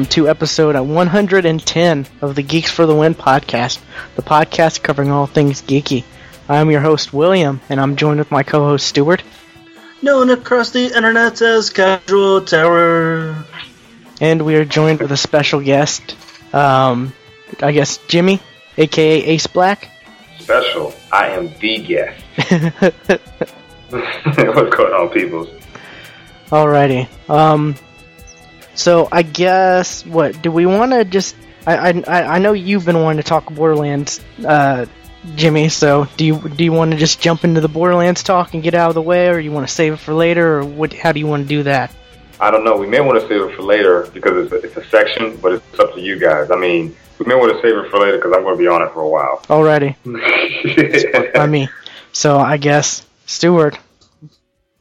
welcome to episode 110 of the Geeks for the Win podcast, the podcast covering all things geeky. I'm your host, William, and I'm joined with my co host, Stuart. Known across the internet as Casual Terror. And we are joined with a special guest, um, I guess Jimmy, aka Ace Black. Special. I am the guest. What's going on, peoples? Alrighty. Um, so I guess what do we want to just? I, I I know you've been wanting to talk Borderlands, uh, Jimmy. So do you do you want to just jump into the Borderlands talk and get out of the way, or you want to save it for later, or what? How do you want to do that? I don't know. We may want to save it for later because it's a, it's a section, but it's up to you guys. I mean, we may want to save it for later because I'm going to be on it for a while. Alrighty. by me. so I guess Stuart,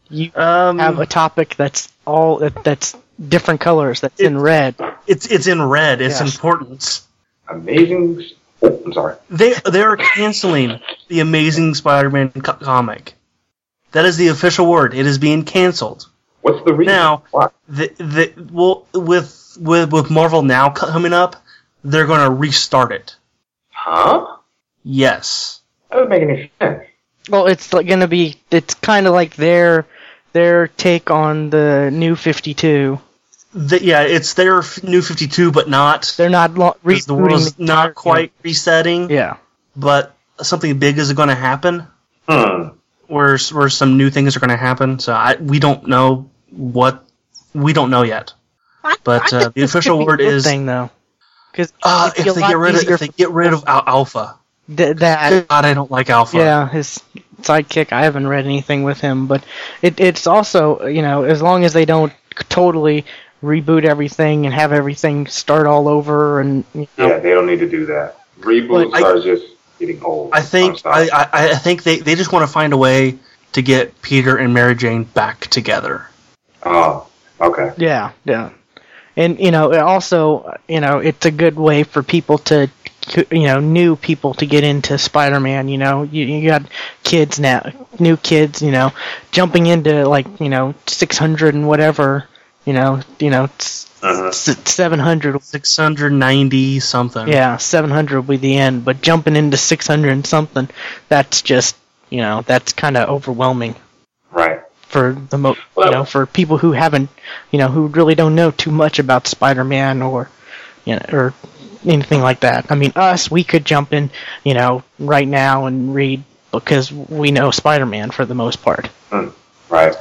you Um, have a topic that's all that, that's different colors. That's in red. it's it's in red. It's Yes. important. Amazing. Oh, I'm sorry. They they are canceling the Amazing Spider-Man co- comic. That is the official word. It is being canceled. What's the reason? Now- Why? The the well with with with Marvel now coming up, they're going to restart it. Huh? Yes. That doesn't make any sense. Well, it's like gonna be. It's kind of like their their take on the new Fifty Two. The, yeah, it's their f- new 52, but not. They're not lo- Because the rebooting world's the entire- not quite resetting, Yeah. but something big is going to happen. Hmm. where where some new things are going to happen. So I we don't know what we don't know yet. But I uh, the official could be a word is thing though, because uh, if they get rid of if they get rid of Alpha. th- that God, I don't like Alpha. Yeah, his sidekick. I haven't read anything with him, but it, it's also you know as long as they don't totally reboot everything and have everything start all over and you know, Yeah, they don't need to do that. Reboots But I- are just getting old. I think I'm. I, I I think they they just want to find a way to get Peter and Mary Jane back together. Oh, okay. yeah yeah and you know it also you know it's a good way for people to you know new people to get into Spider-Man you know you, you got kids now new kids you know jumping into like you know 600 and whatever you know you know s- Uh-huh. 700 Six hundred ninety something. Yeah, 700 will be the end, but jumping into 600 and something, that's just, you know, that's kind of overwhelming Right. for the mo- you know, for people who haven't, you know, who really don't know too much about Spider-Man or, you know, or anything like that. I mean, us, we could jump in, you know, right now and read because we know Spider-Man for the most part. Hmm. Right.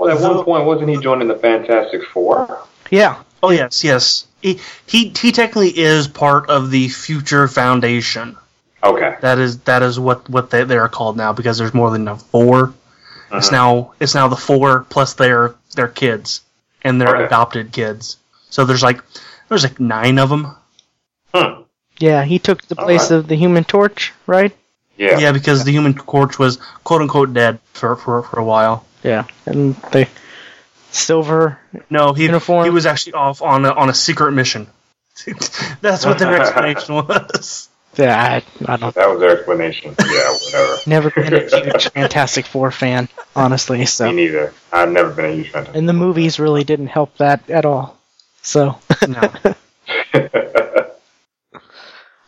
Well, at So- one point, wasn't he joining the Fantastic Four? Yeah, Oh yes, yes. He he he technically is part of the Future Foundation. Okay. That is that is what what they, they are called now because there's more than a 4 It's Uh-huh. now it's now the four plus their their kids and their Okay. adopted kids. So there's like there's like nine of them. Hmm. yeah, he took the place right. of the Human Torch, right? Yeah. Yeah, because the Human Torch was quote unquote dead for for, for a while. Yeah, and they silver No, he Uniform. he was actually off on a, on a secret mission. That's what their explanation was. Yeah, I, I don't. That was their explanation. Yeah, whatever. Never been a huge Fantastic Four fan, honestly. Me So, neither. I've never been a huge fan. and the movies really didn't help that at all. So, No.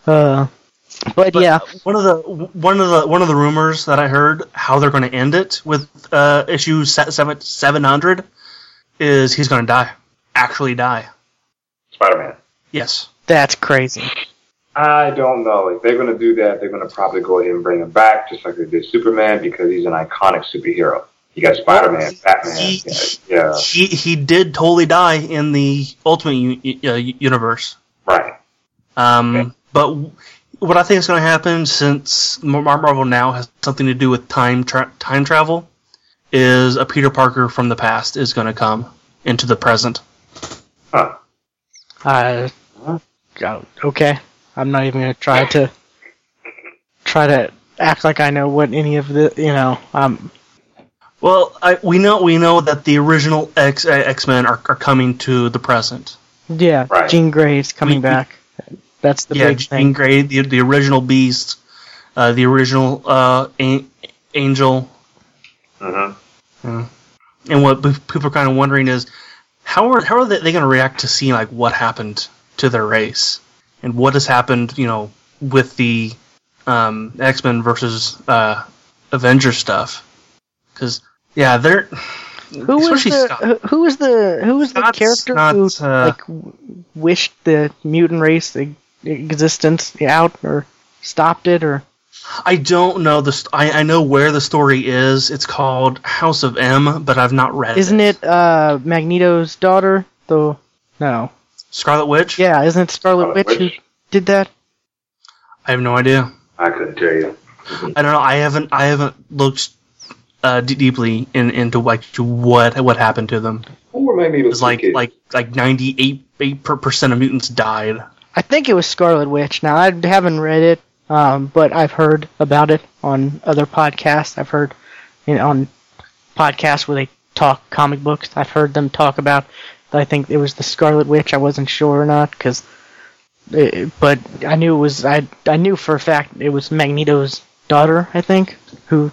uh, but, But yeah, one of the one of the one of the rumors that I heard how they're going to end it with uh, issue seven seven hundred is he's going to die, actually die. Spider-Man. Yes. that's crazy. I don't know. If they're going to do that, they're going to probably go ahead and bring him back, just like they did Superman, because he's an iconic superhero. You got Spider-Man, Batman. He- yeah, yeah, He he did totally die in the Ultimate u- uh, universe. right. Um, Okay. but w- what I think is going to happen, since Marvel now has something to do with time tra- time travel, is a Peter Parker from the past is going to come into the present. Huh. Uh, okay, I'm not even gonna try to try to act like I know what any of the, you know, um, Well, I, we know we know that the original X uh, X Men are, are coming to the present. yeah, Right. Jean Grey's coming We- we- back. That's the yeah, big Jean thing. Grey, the the original Beast, uh, the original uh, An- Angel, hmm and what people are kind of wondering is how are how are they, they going to react to seeing like what happened to their race and what has happened, you know, with the um, X Men versus uh, Avengers stuff? Because yeah, they're Who was especially the Scott. who, who was the who was the character not, who uh, like wished the mutant race existence out or stopped it or I don't know the. St- I I know where the story is. It's called House of M, but I've not read isn't it. it uh Magneto's daughter? Though no, Scarlet Witch? yeah, isn't it Scarlet Scarlet Witch who did that? I have no idea. I couldn't tell you. I don't know. I haven't. I haven't looked uh, d- deeply in, into like what what happened to them. Or maybe it was like like like ninety eight percent of mutants died. I think it was Scarlet Witch. Now I haven't read it, um, but I've heard about it on other podcasts. I've heard you know, on podcasts where they talk comic books. I've heard them talk about. That I think it was the Scarlet Witch. I wasn't sure or not because, but I knew it was. I I knew for a fact it was Magneto's daughter. I think who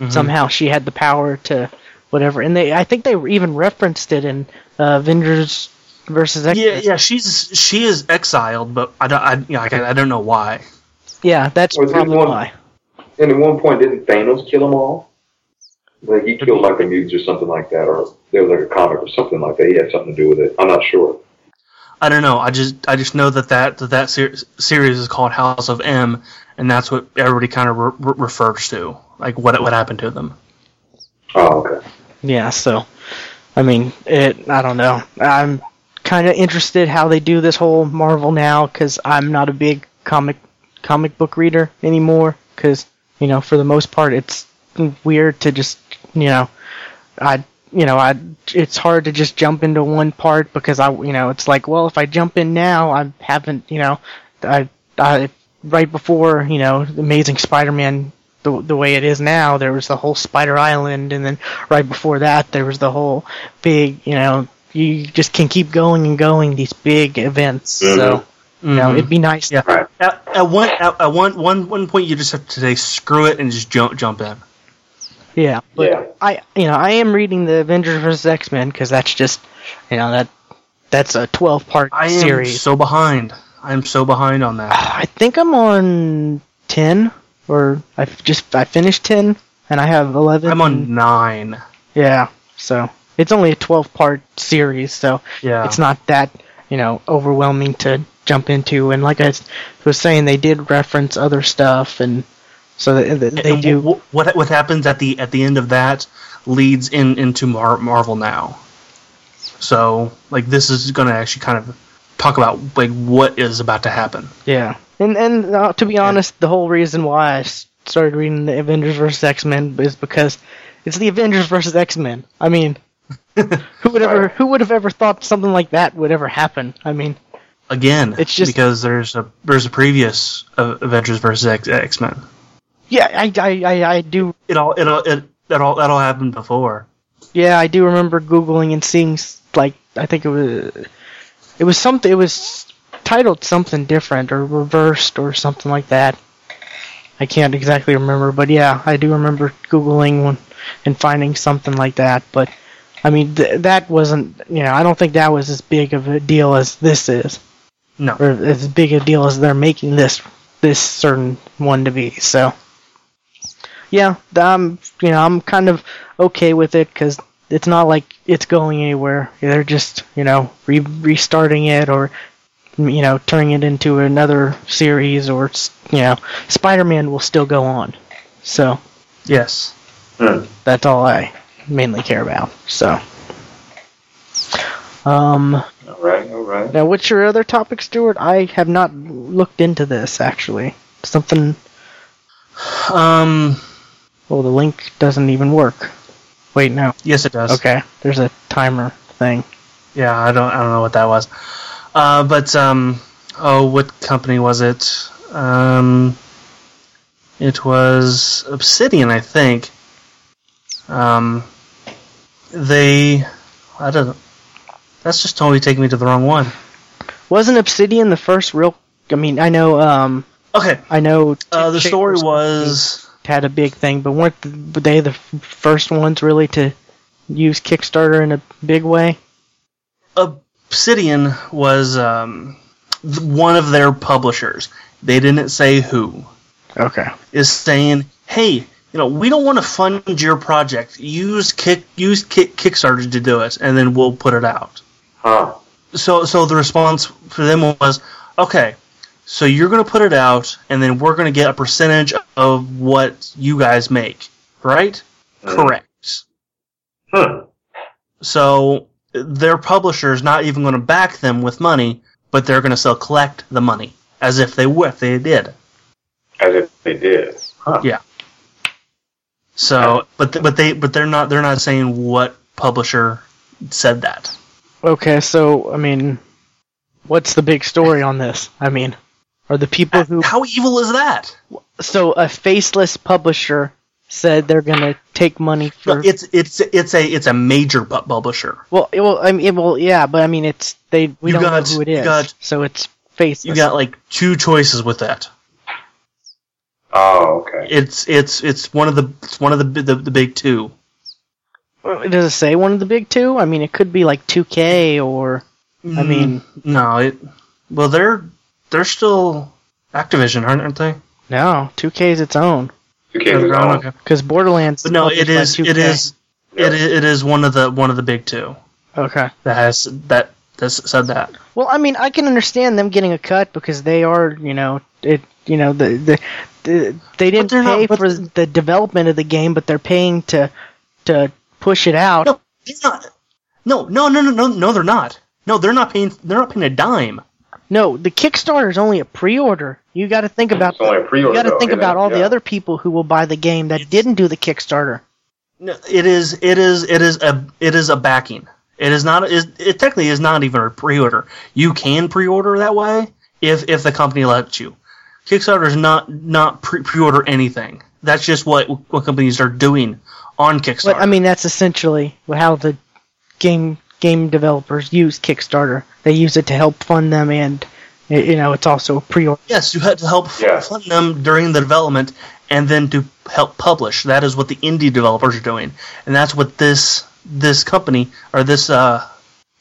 Mhm. somehow she had the power to whatever. And they I think they even referenced it in uh, Avengers versus X. Yeah, yeah. She's she is exiled, but I don't. I, you know, I, I don't know why. Yeah, that's Was probably one- why. And at one point, didn't Thanos kill them all? Like he killed like the mutants or something like that, or there was like a comic or something like that. He had something to do with it. I'm not sure. I don't know. I just I just know that that that, that ser- series is called House of M, and that's what everybody kind of re- re- refers to, like what what happened to them. Oh, okay. Yeah, so I mean, it. I don't know. I'm kind of interested how they do this whole Marvel now because I'm not a big comic comic book reader anymore. Because you know, for the most part, it's weird to just you know, I you know, I it's hard to just jump into one part because I you know, it's like, well, if I jump in now, I haven't you know, I I right before you know, Amazing Spider-Man the, the way it is now, there was the whole Spider Island, and then right before that, there was the whole big, you know, you just can keep going and going these big events. So, you know, it'd be nice. Yeah. Right. At, at one at, at one one one point, you just have to say screw it and just jump jump in. Yeah, but Yeah. I, you know, I am reading the Avengers vs X Men because that's just, you know, that that's a twelve part I am series. so behind. I am so behind on that. I think I'm on ten, or I just I finished ten, and I have eleven. I'm on nine. Yeah, so it's only a twelve part series, so Yeah. it's not that you know overwhelming to jump into. And like I was saying, they did reference other stuff, and so they, they And do. What what happens at the at the end of that leads in into Mar- Marvel now. So like this is going to actually kind of talk about like what is about to happen. Yeah, and and uh, to be honest, the whole reason why I started reading the Avengers versus X Men is because it's the Avengers versus X Men. I mean, who would ever who would have ever thought something like that would ever happen? I mean, Again, It's just- because there's a there's a previous uh, Avengers versus X Men. yeah, I I, I, I do It all it all it that all that all happened before. Yeah, I do remember googling and seeing like I think it was it was something it was titled something different or reversed or something like that. I can't exactly remember, but yeah, I do remember googling one and finding something like that. But I mean, th- that wasn't you know I don't think that was as big of a deal as this is, No, or as big a deal as they're making this this certain one to be. So yeah, I'm you know I'm kind of okay with it because it's not like it's going anywhere. They're just you know re- restarting it or you know turning it into another series or you know Spider-Man will still go on. So yes, Hmm. that's all I mainly care about. So. Um, All right. All right. now, what's your other topic, Stuart? I have not looked into this actually. Something. um, Oh, the link doesn't even work. Wait, no. yes it does. Okay, there's a timer thing. Yeah, I don't I don't know what that was. Uh, but um, oh, what company was it? Um, it was Obsidian, I think. Um, they, I don't. That's just totally taking me to the wrong one. Wasn't Obsidian the first real? I mean, I know. Um, Okay, I know. uh, the Tim story was had a big thing, but weren't they the first ones really to use Kickstarter in a big way? Obsidian was um, one of their publishers. They didn't say who. Okay. Is saying, "Hey, you know, we don't want to fund your project. Use kick, use kick, Kickstarter to do it, and then we'll put it out." Huh. So, so the response for them was, "Okay, so you're going to put it out, and then we're going to get a percentage of what you guys make, right?" Mhm. Correct. Hmm. So their publisher is not even going to back them with money, but they're going to still collect the money as if they would if they did. As if they did. Huh. Yeah. So, but th- but they but they're not they're not saying what publisher said that. Okay, so I mean, what's the big story on this? I mean, are the people uh, who How evil is that? so a faceless publisher said they're gonna take money for it's it's it's a it's a major pu- publisher. well, it- well, I mean, it- well, yeah, but I mean, it's they we You don't got- know who it is, got- so it's faceless. You got like two choices with that. Oh, okay. It's it's it's one of the it's one of the the, the big two. Well, Does it say one of the big two? I mean, it could be like 2K or I mm, mean, No, it well they're they're still Activision, aren't, aren't they? no, 2K is its own 2K is. Okay. because Borderlands. But no, published it by is 2K. it is Yep. it is it is one of the one of the big two okay. that has that that said that. Well, I mean, I can understand them getting a cut because they are, you know, it, you know, the the, the they didn't they're not- pay for the development of the game, but they're paying to to push it out. No, they're not. No, no, no, no, no, no, they're not. No, they're not paying. They're not paying a dime. No, the Kickstarter is only a pre-order. You got to think about It's only a pre-order, You got to think you know, about all the other people who will buy the game that didn't do the Kickstarter. No, it is. It is. It is a. It is a backing. It is not. It, it technically is not even a pre-order. You can pre-order that way if if the company lets you. Kickstarter is not not pre- pre-order anything. That's just what what companies are doing on Kickstarter. But I mean, that's essentially how the game game developers use Kickstarter. They use it to help fund them, and you know, it's also pre-order. Yes, you had to help f- Yeah. fund them during the development and then to help publish. That is what the indie developers are doing, and that's what this this company or this uh,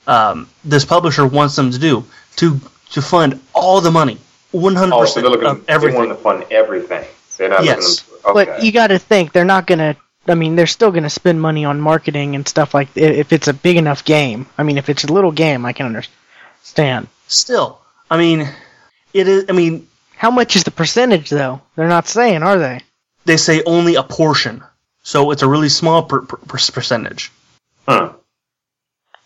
um, this publisher wants them to do to to fund all the money, one hundred Oh, so percent they're looking. of They everything. want to fund everything. They're not Yes. looking. Okay. But you got to think they're not gonna. I mean, they're still gonna spend money on marketing and stuff like if it's a big enough game. I mean, if it's a little game, I can understand. Still, I mean, it is. I mean, How much is the percentage though? They're not saying, are they? they say only a portion, so it's a really small per, per, per- percentage. Hmm.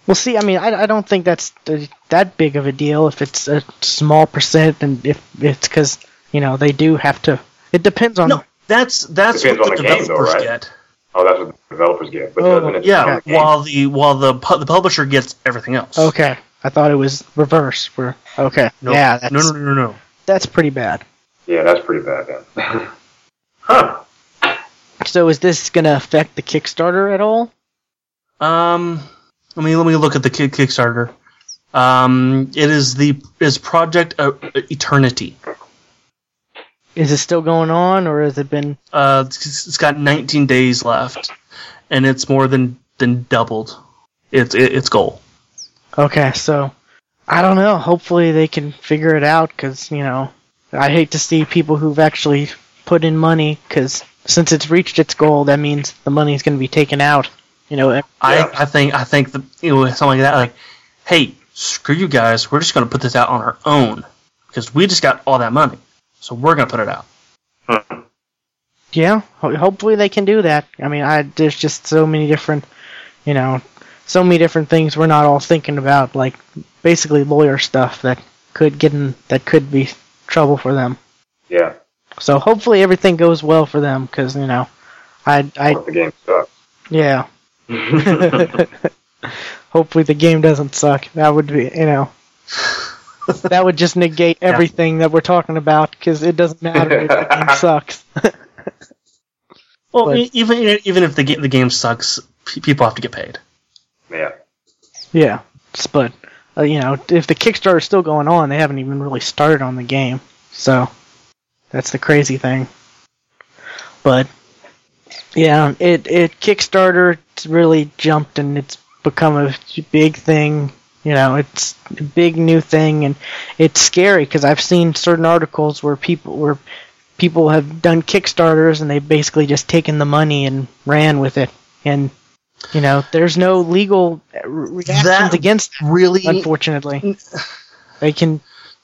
Well, see, I mean, I, I don't think that's th- that big of a deal if it's a small percent, and if it's because you know they do have to. It depends on. No, that's that's what on the the game, though, developers right? get. Oh, that's what the developers get. But Oh, doesn't it? Yeah, Okay. while the while the pu- the publisher gets everything else. Okay, I thought it was reverse. Where okay, No, yeah, that's, no, no, no, no, no. that's pretty bad. Yeah, that's pretty bad then. huh. So is this going to affect the Kickstarter at all? Um, let me let me look at the Kickstarter. Um, it is the is Project uh, Eternity. Is it still going on, or has it been? Uh, it's, it's got 19 days left, and it's more than than doubled its its goal. Okay, so I don't know. Hopefully they can figure it out because you know I hate to see people who've actually put in money because since it's reached its goal, that means the money's going to be taken out. You know, Yeah. I I think I think the you know something like that like, hey, screw you guys, we're just gonna put this out on our own because we just got all that money, so we're gonna put it out. Hmm. yeah. Ho- hopefully they can do that. I mean, I there's just so many different, you know, so many different things we're not all thinking about, like basically lawyer stuff that could get in that could be trouble for them. Yeah. So hopefully everything goes well for them because you know, I I the game sucks? yeah. hopefully the game doesn't suck. That would be you know. that would just negate everything that we're talking about because it doesn't matter if the game sucks. Well, But- even even if the game the game sucks, people have to get paid. yeah. yeah, but uh, you know if the Kickstarter is still going on, they haven't even really started on the game. So that's the crazy thing. But yeah, it it Kickstarter really jumped and it's become a big thing You know, it's a big new thing, and it's scary because I've seen certain articles where people where people have done Kickstarters and they've basically just taken the money and ran with it, and you know, there's no legal reactions That against that. Really, Unfortunately, mm. they can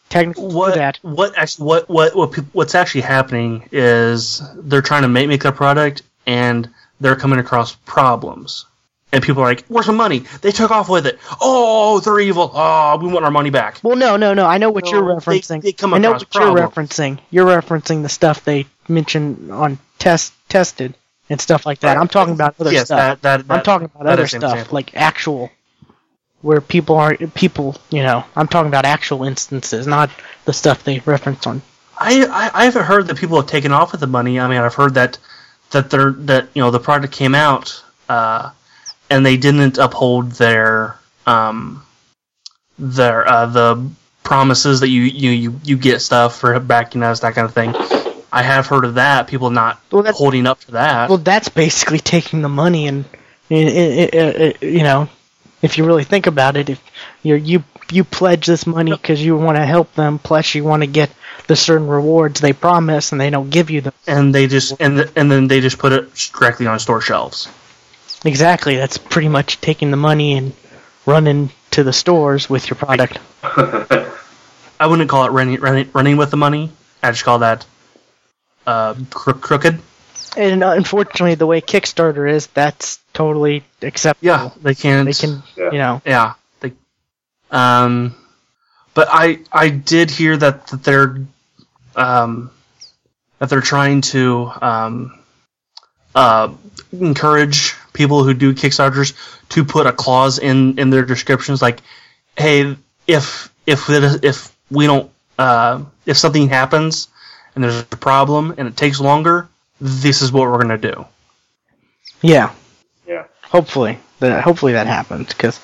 technically what do that. what actually what what what peop what's actually happening is they're trying to make make a product and they're coming across problems. And people are like, "Where's my money? They took off with it. Oh, they're evil. Oh, we want our money back." Well, no, no, no. I know what No, you're referencing. they come I know what you're referencing. You're referencing the stuff they mentioned on test tested and stuff like that. Right. I'm talking about other yes, stuff. that, that, I'm talking about that other stuff example. like actual where people aren't people. You know, I'm talking about actual instances, not the stuff they reference on. I, I I haven't heard that people have taken off with the money. I mean, I've heard that that they're that you know the product came out uh, and they didn't uphold their um their uh, the promises that you you you, you get stuff for backing us that kind of thing. I have heard of that. People not Well, holding up to that. well, that's basically taking the money and, and it, it, it, you know, if you really think about it, if you you you pledge this money because you want to help them, plus you want to get the certain rewards they promise, and they don't give you them. and they just and th- and then they just put it directly on store shelves. Exactly, that's pretty much taking the money and running to the stores with your product. I wouldn't call it running running, running with the money. I just call that uh, cro- crooked. And unfortunately, the way Kickstarter is, that's totally acceptable. Yeah, they can't. they can, Yeah. you know, Yeah, they. Um, but I I did hear that, that they're um that they're trying to um uh encourage people who do Kickstarters to put a clause in in their descriptions like, hey, if if it, if we don't uh if something happens and there's a problem and it takes longer, this is what we're gonna do. yeah. yeah. Hopefully, that hopefully that happens because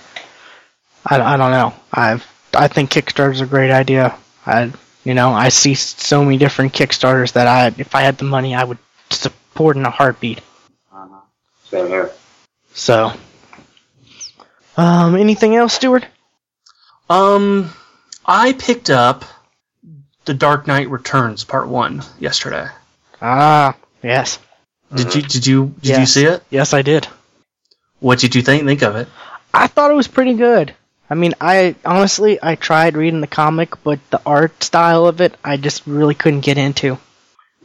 I, I don't know. I've I think Kickstarter's a great idea. I you know I see so many different Kickstarters that I if I had the money I would support in a heartbeat. Uh-huh. Same here. So, um, anything else, Stuart? Um, I picked up The Dark Knight Returns Part One yesterday. Ah, yes, Did you did you did you see it? yes, I did. What did you think think of it? I thought it was pretty good. I mean, I honestly I tried reading the comic, but the art style of it I just really couldn't get into.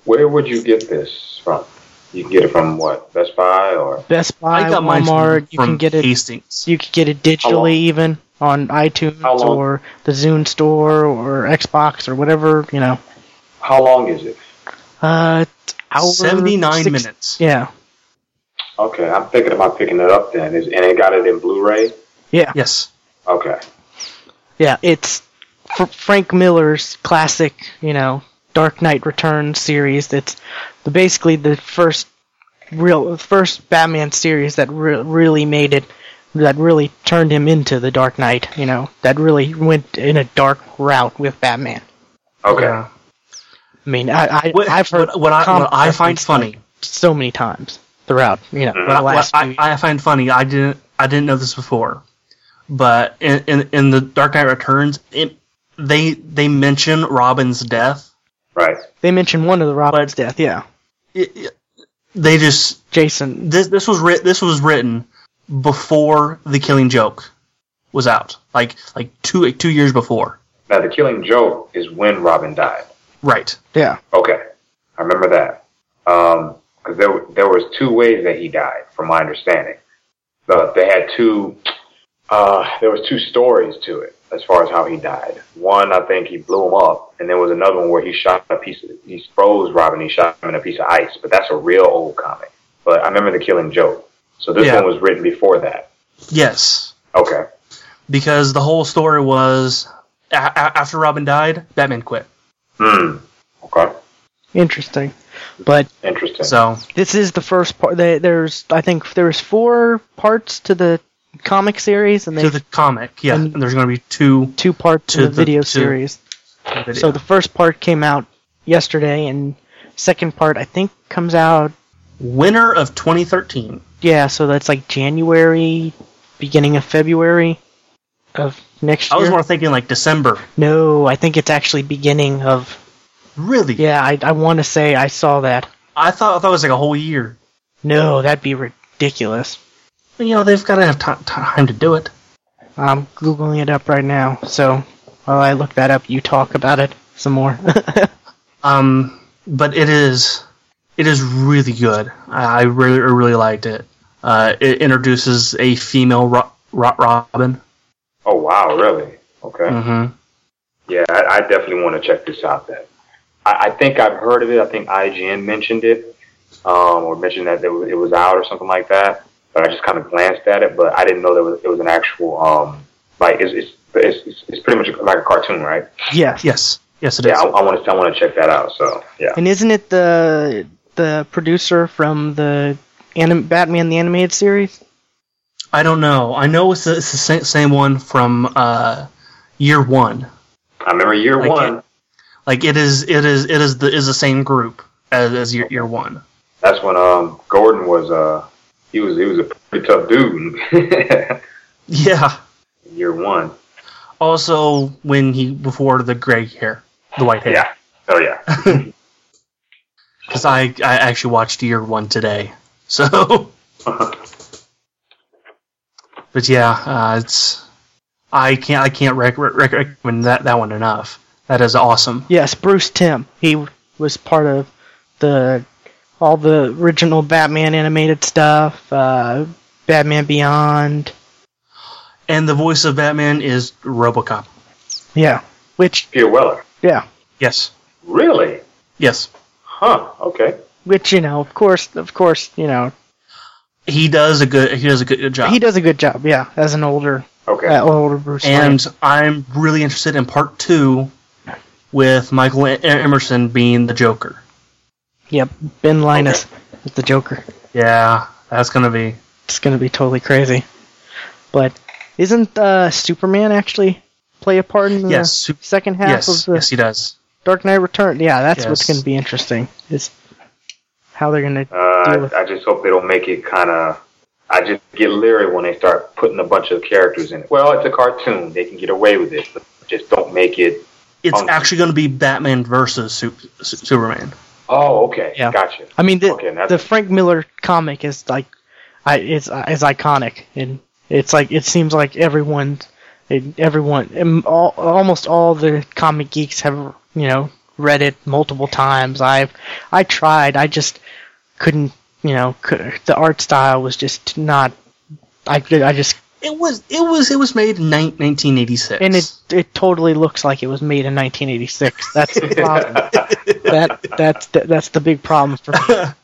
Where would you get this from? You can get it from what? Best Buy or Best Buy, I got Walmart, from, you can get it. Hastings. You could get it digitally even on iTunes or the Zune store or Xbox or whatever. You know, how long is it? uh, Seventy nine minutes. Yeah, Okay, I'm thinking about picking it up then. Is and it got it in Blu-ray? yeah, Yes. Okay. yeah. It's F- Frank Miller's classic, you know, Dark Knight Returns series. It's the basically the first real first Batman series that re- really made it. That really turned him into the Dark Knight. You know, that really went in a dark route with Batman. Okay. Yeah. I mean, I, I What, I've heard what, what I what I find reference, funny. so many times throughout. You know, Mhm. the What, last what few I, I find funny. I didn't I didn't know this before, but in in, in the Dark Knight Returns, it, they they mention Robin's death. Right. They mentioned one of the Robin's death. Yeah, It, it- they just Jason. this this was writ this was written before the Killing Joke was out, like like two two years before. Now the Killing Joke is when Robin died. Right. Yeah, Okay, I remember that. Um 'cause there there was two ways that he died, from my understanding. The, they had two. Uh, there was two stories to it as far as how he died. One, I think he blew him up, and there was another one where he shot a piece of he froze Robin. He shot him in a piece of ice, but that's a real old comic. But I remember the Killing Joke. So this Yeah. one was written before that. Yes. Okay. Because the whole story was a- a- after Robin died, Batman quit. Hmm. Okay. interesting. But Interesting. So this is the first part. There's, I think, there's four parts to the comic series, and to they the comic, yeah, and- and there's going to be two. two parts to to the the- video to- series. Video. So the first part came out yesterday, and second part I think comes out. winter of 2013. Yeah, so that's like January, beginning of February. of next I was more thinking like December. no, I think it's actually beginning of. Really? Yeah, I, I want to say I saw that. I thought I thought it was like a whole year. No, that'd be ridiculous. You know, they've got to have ti time to do it. I'm googling it up right now. So while I look that up, you talk about it some more. Um, but it is it is really good. I, I really really liked it. Uh, it introduces a female ro- ro- Robin. Oh wow, really? Okay. Mm-hmm. Yeah, I, I definitely want to check this out. Then I, I think I've heard of it. I think IGN mentioned it, um, or mentioned that it was, it was out or something like that. But I just kind of glanced at it, but I didn't know there was it was an actual um, like it's it's, it's, it's, it's pretty much like a cartoon, right? yes. Yes, yes, it is. Yeah, I, I want to I want to check that out. So yeah, And isn't it the the producer from the anim- Batman the animated series? I don't know. I know it's the, it's the same, same one from uh, year one. I remember year Like one. it- Like it is, it is, it is the is the same group as, as year, year one. That's when um Gordon was uh he was he was a pretty tough dude. Yeah. year one. Also, when he before the gray hair, the white hair. Yeah. Oh yeah. Because I I actually watched year one today. So, but yeah, uh, it's I can't I can't rec- rec- recommend that that one enough. That is awesome. Yes, Bruce Timm. He was part of the all the original Batman animated stuff, uh, Batman Beyond. And the voice of Batman is RoboCop. Yeah, which Peter Weller. yeah, Yes. Really? Yes. Huh. Okay. which you know, of course, of course, you know, He does a good he does a good job. he does a good job. Yeah, as an older, Okay. uh, older Bruce. and Wayne. I'm really interested in part two with Michael Emerson being the Joker. Yep, Ben Linus is the Joker. Yeah, that's gonna be. It's gonna be totally crazy. But isn't uh, Superman actually play a part in the Yes, Sup- second half Yes, of the yes, he does. Dark Knight Return? Yeah, that's what's gonna be interesting. Is how they're gonna deal Uh, with. I just hope they don't make it kind of. I just get leery when they start putting a bunch of characters in it. Well, it's a cartoon; they can get away with it, but just don't make it. It's Um, actually going to be Batman versus Su- Su- Superman. Oh, okay, Yeah. gotcha. I mean, the, Okay, the Frank Miller comic is like, I it's is iconic, and it's like it seems like everyone, everyone, um, all, almost all the comic geeks have you know read it multiple times. I've I tried, I just couldn't, you know, could, the art style was just not. I I just It was it was it was made in nine- 1986. and it it totally looks like it was made in 1986. That's the problem. That that's the, that's the big problem for me.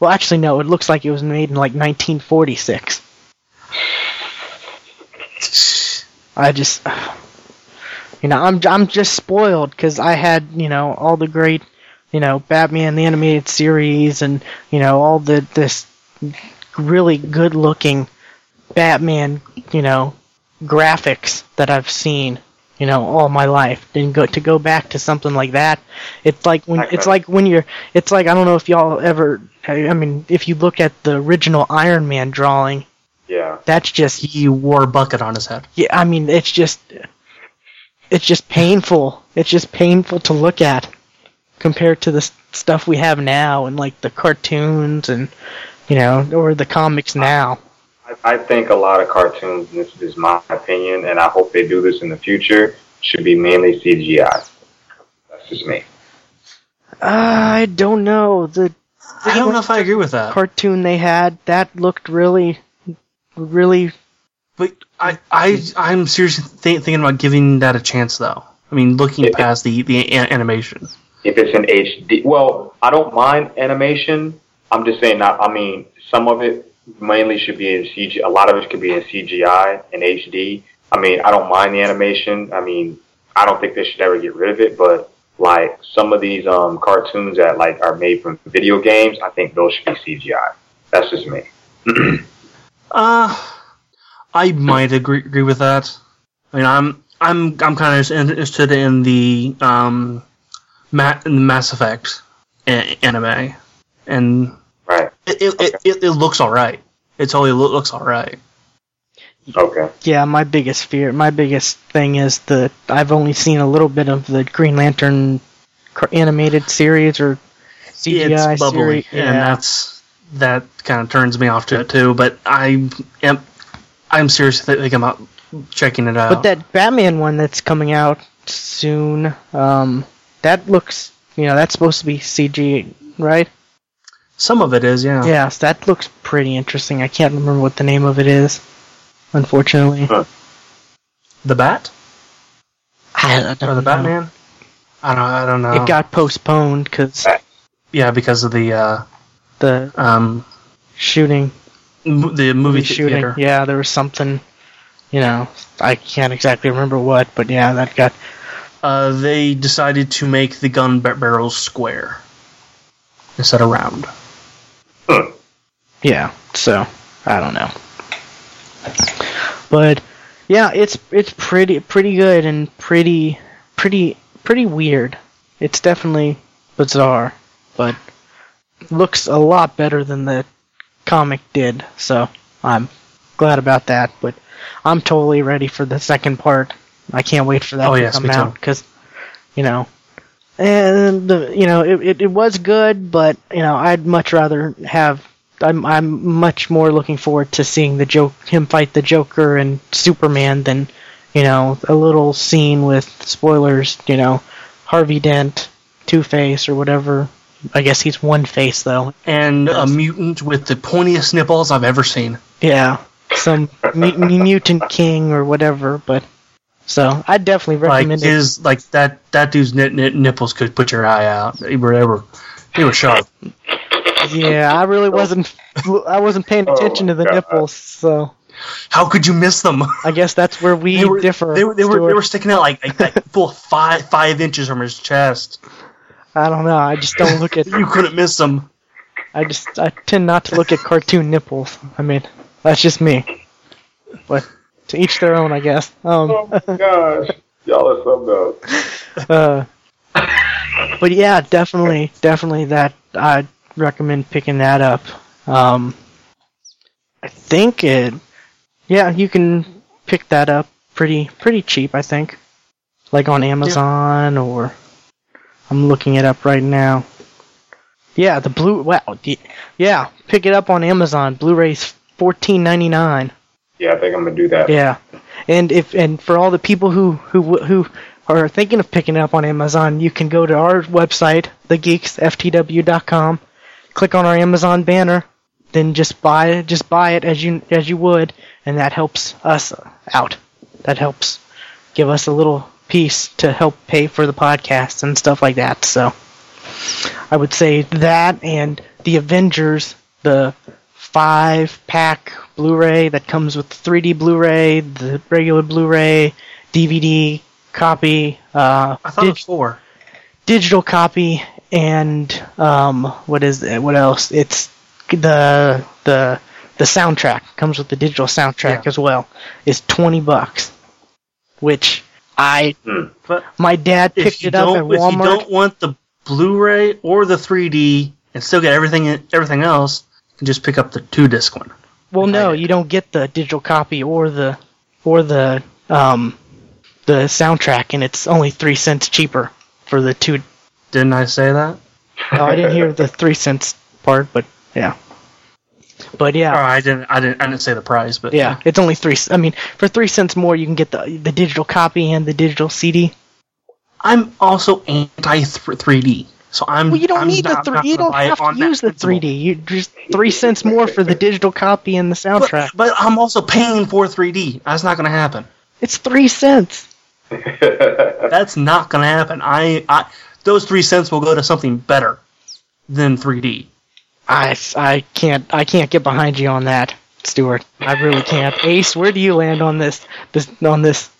Well, actually, no. It looks like it was made in like 1946. I just, you know, I'm I'm just spoiled because I had you know all the great, you know, Batman the animated series and you know all the this really good looking Batman, you know, graphics that I've seen, you know, all my life. Then go to go back to something like that. It's like when it's like when you're. It's like I don't know if y'all ever. I mean, if you look at the original Iron Man drawing, Yeah. that's just. he wore a bucket on his head. Yeah, I mean, it's just. It's just painful. It's just painful to look at compared to the stuff we have now and like the cartoons and you know or the comics now. I, I think a lot of cartoons, and this is my opinion, and I hope they do this in the future, should be mainly CGI. That's just me. Uh, I don't know the I don't know if I agree with that. cartoon they had that looked really, really. But I, I, I'm seriously th- thinking about giving that a chance, though. I mean, looking It- past the the a- animation. If it's in HD, well, I don't mind animation. I'm just saying, not. I mean, some of it mainly should be in CG. A lot of it could be in CGI and HD. I mean, I don't mind the animation. I mean, I don't think they should ever get rid of it. But like some of these um, cartoons that like are made from video games, I think those should be CGI. That's just me. Uh, I might agree agree with that. I mean, I'm I'm I'm kind of interested in the um, Ma- in the Mass Effect a- anime, and Right. it it, it, it, it looks all right. It totally loo- looks all right. Okay. Yeah, my biggest fear, my biggest thing is the I've only seen a little bit of the Green Lantern animated series or CGI it's bubbly, series. and that's that kind of turns me off to it too. But I am I'm seriously thinking about checking it out. But that Batman one that's coming out soon, um, that looks, you know, that's supposed to be CG, right? Some of it is, yeah. Yes, that looks pretty interesting. I can't remember what the name of it is, unfortunately. Huh. The Bat I, I don't or the know. Batman. I don't. I don't know. It got postponed because yeah because of the uh, the um shooting, m- the movie the shooting. theater. Yeah, there was something. You know, I can't exactly remember what, but yeah, that got. Uh, they decided to make the gun bar- barrels square instead of round. Huh. Yeah, so I don't know. But yeah, it's it's pretty pretty good and pretty pretty pretty weird. It's definitely bizarre, but looks a lot better than the comic did. So I'm glad about that. But I'm totally ready for the second part. I can't wait for that Oh, to yes, come out because you know and the, you know it, it, it was good but you know i'd much rather have I'm, I'm much more looking forward to seeing the joke him fight the joker and superman than you know a little scene with spoilers you know harvey dent two face or whatever. I guess he's one face though. And a mutant with the pointiest nipples I've ever seen. yeah. Some mu- mutant king or whatever but so i definitely Like recommend it his, like that that dude's nip, nip, nipples could put your eye out. They were, they were, they were sharp. yeah i really wasn't i wasn't paying Oh attention to the God. nipples so How could you miss them? I guess that's where we They were, differ. they were, they were, they were sticking out like, like, like full five five inches from his chest. I don't know. I just don't look at. You couldn't miss them. I just I tend not to look at cartoon nipples. I mean, that's just me. But to each their own, I guess. Oh Um, my gosh. Y'all are something else. uh, but yeah, definitely, definitely that I'd recommend picking that up. Um, I think it. Yeah, you can pick that up pretty pretty cheap. I think, like on Amazon or. I'm looking it up right now. Yeah, the blue. Wow. Yeah, pick it up on Amazon. Blu-ray's fourteen ninety nine. Yeah, I think I'm gonna do that. Yeah, and if and for all the people who who who are thinking of picking it up on Amazon, you can go to our website, thegeeksftw.com, click on our Amazon banner, then just buy just buy it as you as you would, and that helps us out. That helps give us a little piece to help pay for the podcast and stuff like that. So I would say that and the Avengers, the five pack Blu-ray that comes with the 3D Blu-ray, the regular Blu-ray, DVD copy, uh, I thought dig- it was four. digital copy, and um, what is it? What else? It's the the the soundtrack comes with the digital soundtrack Yeah. as well. Is twenty bucks, which I Hmm. But my dad picked it up don't, at if you don't want the Blu-ray or the 3D and still get everything everything else, you can just pick up the two disc one. Well, no, you don't get the digital copy or the or the um the soundtrack, and it's only three cents cheaper for the two. Didn't I say that? Oh, I didn't hear the three cents part, but yeah. But yeah, Or I didn't. I didn't. I didn't say the price, but yeah, it's only three. I mean, for three cents more, you can get the the digital copy and the digital CD. I'm also anti 3D, so I'm. Well, you don't I'm need the three. not You don't have to that use the principle. 3D. You just three cents more for the digital copy and the soundtrack. But, but I'm also paying for 3D. That's not going to happen. It's three cents. That's not going to happen. I, I those three cents will go to something better than 3D. I, I can't I can't get behind you on that, Stuart. I really can't. Ace, where do you land on this this on this?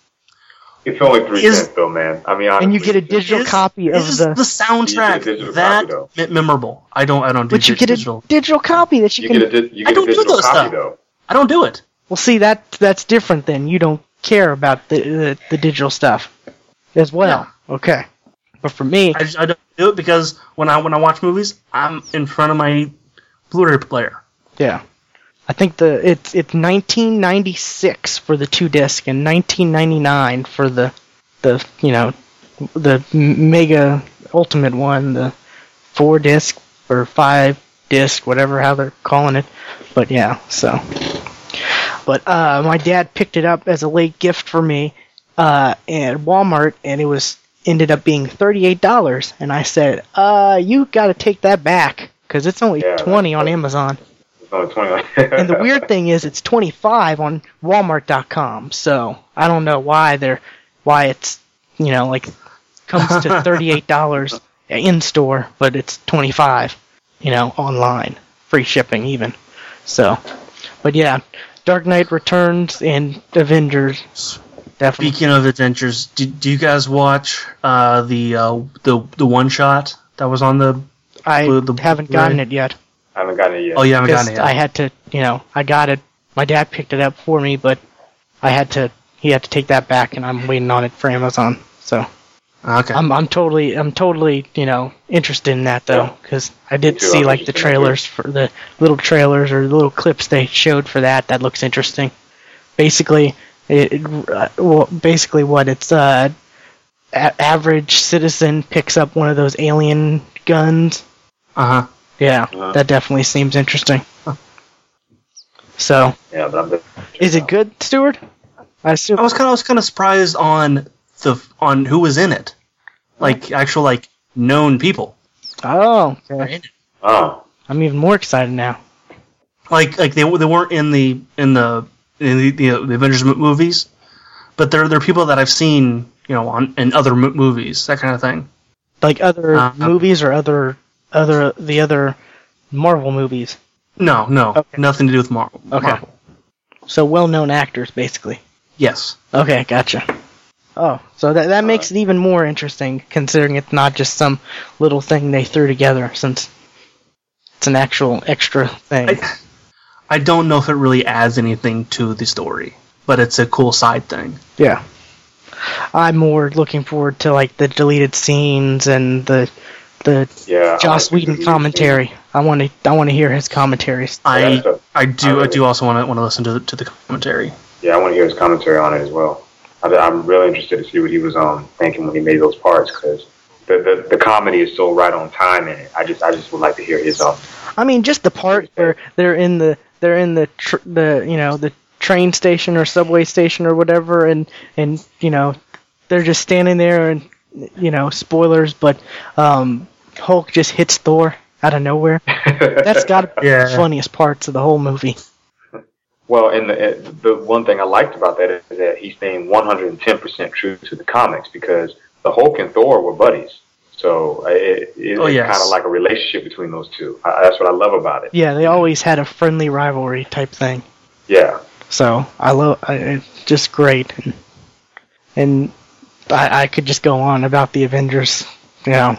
It's only three Is- cents though, man. I mean, honestly, And you get a digital Is- copy of the, the soundtrack You get a digital that copy, memorable? I don't. I don't do but you dig- get a digital. digital copy that you, You can. get a di- you I get a don't do digital those copy stuff. though. I don't do it. well, see that that's different. Then you don't care about the the, the digital stuff as well. Okay, but for me, I, just, I don't do it because when I when I watch movies, I'm in front of my Blu-ray player. yeah. I think the it's it's 1996 for the two disc and 1999 for the the you know the mega ultimate one, the four disc or five disc, whatever how they're calling it. But yeah, so. But uh, my dad picked it up as a late gift for me uh, at Walmart, and it was ended up being thirty-eight dollars. And I said, "Uh, you got to take that back because it's only Yeah, twenty on Amazon." It's only. And the weird thing is, it's twenty-five on Walmart.com. So I don't know why they're why it's you know like comes to thirty-eight dollars in store, but it's twenty-five, you know, online, free shipping even. So, but yeah, Dark Knight Returns and Avengers definitely. Speaking of adventures, do, do you guys watch uh, the uh, the the one shot that was on the? I the- the haven't gotten Blu-ray? it yet. I haven't gotten it yet. Oh, you haven't because gotten it yet. I had to, you know, I got it. My dad picked it up for me, but I had to. He had to take that back, and I'm waiting on it for Amazon. So okay. I'm, I'm totally, I'm totally, you know, interested in that though, Yeah. because I did see like the interested in that, trailers for the little trailers or the little clips they showed for that. That looks interesting. Basically, it, it uh, well, basically what it's uh, a- average citizen picks up one of those alien guns Uh huh. Yeah, Uh-huh. that definitely seems interesting. So, Yeah, but I'm. is it good, Stuart? I assume. I was kind of I was kind of surprised on the on who was in it, like actual like known people. Oh, okay. Oh, I'm even more excited now. Like like they they weren't in the in the in the, the, the Avengers movies, but they're they're people that I've seen you know on in other mo- movies that kind of thing. Like other Uh, movies or other other the other Marvel movies. No, no, Okay. nothing to do with Marvel. Okay. Marvel. So well-known actors, basically. Yes. Okay, gotcha. Oh, so that that makes it even more interesting, considering it's not just some little thing they threw together, since it's an actual extra thing. I, I don't know if it really adds anything to the story, but it's a cool side thing. Yeah. I'm more looking forward to like the deleted scenes and the the yeah. I Joss like Whedon commentary. I want to I want to hear his commentaries. Yeah, I that's a- I do I really- do also want to want to listen to the, to the commentary. Yeah, I want to hear his commentary on it as well. I, I'm really interested to see what he was um, thinking when he made those parts because the, the the comedy is so right on time in it. I just I just would like to hear his um. I mean, just the part where they're in the they're in the tr- the you know the train station or subway station or whatever, and and you know they're just standing there and you know spoilers, but um, Hulk just hits Thor out of nowhere. That's got to be Yeah. the funniest parts of the whole movie. Well, and the the one thing I liked about that is that he's staying 110 percent true to the comics because the Hulk and Thor were buddies. So uh, it, it, Oh, it's kind of like a relationship between those two. I, that's what I love about it. Yeah, they always had a friendly rivalry type thing. Yeah, So I love I, it's just great, and, and I, I could just go on about the Avengers, you know,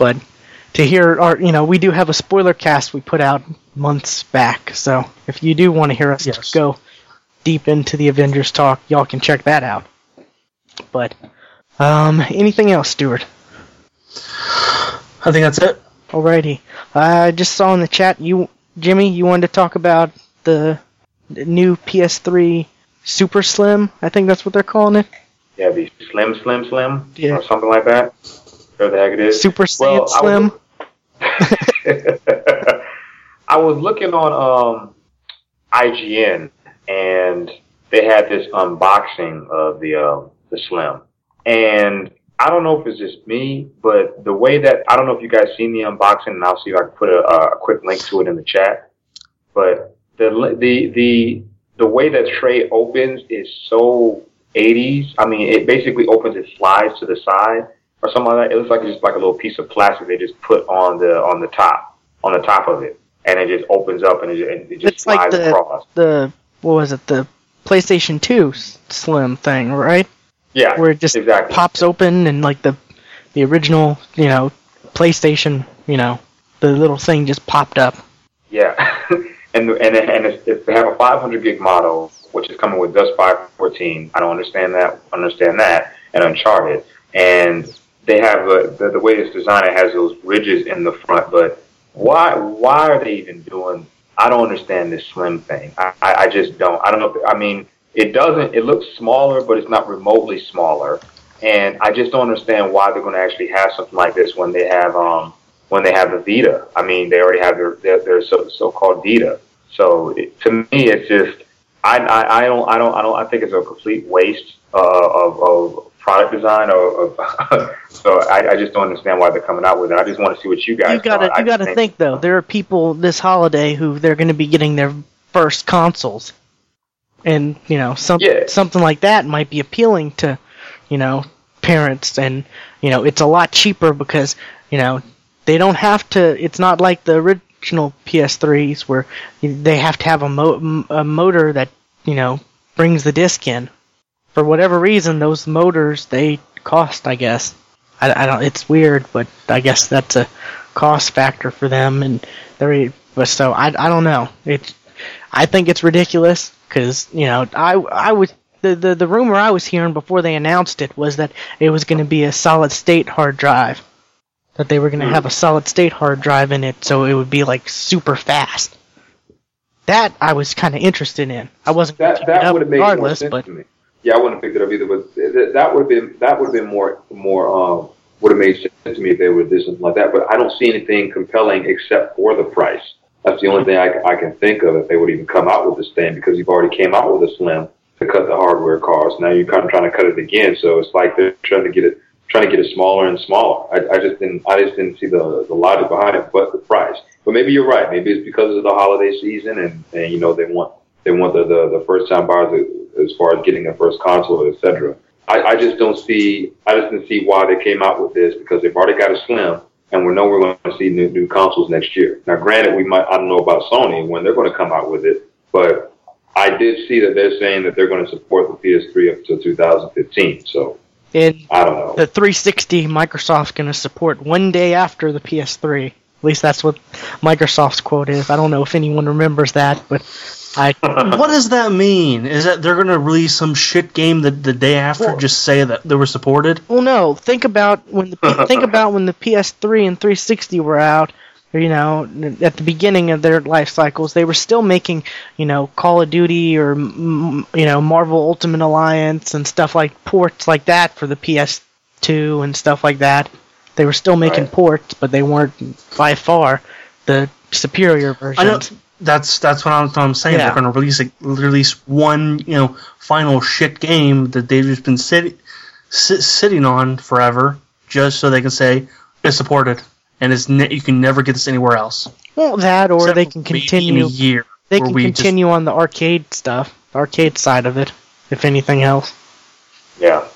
but to hear our you know we do have a spoiler cast we put out months back, so if you do want to hear us Yes. go deep into the Avengers talk, y'all can check that out. But um, anything else, Stuart? I think that's it. Alrighty, I just saw in the chat you Jimmy you wanted to talk about the the new PS3 Super Slim. I think that's what they're calling it. yeah, the Slim Slim Slim Yeah. or something like that. The heck it is. Super Saiyan Well, I Slim. was- I was looking on um, IGN and they had this unboxing of the uh, the Slim, and I don't know if it's just me, but the way that I don't know if you guys seen the unboxing, and I'll see if I can put a, a quick link to it in the chat. But the the the the way that tray opens is so 80s. I mean, it basically opens, it slides to the side or something like that. It looks like it's just like a little piece of plastic they just put on the on the top on the top of it, and it just opens up and it, it just It's like slides the across. the what was it? The PlayStation Two Slim thing, right? Yeah, Where it just exactly. pops open and like the the original, you know, PlayStation, you know, the little thing just popped up. Yeah, and and and it's, it's, they have a 500 gig model, which is coming with Dust 514. I don't understand that. Understand that and Uncharted, and they have a, the the way it's designed. It has those ridges in the front, but why why are they even doing? I don't understand this slim thing. I, I, I just don't. I don't know. If, I mean, it doesn't. It looks smaller, but it's not remotely smaller. And I just don't understand why they're going to actually have something like this when they have um when they have the Vita. I mean, they already have their their, their so so called Vita. So it, to me, it's just I, I I don't I don't I don't I think it's a complete waste uh, of of product design or of, so I, I just don't understand why they're coming out with it. I just want to see what you guys. You gotta you gotta just think though. There are people this holiday who they're going to be getting their first consoles, and you know some, Yeah. something like that might be appealing to you know parents, and you know it's a lot cheaper because you know they don't have to. It's not like the original PS3s where they have to have a, mo- a motor that you know brings the disc in. For whatever reason, those motors they cost. I guess I, I don't. It's weird, but I guess that's a cost factor for them, and they're. But so I, I don't know. It's I think it's ridiculous because you know I I was the, the the rumor I was hearing before they announced it was that it was going to be a solid state hard drive, that they were going to hmm. have a solid state hard drive in it, so it would be like super fast. That I was kind of interested in. I wasn't that that would have made more regardless, sense but to me. Yeah, I wouldn't have picked it up either. But th- that would have been that would have been more more um, would have made sense to me if they would have something like that. But I don't see anything compelling except for the price. That's the only thing I, I can think of if they would even come out with this thing because you've already came out with a slim to cut the hardware cost. Now you're kind of trying to cut it again. So it's like they're trying to get it trying to get it smaller and smaller. I, I just didn't I just didn't see the the logic behind it, but the price. But maybe you're right. Maybe it's because of the holiday season and, and you know they want they want the, the, the first time buyers as far as getting a first console, et cetera. I, I just don't see I just didn't see why they came out with this because they've already got a slim and we know we're going to see new, new consoles next year. Now, granted, we might I don't know about Sony when they're going to come out with it, but I did see that they're saying that they're going to support the PS3 up to 2015. So and I don't know. the 360 Microsoft's going to support one day after the PS3. At least that's what Microsoft's quote is. I don't know if anyone remembers that, but I what does that mean? Is that they're going to release some shit game the, the day after? Well- just say that they were supported? Well, no. Think about when the think about when the PS3 and 360 were out. You know, at the beginning of their life cycles, they were still making, you know, Call of Duty or you know Marvel Ultimate Alliance and stuff like ports like that for the PS2 and stuff like that. They were still making Right. ports, but they weren't by far the superior I know versions. That's that's what I'm, what I'm saying. Yeah. They're going to release a, release one you know final shit game that they've just been sit, sit, sitting on forever, just so they can say it's supported and it's ne- you can never get this anywhere else. Well, that or Except they can continue. a year. They can we just- continue on the arcade stuff, the arcade side of it, if anything else. Yeah.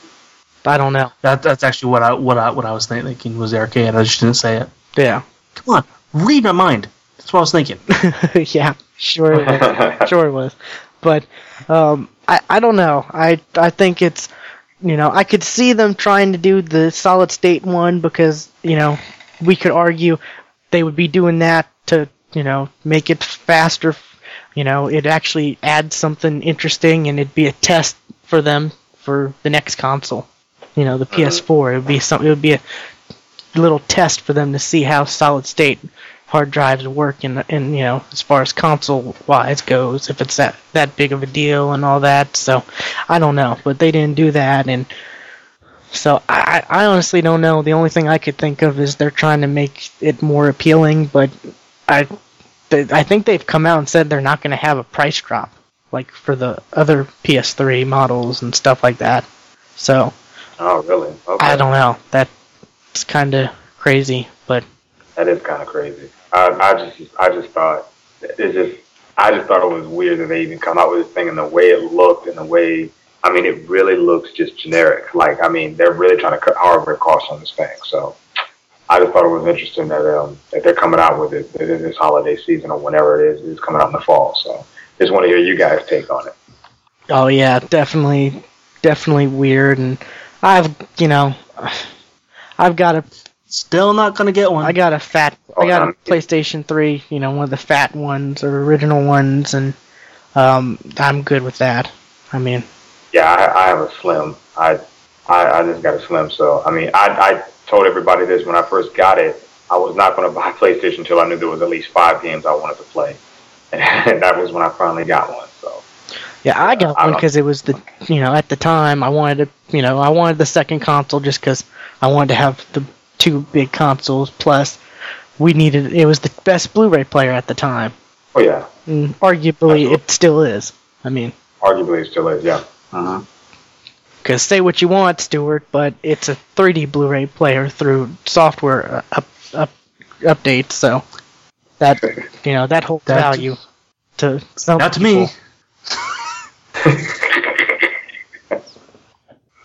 I don't know. That that's actually what I what I what I was thinking was the arcade. I just didn't say it. Yeah. Come on, read my mind. That's what I was thinking. yeah, sure it was. sure it was. But um, I I don't know. I I think it's you know I could see them trying to do the solid state one because you know we could argue they would be doing that to you know make it faster. You know, it actually adds something interesting and it'd be a test for them for the next console. You know, the PS4. It would be some. It would be a little test for them to see how solid state hard drives work and and you know as far as console wise goes if it's that that big of a deal and all that so I don't know but they didn't do that and so I I honestly don't know the only thing I could think of is they're trying to make it more appealing but I they, I think they've come out and said they're not going to have a price drop like for the other PS3 models and stuff like that so Oh, really? Okay. I don't know that's kind of crazy but That is kind of crazy. I, I just, I just thought it's just, I just thought it was weird that they even come out with this thing and the way it looked and the way, I mean, it really looks just generic. Like, I mean, they're really trying to cut hardware costs on this thing. So, I just thought it was interesting that um that they're coming out with it in this holiday season or whenever it is. It's coming out in the fall. So, just want to hear you guys' take on it. Oh yeah, definitely, definitely weird. And I've, you know, I've got a, Still not going to get one. I got a fat, I got a PlayStation Three, you know, one of the fat ones or original ones, and um, I'm good with that. I mean, Yeah, I, I have a slim. I, I I just got a slim. So I mean, I I told everybody this when I first got it. I was not going to buy PlayStation until I knew there was at least five games I wanted to play, and that was when I finally got one. So Yeah, I got I one because it was the you know at the time I wanted to you know I wanted the second console just because I wanted to have the two big consoles plus we needed it was the best Blu-ray player at the time oh yeah, and arguably it still is. I mean, arguably it still is. Yeah. Uh-huh. because say what you want, Stuart, but it's a 3D Blu-ray player through software uh, up, up updates, so that you know that holds That- value to some Not to me.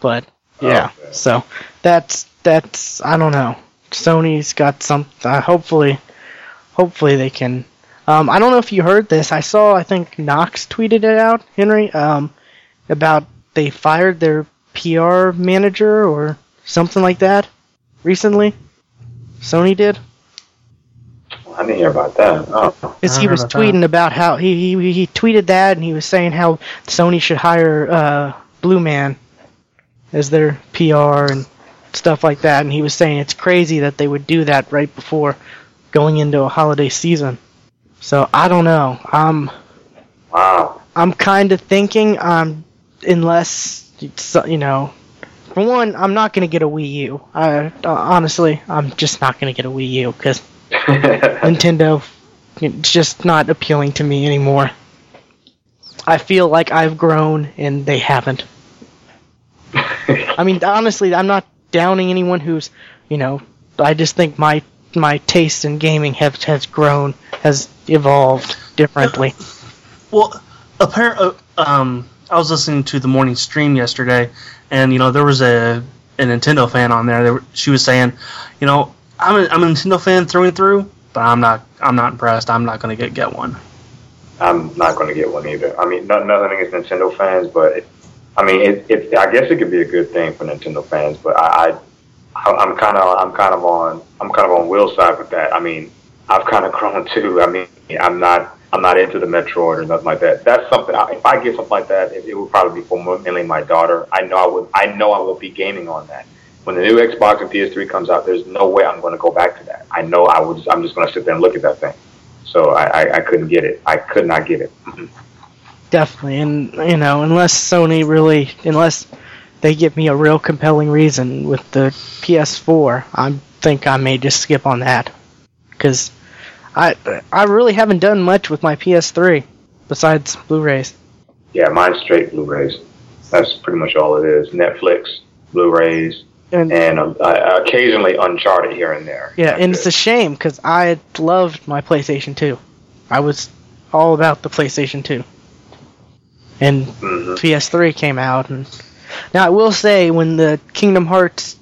but yeah Okay. so that's that's i don't know. Sony's got some uh, hopefully hopefully they can. Um, i don't know if you heard this. I saw i think knox tweeted it out henry um, about they fired their pr manager or something like that recently. Sony did? I didn't hear about that. Oh, because I he was about tweeting about how he, he he tweeted that and he was saying how Sony should hire uh, Blue Man as their PR and stuff like that, and he was saying it's crazy that they would do that right before going into a holiday season. So I don't know. I'm wow. I'm kind of thinking um unless you know. For one, I'm not gonna get a Wii U. I, uh, honestly, I'm just not gonna get a Wii U because Nintendo, it's just not appealing to me anymore. I feel like I've grown and they haven't. I mean, honestly, I'm not downing anyone who's, you know, I just think my my taste in gaming have has grown, has evolved differently. Well, apparently, um, I was listening to the morning stream yesterday, and you know there was a, a Nintendo fan on there. They were, she was saying, you know, I'm a, I'm a Nintendo fan through and through, but I'm not I'm not impressed. I'm not going to get get one. I'm not going to get one either. I mean, not, nothing against Nintendo fans, but it, I mean, it, it. I guess it could be a good thing for Nintendo fans, but I, I I'm kind of, I'm kind of on, I'm kind of on Will's side with that. I mean, I've kind of grown too. I mean, I'm not, I'm not into the Metroid or nothing like that. That's something. I- If I get something like that, it, it would probably be for mainly my daughter. I know I would, I know I will be gaming on that. When the new Xbox and PS3 comes out, there's no way I'm going to go back to that. I know I would. I'm just going to sit there and look at that thing. So I, I, I couldn't get it. I could not get it. Definitely, and you know, unless Sony really, unless they give me a real compelling reason with the PS4, I think I may just skip on that because I I really haven't done much with my PS3 besides Blu-rays. Yeah, mine's straight Blu-rays. That's pretty much all it is. Netflix, Blu-rays, And and um, uh, occasionally Uncharted here and there. yeah, and it's it. a shame because I loved my PlayStation 2. I was all about the PlayStation 2. And Mhm. PS3 came out, and now I will say when the Kingdom Hearts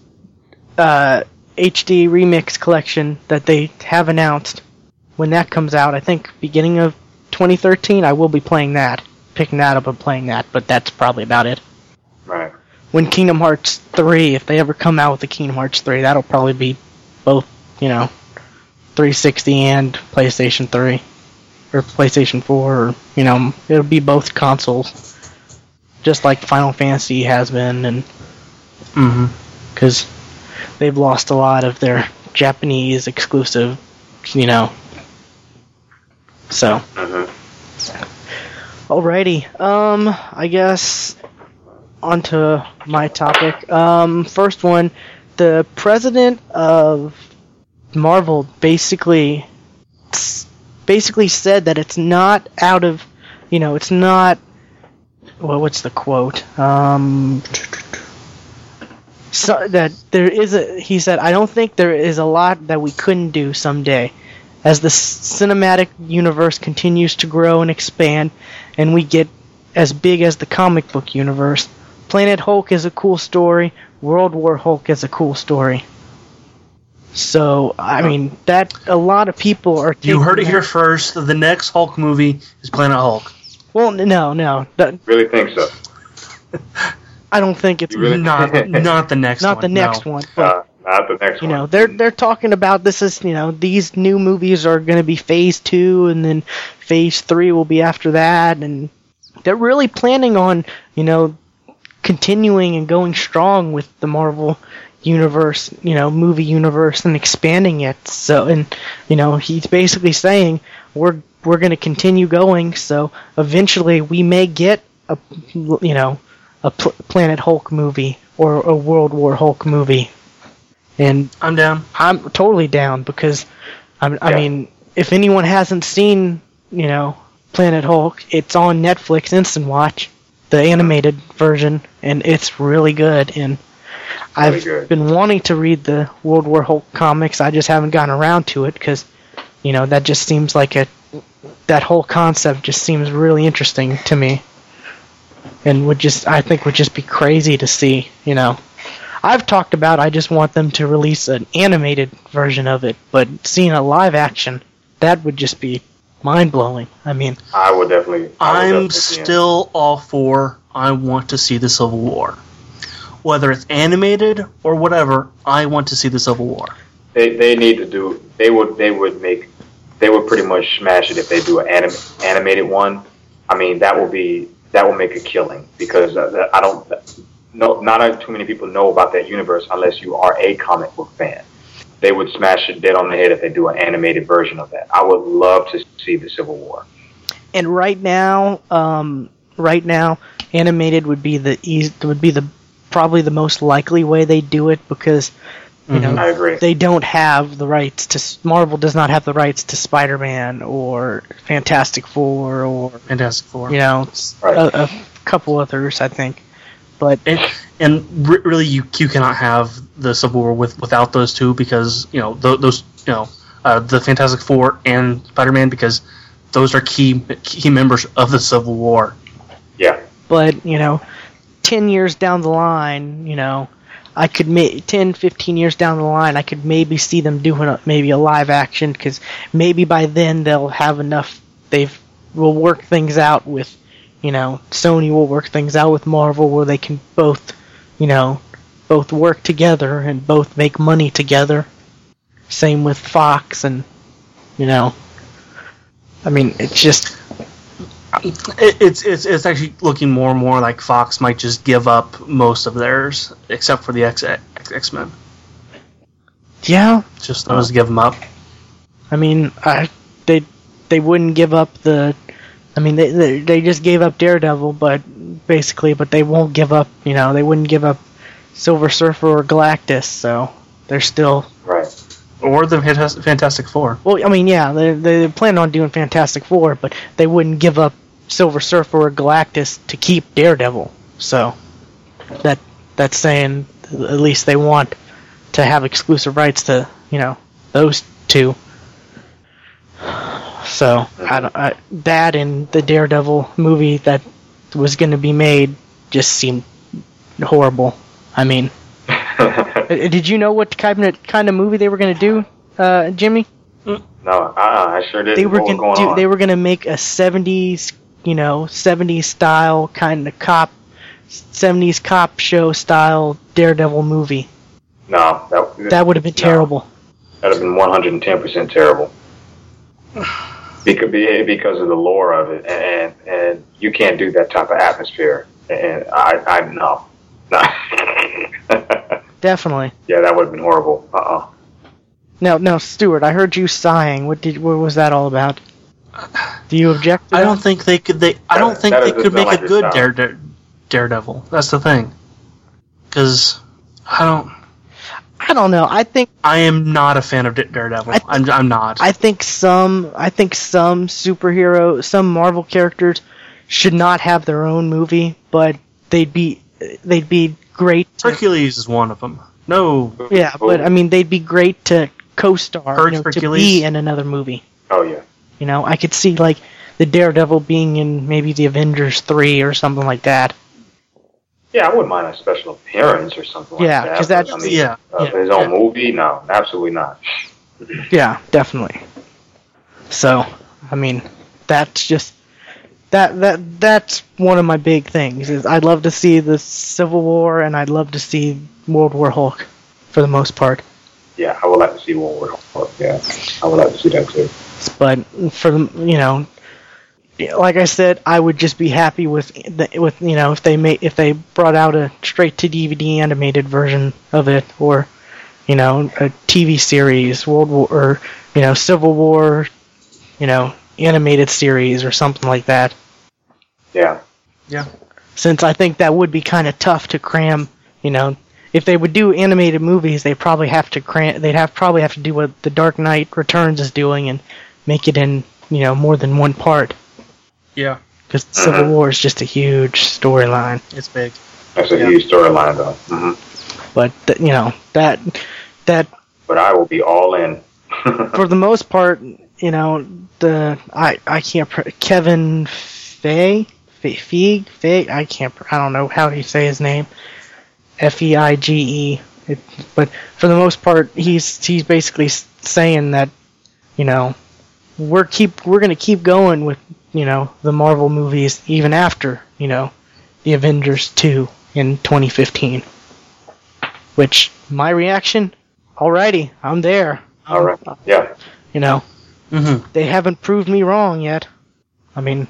uh, HD Remix collection that they have announced, when that comes out, I think beginning of 2013, I will be playing that, picking that up and playing that. But that's probably about it. right. When Kingdom Hearts 3, if they ever come out with the Kingdom Hearts 3, that'll probably be both, you know, 360 and PlayStation 3 or PlayStation 4, or you know, it'll be both consoles, just like Final Fantasy has been, and Mm-hmm. because they've lost a lot of their Japanese exclusive, you know. So, hmm alrighty, um, I guess onto my topic. Um, first one, the president of Marvel basically basically said that it's not out of, you know, it's not. Well, what's the quote? Um, so that there is a. He said, "I don't think there is a lot that we couldn't do someday." As the cinematic universe continues to grow and expand, and we get as big as the comic book universe, Planet Hulk is a cool story. World War Hulk is a cool story. So I mean that a lot of people are. You heard it taking here first. The next Hulk movie is Planet Hulk. Well, no, no, that- Really think so? I don't think it's really- Not not the next one. not one. the next no. one. But Uh, not the next you one. know they're they're talking about this is you know these new movies are going to be phase two and then phase three will be after that and they're really planning on you know continuing and going strong with the Marvel universe, you know, movie universe and expanding it. So and you know, he's basically saying we're we're going to continue going, so eventually we may get a you know, a Pl- Planet Hulk movie or a World War Hulk movie. And I'm down. I'm totally down because I, I Yeah. mean, if anyone hasn't seen, you know, Planet Hulk, it's on Netflix Instant Watch, the animated version, and it's really good. And I've good. been wanting to read the World War Hulk comics. I just haven't gotten around to it because, you know, that just seems like a that whole concept just seems really interesting to me, and would just I think would just be crazy to see. You know, I've talked about I just want them to release an animated version of it, but seeing a live action, that would just be mind blowing. I mean, I would definitely. I would I'm definitely see him. still all for. I want to see the Civil War, whether it's animated or whatever. I want to see the Civil War. They they need to do. They would they would make. They would pretty much smash it if they do an anim, animated one. I mean, that will be that will make a killing because uh, I don't. No, not too many people know about that universe unless you are a comic book fan. They would smash it dead on the head if they do an animated version of that. I would love to see the Civil War. and right now, um, right now, animated would be the eas would be the probably the most likely way they do it because you know I agree. they don't have the rights to Marvel does not have the rights to Spider-Man or Fantastic Four or Fantastic Four. you know Right. a, a couple others I think, but And, and re- really, you you cannot have the Civil War with without those two because you know th- those you know uh, the Fantastic Four and Spider Man because those are key key members of the Civil War. Yeah. but you know 10 years down the line you know i could ma- 10 15 years down the line i could maybe see them doing a, maybe a live action because maybe by then they'll have enough they've will work things out with you know sony will work things out with marvel where they can both you know both work together and both make money together. Same with fox and you know. I mean it's just it's it's it's actually looking more and more like Fox might just give up most of theirs except for the X X Men. yeah Just those give them up. I mean, I they they wouldn't give up the. I mean, they, they they just gave up Daredevil, but basically, but they won't give up. You know, they wouldn't give up Silver Surfer or Galactus, so they're still. Right. Or the Fantas- Fantastic Four. Well, I mean, yeah, they they plan on doing Fantastic Four, but they wouldn't give up Silver Surfer or Galactus to keep Daredevil. So that that's saying at least they want to have exclusive rights to you know those two. So I don't, I, that and the Daredevil movie that was going to be made just seemed horrible. I mean, did you know what kind of kind of movie they were going to do, uh, Jimmy? no, uh, I sure didn't. They were what was going going to they were going to make a 70s, you know, 70s style kind of cop 70s cop show style Daredevil movie. no, that That would have been no. terrible. That'd have been 110 percent terrible. Because because of the lore of it, and and you can't do that type of atmosphere. And I I no, no. Definitely. yeah, that would have been horrible. Uh uh Now, now, Stuart, I heard you sighing. What did? What was that all about? Do you object? To I don't think they could. They I don't think they could make sound a good Dare. Dare, Daredevil. That's the thing. Because I don't. I don't know. I think I am not a fan of Daredevil. I- I'm, I'm not. I think some I think some superhero some Marvel characters should not have their own movie, but they'd be they'd be great. To, Hercules is one of them. No, yeah, but I mean they'd be great to co-star, Her- you know, to be in another movie. Oh yeah. You know, I could see like the Daredevil being in maybe the Avengers three or something like that. Yeah, I wouldn't mind a special appearance or something Yeah, like that. 'cause but, that's- I mean, yeah, uh, yeah, his own yeah. movie. No, absolutely not. Yeah, definitely. So, I mean, that's just that that that's one of my big things. Is I'd love to see the Civil War and I'd love to see World War Hulk, for the most part. Yeah, I would like to see World War Hulk. Yeah, I would like to see that too. But for the you know, like I said, I would just be happy with the, with you know if they made if they brought out a straight to DVD animated version of it, or you know a TV series, World War, or you know Civil War, you know animated series or something like that. Yeah. Yeah. Since I think that would be kind of tough to cram, you know, if they would do animated movies, they probably have to cram. They'd have probably have to do what The Dark Knight Returns is doing and make it in you know more than one part Yeah. because Civil War is just a huge storyline. It's big. That's a Yeah. huge storyline, though. hmm But th- you know that that But I will be all in. for the most part, you know the I I can't pr- Kevin Feige Feige Feige I can't I don't know how you say his name F E I G E. It- But for the most part, he's he's basically saying that you know we're keep we're gonna keep going with you know the Marvel movies even after you know the Avengers two in 2015. Which my reaction, alrighty, I'm there. all right. Yeah. You know, Mm-hmm. they haven't proved me wrong yet. I mean,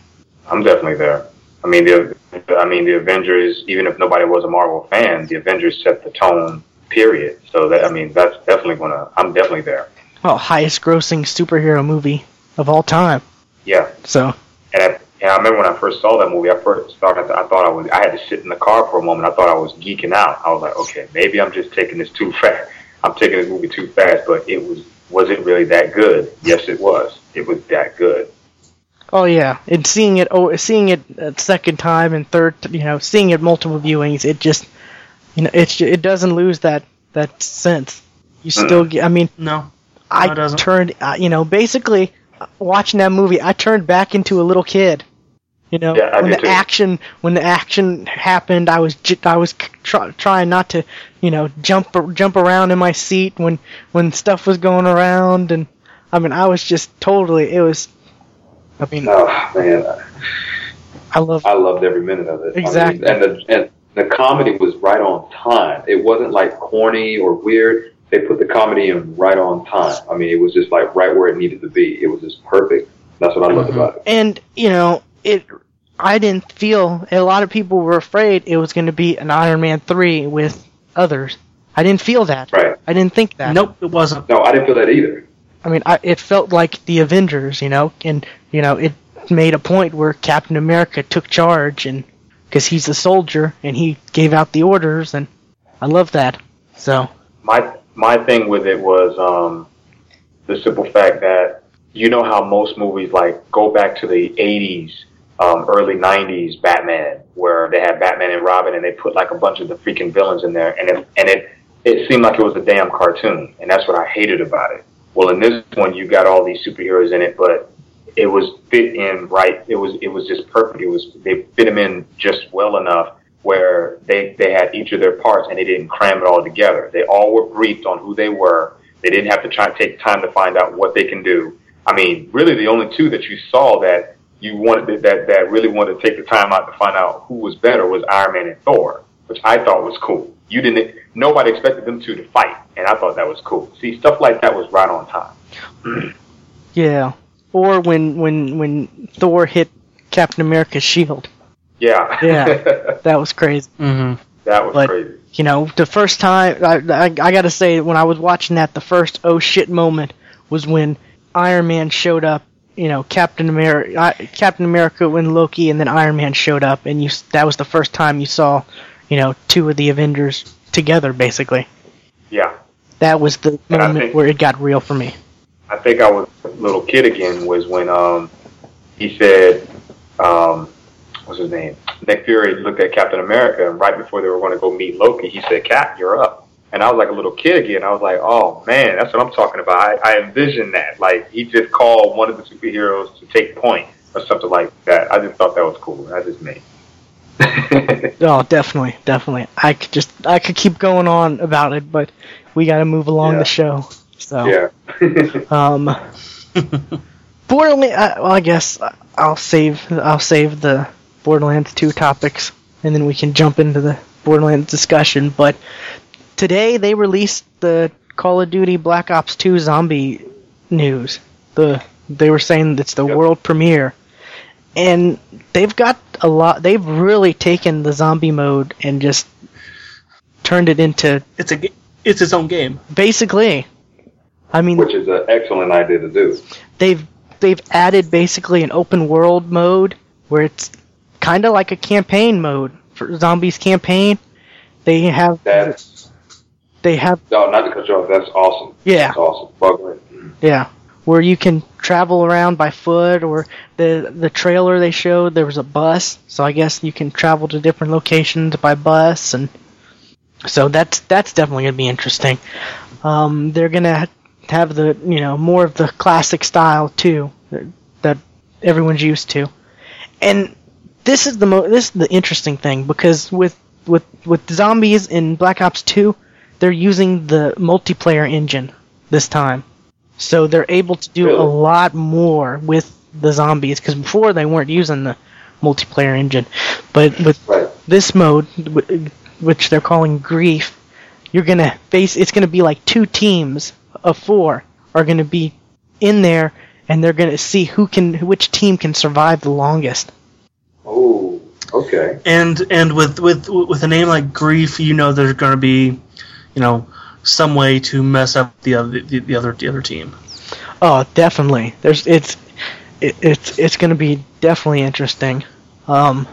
I'm definitely there. I mean, the I mean the Avengers. Even if nobody was a Marvel fan, the Avengers set the tone. Period. So that I mean, that's definitely gonna. I'm definitely there. well, highest grossing superhero movie of all time. Yeah. So, And I, and I remember when I first saw that movie. I first started. I thought I was. I had to sit in the car for a moment. I thought I was geeking out. I was like, okay, maybe I'm just taking this too fast. I'm taking this movie too fast. But it was. Was it really that good? Yes, it was. It was that good. Oh yeah, and seeing it, oh, seeing it a second time and third, you know, seeing it multiple viewings, it just, you know, it's it doesn't lose that that sense. You still get. I mean, No. I doesn't. turned, uh, you know, basically uh, watching that movie, I turned back into a little kid. You know, Yeah, when the too. action when the action happened, I was j- I was try, trying not to, you know, jump jump around in my seat when when stuff was going around, and I mean, I was just totally. It was. I mean, Oh man, I love. I loved every minute of it. I mean, Exactly. and the and the comedy was right on time. It wasn't like corny or weird. They put the comedy in right on time. I mean, it was just like right where it needed to be. It was just perfect. That's what I loved Mhm. about it. and you know it i didn't feel a lot of people were afraid it was going to be an iron man 3 with others i didn't feel that Right. i didn't think that Nope, it wasn't. No, I didn't feel that either. I mean I, it felt like the avengers you know and you know it made a point where captain america took charge and because he's a soldier and he gave out the orders and i love that. So my my thing with it was um, the simple fact that you know how most movies like go back to the 80s um, early 90s batman where they had batman and robin and they put like a bunch of the freaking villains in there and it and it it seemed like it was a damn cartoon and that's what i hated about it well in this one you got all these superheroes in it but it was fit in right it was it was just perfect it was they fit them in just well enough where they, they had each of their parts and they didn't cram it all together. They all were briefed on who they were. They didn't have to try and take time to find out what they can do. I mean, really the only two that you saw that you wanted that that really wanted to take the time out to find out who was better was Iron Man and Thor, which I thought was cool. You didn't nobody expected them two to fight, and I thought that was cool. See, stuff like that was right on time. yeah or when when when thor hit captain america's shield Yeah. Yeah. that was crazy Mm-hmm. that was But- crazy. you know, the first time I, I, I gotta say, when I was watching that, the first oh shit moment was when Iron Man showed up. You know, Captain America, Captain America, when Loki, and then Iron Man showed up, and you that was the first time you saw, you know, two of the Avengers together, basically. Yeah. That was the And moment think- where it got real for me. I think I was a little kid again was when um he said um what's his name? Nick Fury looked at Captain America and right before they were going to go meet Loki, he said, "Cap, you're up." And I was like a little kid again. I was like, "Oh man, that's what I'm talking about." I, I envisioned that. Like he just called one of the superheroes to take point or something like that. I just thought that was cool. That's just me. Oh, definitely, definitely. I could just, I could keep going on about it, but we got to move along Yeah. the show. So, yeah. Um, Borderlands. Uh, well, I guess I'll save. I'll save the Borderlands two topics, and then we can jump into the Borderlands discussion. But today they released the Call of Duty Black Ops two zombie news. The they were saying it's the Yep. world premiere, and they've got a lot. They've really taken the zombie mode and just turned it into It's a ga- it's its own game. basically. I mean, which is an excellent idea to do. they've they've added basically an open world mode where it's kind of like a campaign mode for zombies campaign. They have That's they have no, not to cut you off. That's awesome. yeah That's awesome. Well, go ahead. Yeah where you can travel around by foot or the the trailer they showed there was a bus. So I guess you can travel to different locations by bus. And so that's that's definitely gonna be interesting. Um, they're gonna have the you know more of the classic style too that, that everyone's used to, and this is the mo- this is the interesting thing because with with with zombies in Black Ops 2, they're using the multiplayer engine this time, so they're able to do a lot more with the zombies because before they weren't using the multiplayer engine, but with Right. this mode, which they're calling grief, you're gonna face. It's gonna be like two teams of four are gonna be in there, and they're gonna see who can, which team can survive the longest. Oh, okay. And and with with with a name like Grief, you know there's going to be, you know, some way to mess up the other the, the other the other team. Oh, definitely. There's it's it, it's it's gonna be definitely interesting. Um,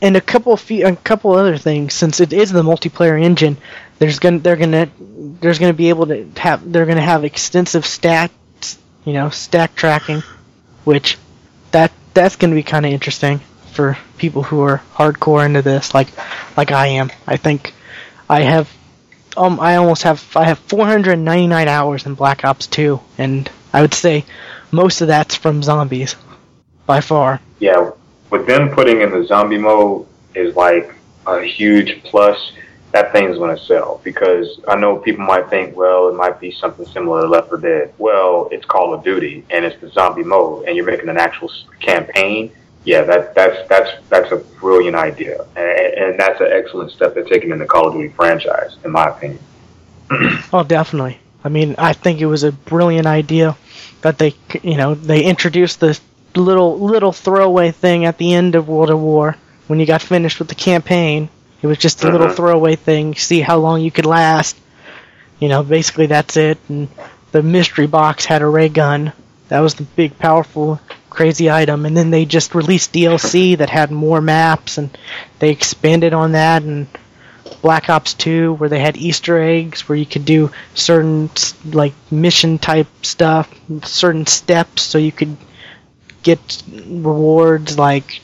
and a couple fe- a couple other things since it is the multiplayer engine. There's gonna they're gonna there's gonna be able to have they're gonna have extensive stats, you know, stack tracking, which that that's gonna be kind of interesting for people who are hardcore into this, like like I am. I think I have um I almost have I have 499 hours in Black Ops 2, and I would say most of that's from zombies, by far. yeah, with them putting in the zombie mode is like a huge plus. That thing's going to sell because I know people might think, well, it might be something similar to Left 4 Dead. Well, it's Call of Duty and it's the zombie mode, and you're making an actual campaign. Yeah, that that's that's that's a brilliant idea, and, and that's an excellent step they're taking in the Call of Duty franchise, in my opinion. Oh, definitely. I mean, I think it was a brilliant idea that they, you know, they introduced this little little throwaway thing at the end of World of War when you got finished with the campaign. It was just a little Mhm. throwaway thing, see how long you could last. You know, basically that's it. And the mystery box had a ray gun. That was the big, powerful, crazy item. And then they just released DLC that had more maps, and they expanded on that. And Black Ops 2 where they had Easter eggs where you could do certain like mission type stuff, certain steps so you could get rewards like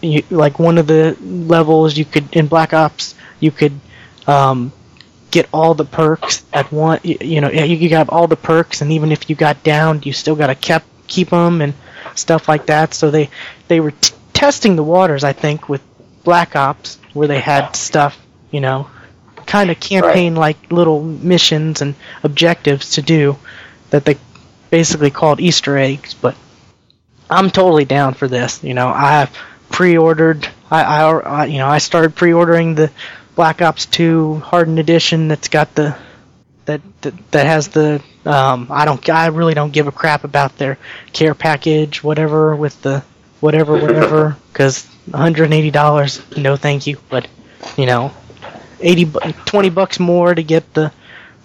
you, like one of the levels you could in Black Ops you could um, get all the perks at one you, you know you, you got all the perks and even if you got downed you still got to kept keep them and stuff like that. So they they were t- testing the waters I think with Black Ops where they had stuff you know kind of campaign like little missions and objectives to do that they basically called Easter eggs but I'm totally down for this you know. I have pre-ordered I, I, I you know I started pre-ordering the Black Ops 2 Hardened Edition that's got the that that, that has the um, I don't I really don't give a crap about their care package whatever with the whatever whatever because 180 dollars no thank you but you know 80 20 bucks more to get the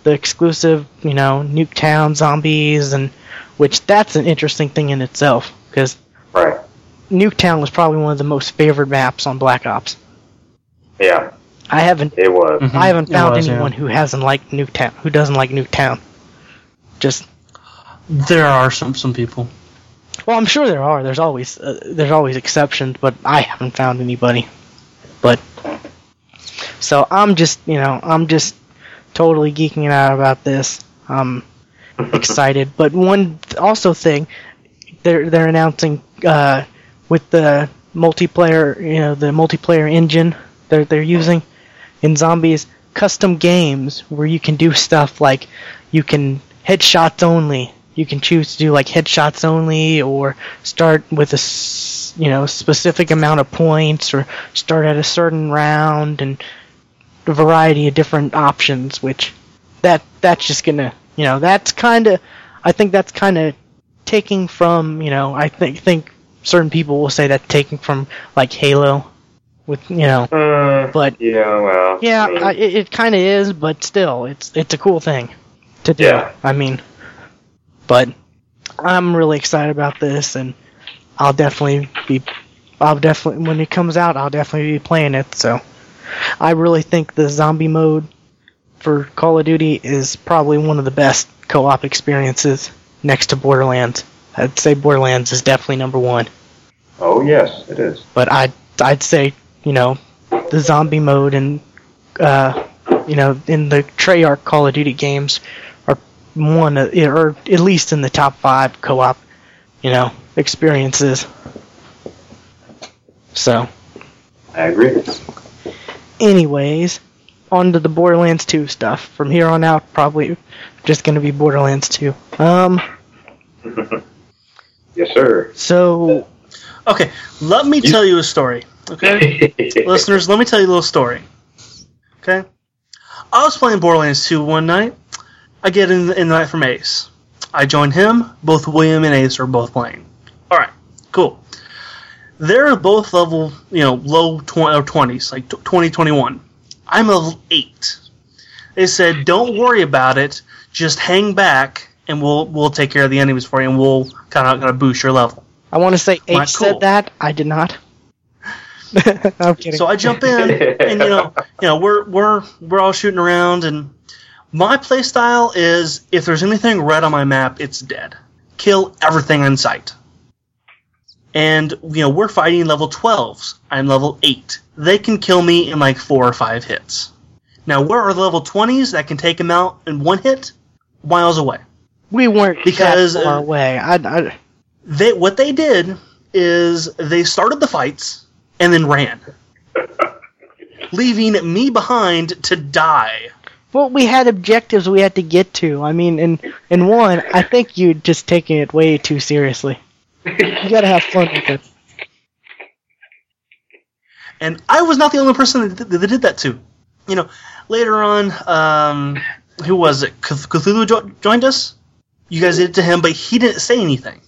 the exclusive you know Nuketown zombies and which that's an interesting thing in itself because Right. Nuketown was probably one of the most favored maps on Black Ops. Yeah, I haven't it was. Mhm. I haven't found was, yeah. anyone who hasn't liked Nuketown who doesn't like Nuketown. Just There are some some people. well, I'm sure there are. There's always uh, there's always exceptions, but I haven't found anybody. But so I'm just you know I'm just totally geeking out about this. I'm excited. But one th- also thing they're they're announcing uh, with the multiplayer you know the multiplayer engine they're they're using in zombies custom games where you can do stuff like you can headshots only you can choose to do like headshots only or start with a you know specific amount of points or start at a certain round and a variety of different options which that that's just gonna you know that's kind of i think that's kind of taking from you know i think think certain people will say that's taking from like Halo, with you know. Uh, But yeah, well, yeah, I mean, I, it, it kind of is, but still, it's it's a cool thing to do. Yeah. I mean, but I'm really excited about this, and I'll definitely be, I'll definitely when it comes out, I'll definitely be playing it. So, I really think the zombie mode for Call of Duty is probably one of the best co-op experiences next to Borderlands. I'd say Borderlands is definitely number one oh yes, it is. but I'd I'd say you know the zombie mode and uh, you know in the Treyarch Call of Duty games one of, or at least in the top five co-op you know experiences. So, I agree. anyways, on to the Borderlands 2 stuff. From here on out, probably just going to be Borderlands 2. Um, Yes, sir. so Okay, let me tell you a story. Okay, listeners, let me tell you a little story. Okay, I was playing Borderlands 2 one night. I get in the invite from Ace. I join him. Both William and Ace are both playing. All right, cool. They're both level, you know, low tw- or 20s, like tw 20, 21. I'm level 8. They said, don't worry about it. Just hang back, and we'll we'll take care of the enemies for you, and we'll kind of kind of boost your level. I want to say H Right, cool. said that. I did not. I'm kidding. So I jump in, and you know, you know, we're we're we're all shooting around, and my play style is if there's anything red on my map, it's dead. Kill everything in sight. And you know, we're fighting level 12s. I'm level 8. They can kill me in like four or five hits. Now, where are the level 20s that can take them out in one hit? Miles away. we weren't because, that far uh, away. I, I, They what they did is they started the fights and then ran, leaving me behind to die. Well, we had objectives we had to get to. I mean, in in one, I think you're just taking it way too seriously. You gotta have fun with it. and I was not the only person that, that did that to. You know, later on, um, who was it? Cth- Cthulhu jo- joined us. You guys did it to him, but he didn't say anything.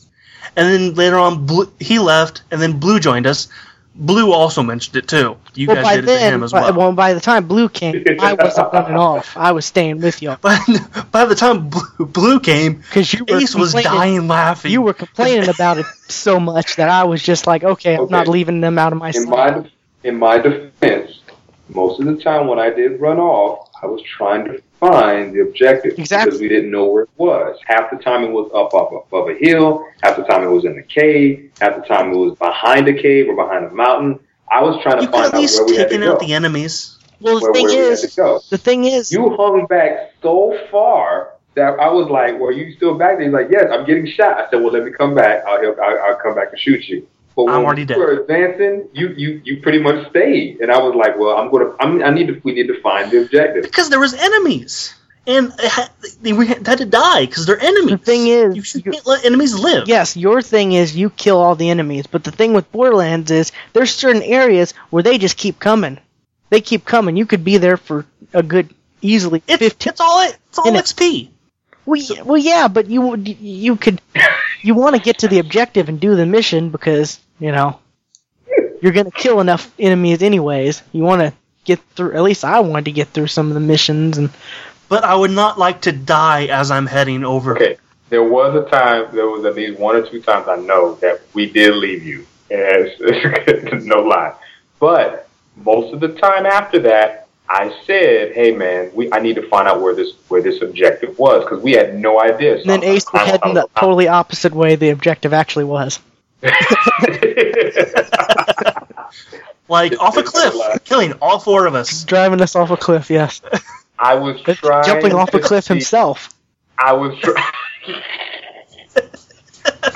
And then later on, Blue, he left, and then Blue joined us. Blue also mentioned it too. You well, guys by did it then, to him as by, well. well, by the time Blue came, I wasn't running off. I was staying with you But by the time Blue, Blue came, because you were Ace was complaining- dying laughing. You were complaining about it so much that I was just like, okay, I'm not leaving them out of my In my in my defense, most of the time when I did run off, I was trying to find the objective Exactly. because we didn't know where it was. Half the time it was up up above a hill. Half the time it was in a cave. Half the time it was behind a cave or behind a mountain. I was trying to you find out where we had to go. out the enemies. Well, the Where, thing where we is, the thing is, You hung back so far that I was like, "Well, you still back there?" He's like, "Yes, I'm getting shot." I said, "Well, let me come back. I'll help. I'll, I'll come back and shoot you." But when I'm already we dead. were advancing, you you you pretty much stayed, and I was like, "Well, I'm gonna. I'm, I need to. We need to find the objective." Because there was enemies. And had, they we had to die because they're enemies. The thing is, you should you- can't let enemies live. yes, your thing is you kill all the enemies, but the thing with Borderlands is there's certain areas where they just keep coming. They keep coming. You could be there for a good, easily It's, 15. it's all it's all minutes. XP. Well, yeah, well, yeah, but you would- you could you want to get to the objective and do the mission because you know you're gonna kill enough enemies anyways. You want to get through. At least I wanted to get through some of the missions and But I would not like to die as I'm heading over. Okay, there was a time, there was at least one or two times I know that we did leave you. Yes, no lie. But most of the time after that, I said, "Hey, man, we I need to find out where this where this objective was because we had no idea." And then Ace would head in the totally opposite way the objective actually was. Like off a It's not a lie. cliff, killing all four of us. Driving us off a cliff, yes. I was trying Jumping off a cliff see- himself. I was try-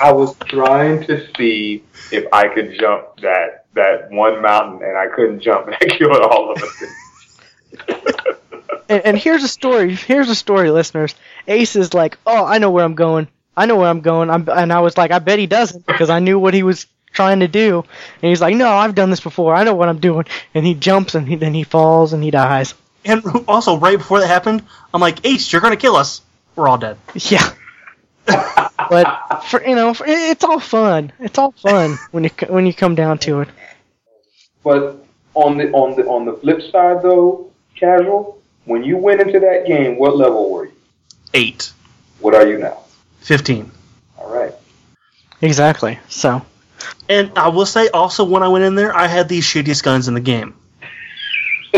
I was trying to see if I could jump that that one mountain, and I couldn't jump, and I killed all of us. And, and here's a story. Here's a story, listeners. Ace is like, "Oh, I know where I'm going. I know where I'm going." I'm, and I was like, "I bet he doesn't," because I knew what he was trying to do. And he's like, "No, I've done this before. I know what I'm doing." And he jumps, and he, then he falls, and he dies. And also, right before that happened, I'm like, Ace, you're gonna kill us. We're all dead. Yeah. but for you know, for, it's all fun. It's all fun when you when you come down to it. But on the on the on the flip side, though, casual, when you went into that game, what level were you? Eight. What are you now? 15. All right. Exactly. So And I will say also when I went in there, I had the shittiest guns in the game.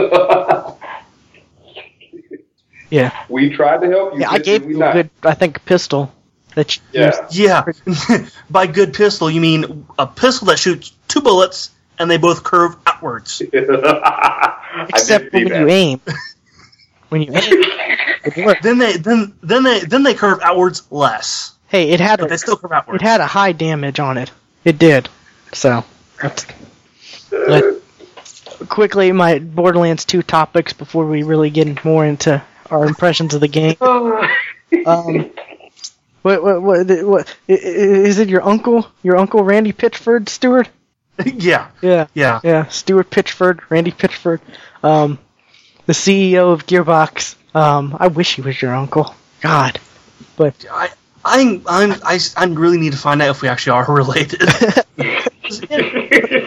yeah, we tried to help you. yeah. I gave you a good, I think, pistol that you Yeah. Yeah. By good pistol, you mean a pistol that shoots two bullets and they both curve outwards. Except when that. you aim. When you aim, it worked. Then they then then they then they curve outwards less. Hey, it had But they still curve outwards. it had a high damage on it. It did. So, but quickly, my Borderlands 2 topics before we really get more into our impressions of the game. Um, what, what, what, what, i- i- is it your uncle, your uncle Randy Pitchford, Stewart? yeah. Yeah, Yeah. yeah, Stuart Pitchford, Randy Pitchford, um, the CEO of Gearbox. Um, I wish he was your uncle. God, but I I'm I'm I, I really need to find out if we actually are related.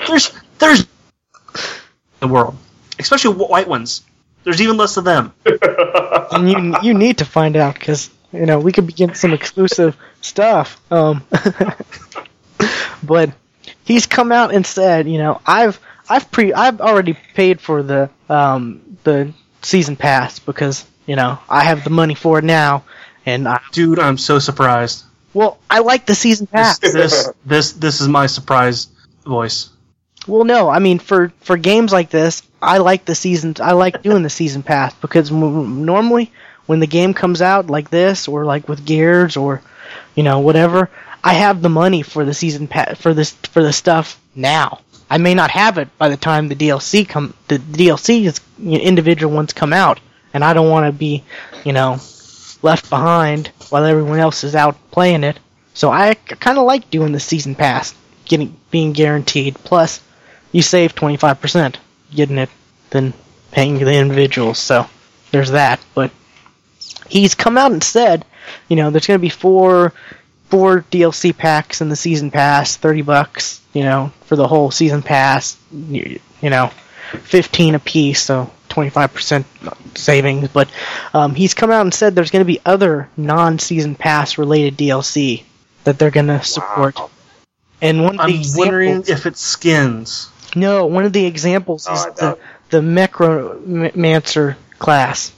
there's there's the world, especially white ones. There's even less of them. and you you need to find out because you know we could be getting some exclusive stuff. Um, but he's come out and said, you know, I've I've pre I've already paid for the um the season pass because you know I have the money for it now, and I Dude, I'm so surprised. well I like the season pass. This this this, this is my surprise voice. Well, no, I mean for for games like this, I like the season. I like doing the season pass because m- normally when the game comes out like this, or like with Gears, or you know whatever, I have the money for the season pass for this for the stuff now. I may not have it by the time the DLC come. The DLC is you know, individual ones come out, and I don't want to be, you know, left behind while everyone else is out playing it. So I kind of like doing the season pass, getting being guaranteed. Plus, you save 25% getting it than paying the individuals. So there's that. But he's come out and said, you know, there's going to be four four DLC packs in the season pass, 30 bucks, you know, for the whole season pass, you, you know, 15 a piece, so 25% savings. But um, he's come out and said there's going to be other non-season pass related DLC that they're going to support. Wow. And one of I'm the wondering if it's skins. no, one of the examples Oh, is the the Mechromancer class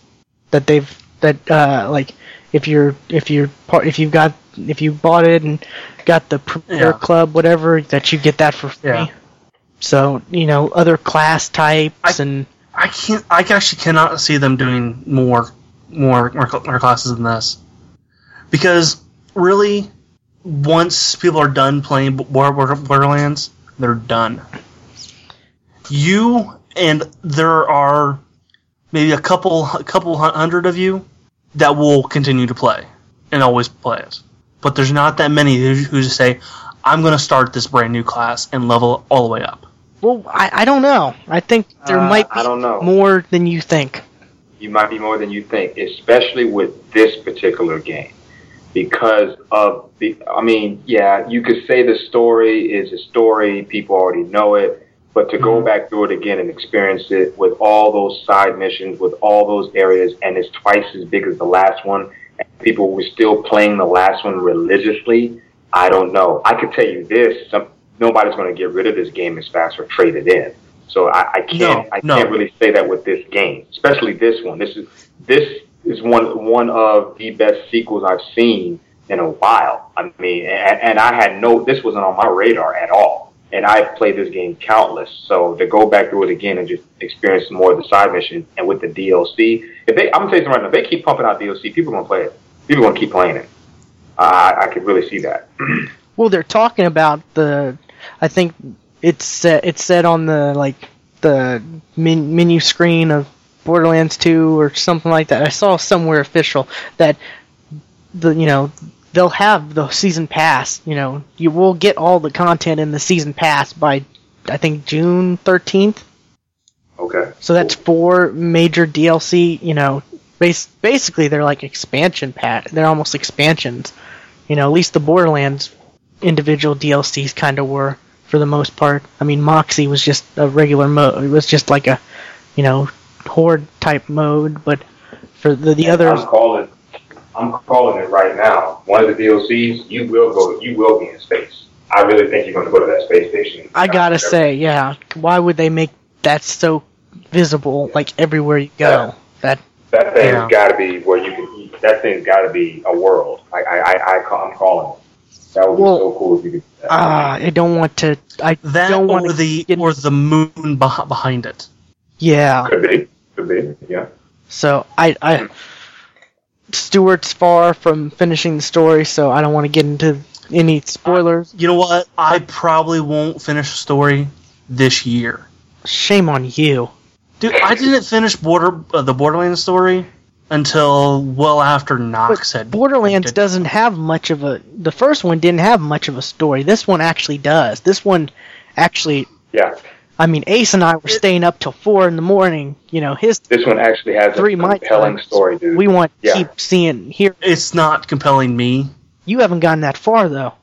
that they've that uh like if you're if you're part if you've got if you bought it and got the Premier Yeah. Club whatever that you get that for free. Yeah. So you know other class types I- and I can't. I actually cannot see them doing more, more, more, classes than this, because really, once people are done playing Bor- Bor- Borderlands, they're done. You and there are maybe a couple, a couple hundred of you that will continue to play and always play it, but there's not that many who, who just say, "I'm going to start this brand new class and level all the way up." Well I, I don't know. I think there Uh, might be I don't know. more than you think. you might be more than you think, especially with this particular game. Because of the, I mean, yeah, you could say the story is a story, people already know it, but to go back through it again and experience it with all those side missions, with all those areas, and it's twice as big as the last one, and people were still playing the last one religiously, I don't know. I could tell you this, some, nobody's going to get rid of this game as fast or trade it in. So I, I can't, No, I no. can't really say that with this game, especially this one. This is this is one one of the best sequels I've seen in a while. I mean, and, and I had no, this wasn't on my radar at all. And I've played this game countless. So to go back through it again and just experience more of the side mission and with the DLC, if they, I'm gonna tell you something right now, if they keep pumping out DLC, people are gonna play it. People are gonna keep playing it. Uh, I, I could really see that. Well, they're talking about the. I think it's set, it's said on the like the men, menu screen of Borderlands 2 or something like that. I saw somewhere official that the you know they'll have the season pass. You know, you will get all the content in the season pass by I think June 13th. Okay. So that's four major DLC. You know, basically they're like expansion pat. They're almost expansions you know, at least the Borderlands individual DLCs kind of were for the most part. I mean, Moxxi was just a regular mode. It was just like a, you know, horde type mode. But for the the others, I'm calling. I'm calling it right now. One of the DLCs, you will go. You will be in space. I really think you're going to go to that space station. I gotta say, yeah, why would they make that so visible, like everywhere you go? Yeah. That that thing's Yeah. got to be where you can. That thing's got to be a world. I, I, I, I call, I'm calling it. That would be Well, so cool if you could. do that. ah, I don't want to. I That don't want or the get- or the moon behind it. Yeah. could be, could be, yeah. So I, I Stuart's far from finishing the story, so I don't want to get into any spoilers. You know what? I probably won't finish the story this year. Shame on you. Dude, I didn't finish Border uh, the Borderlands story until well after Knoxx had Borderlands did- doesn't have much of a. The first one didn't have much of a story. This one actually does. This one actually. Yeah, I mean, Ace and I were staying up till four in the morning. You know, his this one actually has three a my compelling time. story, dude. We want to Yeah. keep seeing here. It's not compelling me. You haven't gotten that far though.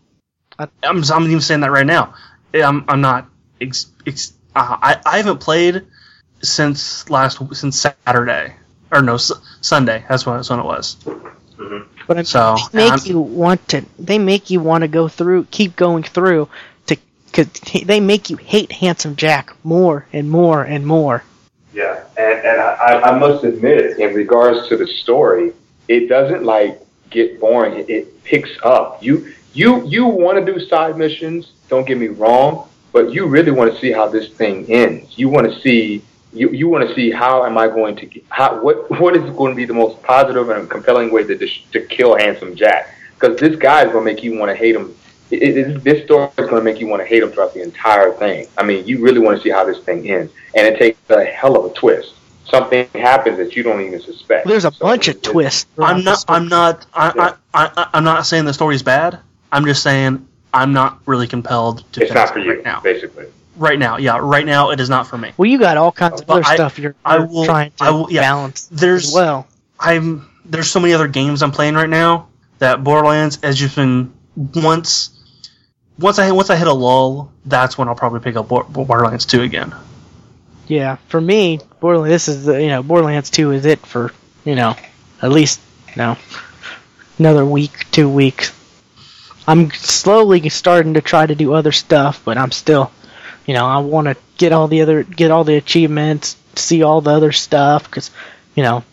I'm, I'm even saying that right now. I'm, I'm not. Ex, ex, uh, I, I haven't played since last since Saturday or no S- Sunday. That's when, that's when it was. Mm-hmm. But I'm, So they make I'm- you want to. They make you want to go through, keep going through, to because they make you hate Handsome Jack more and more and more. Yeah, and and I, I I must admit, in regards to the story, it doesn't like get boring. It, it picks up. You you you want to do side missions. Don't get me wrong, but you really want to see how this thing ends. You want to see. You, you want to see how am I going to how what what is going to be the most positive and compelling way to to kill handsome Jack because this guy is going to make you want to hate him. It, it, this story is going to make you want to hate him throughout the entire thing. I mean, you really want to see how this thing ends, and it takes a hell of a twist. Something happens that you don't even suspect. There's a So bunch of twists. I'm not. I'm not. I, Yeah. I, I, I'm not saying the story's bad. I'm just saying I'm not really compelled to. It's finish not for it you, right now. basically. Right now, yeah. Right now, it is not for me. Well, you got all kinds of Well, other I- stuff you're, I will- trying to I will- yeah. balance There's as well. I'm there's so many other games I'm playing right now that Borderlands has just been once once I once I hit a lull, that's when I'll probably pick up Borderlands 2 again. Yeah, for me, Borderlands. This is the you know Borderlands Two is it for you know at least you know another week, two weeks. I'm slowly starting to try to do other stuff, but I'm still, you know, I want to get all the other get all the achievements, see all the other stuff because, you know,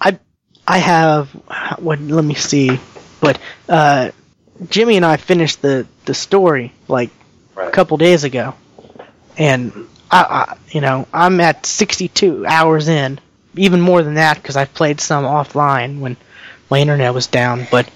I I have what let me see, but uh, Jimmy and I finished the the story like a couple days ago, and I, I you know I'm at 62 hours in, even more than that because I've played some offline when my internet was down. But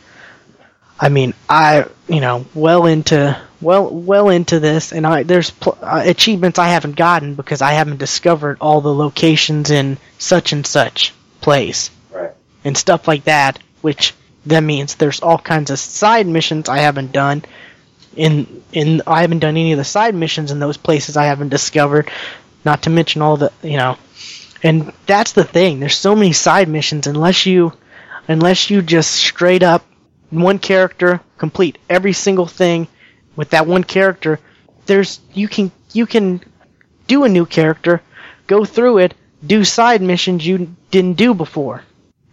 I mean, I you know well into well well into this, and I there's pl- uh, achievements I haven't gotten because I haven't discovered all the locations in such and such place Right. and stuff like that, which that means there's all kinds of side missions I haven't done. In in I haven't done any of the side missions in those places I haven't discovered. Not to mention all the you know, and that's the thing. There's so many side missions unless you unless you just straight up one character complete every single thing with that one character. There's you can you can do a new character, go through it, do side missions you didn't do before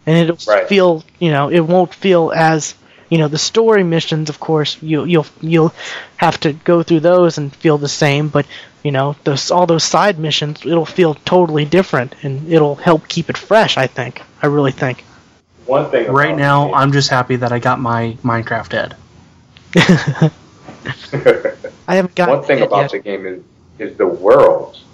and it'll Right. feel you know it won't feel as you know the story missions of course you you'll you'll have to go through those and feel the same but you know those all those side missions it'll feel totally different and it'll help keep it fresh i think i really think One thing Right about now, the I'm just happy that I got my Minecraft head. game- i haven't got One thing it about yet. the game is is the worlds.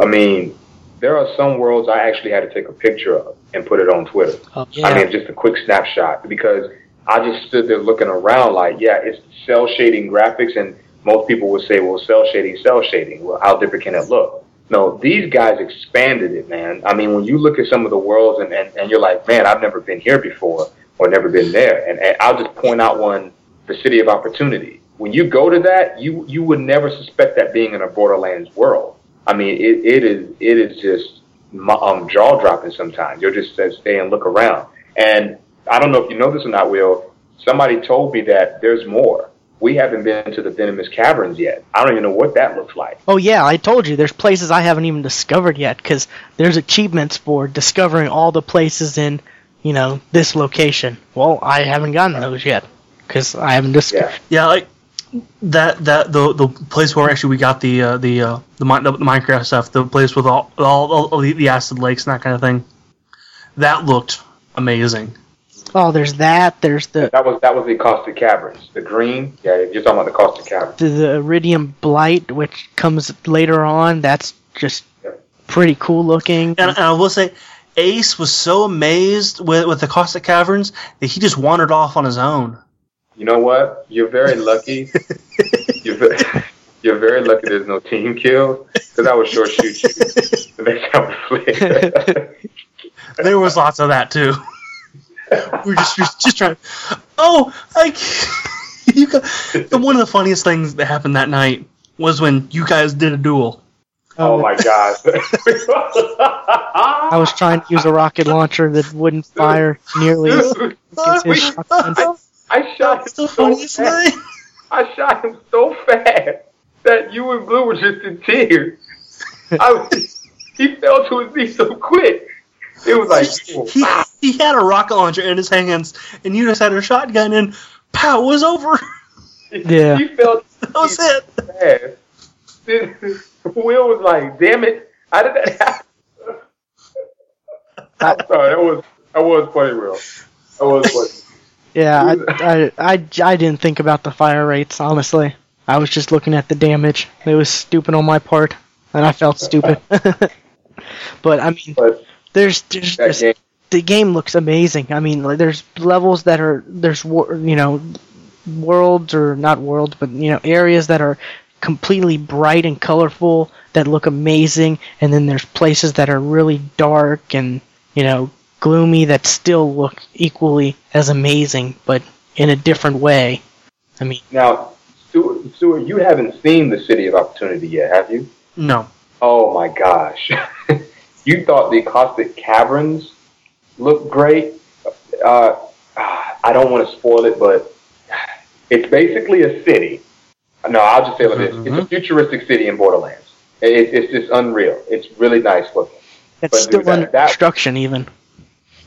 I mean, there are some worlds I actually had to take a picture of and put it on Twitter. Oh, yeah. I mean, just a quick snapshot because I just stood there looking around like, yeah, it's cel shading graphics, and most people would say, well, cel shading, cel shading. Well, how different can it look? No, these guys expanded it, man. I mean, when you look at some of the worlds and, and, and you're like, man, I've never been here before or never been there. And, and I'll just point out one, the City of Opportunity. When you go to that, you, you would never suspect that being in a Borderlands world. I mean, it, it is it is just um, jaw dropping sometimes. You'll just stay and look around. And I don't know if you know this or not, Will. somebody told me that there's more. We haven't been to the Venomous Caverns yet. I don't even know what that looks like. Oh yeah, I told you there's places I haven't even discovered yet because there's achievements for discovering all the places in, you know, this location. Well, I haven't gotten those yet because I haven't discovered. Yeah. Yeah, like that that the the place where actually we got the uh, the uh, the, Min- the Minecraft stuff, the place with all all, all the, the acid lakes and that kind of thing. That looked amazing. Oh, there's that. There's the That was that was the Caustic Caverns. The green, yeah, you're talking about the Caustic Caverns. the, the Eridium Blight, which comes later on. That's just Yep. pretty cool looking. And, and I will say, Ace was so amazed with with the Caustic Caverns that he just wandered off on his own. You know what? You're very lucky. you're, very, you're very lucky there's no team kill because I would short shoot you the next time we play. There was lots of that too. We were just just, just trying. Oh, I. You got, one of the funniest things that happened that night was when you guys did a duel. oh, oh. my gosh. I was trying to use a rocket launcher that wouldn't fire nearly as Dude, as his shotgun. I shot him That's the so fast. thing. I shot him so fast that you and Blue were just in tears. I was, he fell to his knees so quick. It was like, He, he had a rocket launcher in his hands, and you just had a shotgun, and pow, it was over. Yeah. he felt That was it. Will was like, "Damn it! How did that happen?" I'm sorry. That was that was funny, Will. That was funny. Yeah, I, I, I, I didn't think about the fire rates, honestly. I was just looking at the damage. It was stupid on my part, and I felt stupid. but, I mean, But there's, there's, that there's game, the game looks amazing. I mean, like, there's levels that are there's wor- you know worlds or not worlds, but you know areas that are completely bright and colorful that look amazing, and then there's places that are really dark and you know gloomy that still look equally as amazing, but in a different way. I mean, now, Stuart, Stuart, you haven't seen the City of Opportunity yet, have you? No. Oh my gosh! you thought the Caustic Caverns looked great. Uh, I don't want to spoil it, but it's basically a city. No, I'll just say it like this: it's a futuristic city in Borderlands. It, it's just unreal. It's really nice looking. it's But still dude, under that- construction even.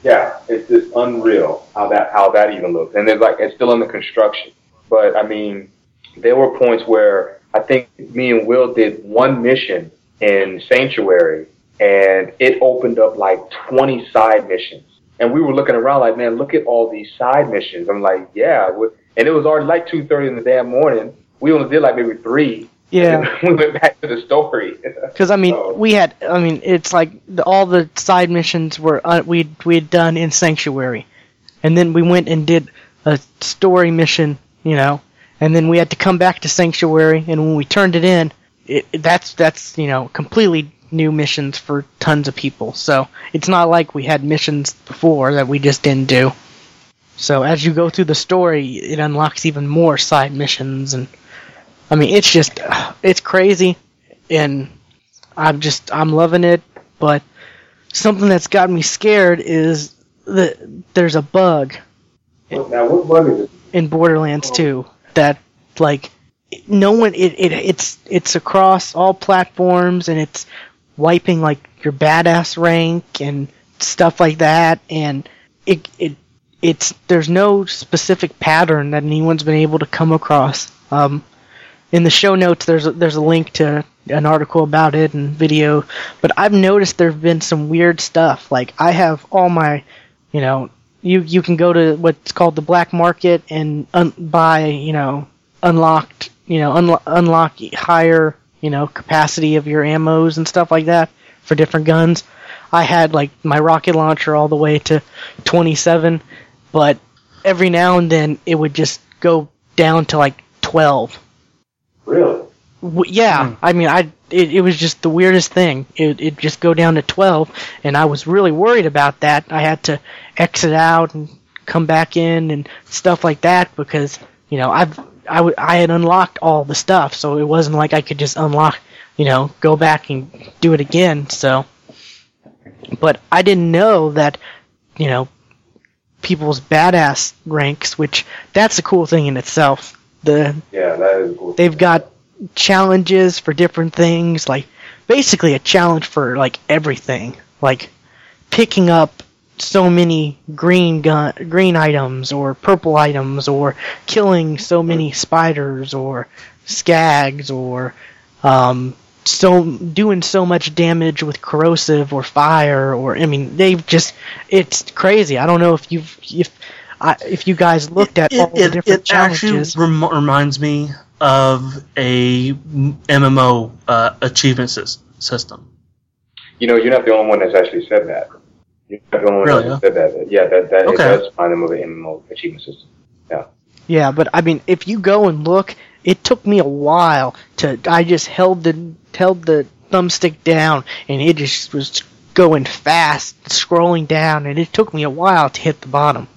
Yeah, it's just unreal how that how that even looks, and it's like it's still under construction. But I mean, there were points where I think me and Will did one mission in Sanctuary, and it opened up like twenty side missions, and we were looking around like, man, look at all these side missions. I'm like, yeah, and it was already like two thirty in the damn morning. We only did like maybe three. Yeah. we went back to the story. Because I mean, So- we had. I mean, it's like the, all the side missions were uh, we we had done in Sanctuary, and then we went and did a story mission, you know, and then we had to come back to Sanctuary, and when we turned it in, it, that's that's you know completely new missions for tons of people. So it's not like we had missions before that we just didn't do. So as you go through the story, it unlocks even more side missions, and I mean, it's just it's crazy and I'm just I'm loving it. But something that's got me scared is that there's a bug now, what bug is it? in Borderlands 2 that like no one it, it it's it's across all platforms and it's wiping like your badass rank and stuff like that and it it it's there's no specific pattern that anyone's been able to come across. Um, in the show notes there's a, there's a link to an article about it and video but i've noticed there've been some weird stuff like i have all my you know you you can go to what's called the black market and un- buy you know unlocked you know unlo- unlock higher you know capacity of your ammos and stuff like that for different guns i had like my rocket launcher all the way to 27 but every now and then it would just go down to like 12 Really? W- yeah, hmm. I mean, I it, it was just the weirdest thing. It it just go down to twelve, and I was really worried about that. I had to exit out and come back in and stuff like that because you know I've I, w- I had unlocked all the stuff, so it wasn't like I could just unlock, you know, go back and do it again. So, but I didn't know that, you know, people's badass ranks, which that's a cool thing in itself. The Yeah, that is cool. they've got challenges for different things, like basically a challenge for like everything, like picking up so many green gun green items or purple items or killing so many spiders or skags or um, so doing so much damage with corrosive or fire or I mean they've just it's crazy. I don't know if you've if I, if you guys looked at all the different it actually challenges. rem- reminds me of a MMO uh, achievement system. You know, you're not the only one that's actually said that. You're not the only Really, that said that. Yeah, that, that Okay. it does find them with an MMO achievement system. Yeah. Yeah, but I mean, if you go and look, it took me a while to. I just held the held the thumbstick down, and it just was going fast, scrolling down, and it took me a while to hit the bottom.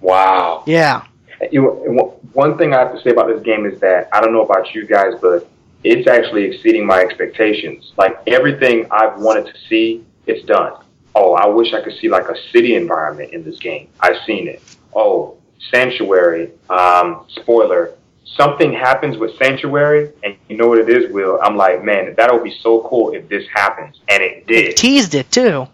Wow. Yeah, You know, one thing I have to say about this game is that I don't know about you guys, but it's actually exceeding my expectations. Like everything I've wanted to see, it's done. Oh, I wish I could see like a city environment in this game. I've seen it. Oh, Sanctuary. Um, spoiler. Something happens with Sanctuary, and you know what it is, Will. I'm like, man, that'll be so cool if this happens, and it they did. teased it too.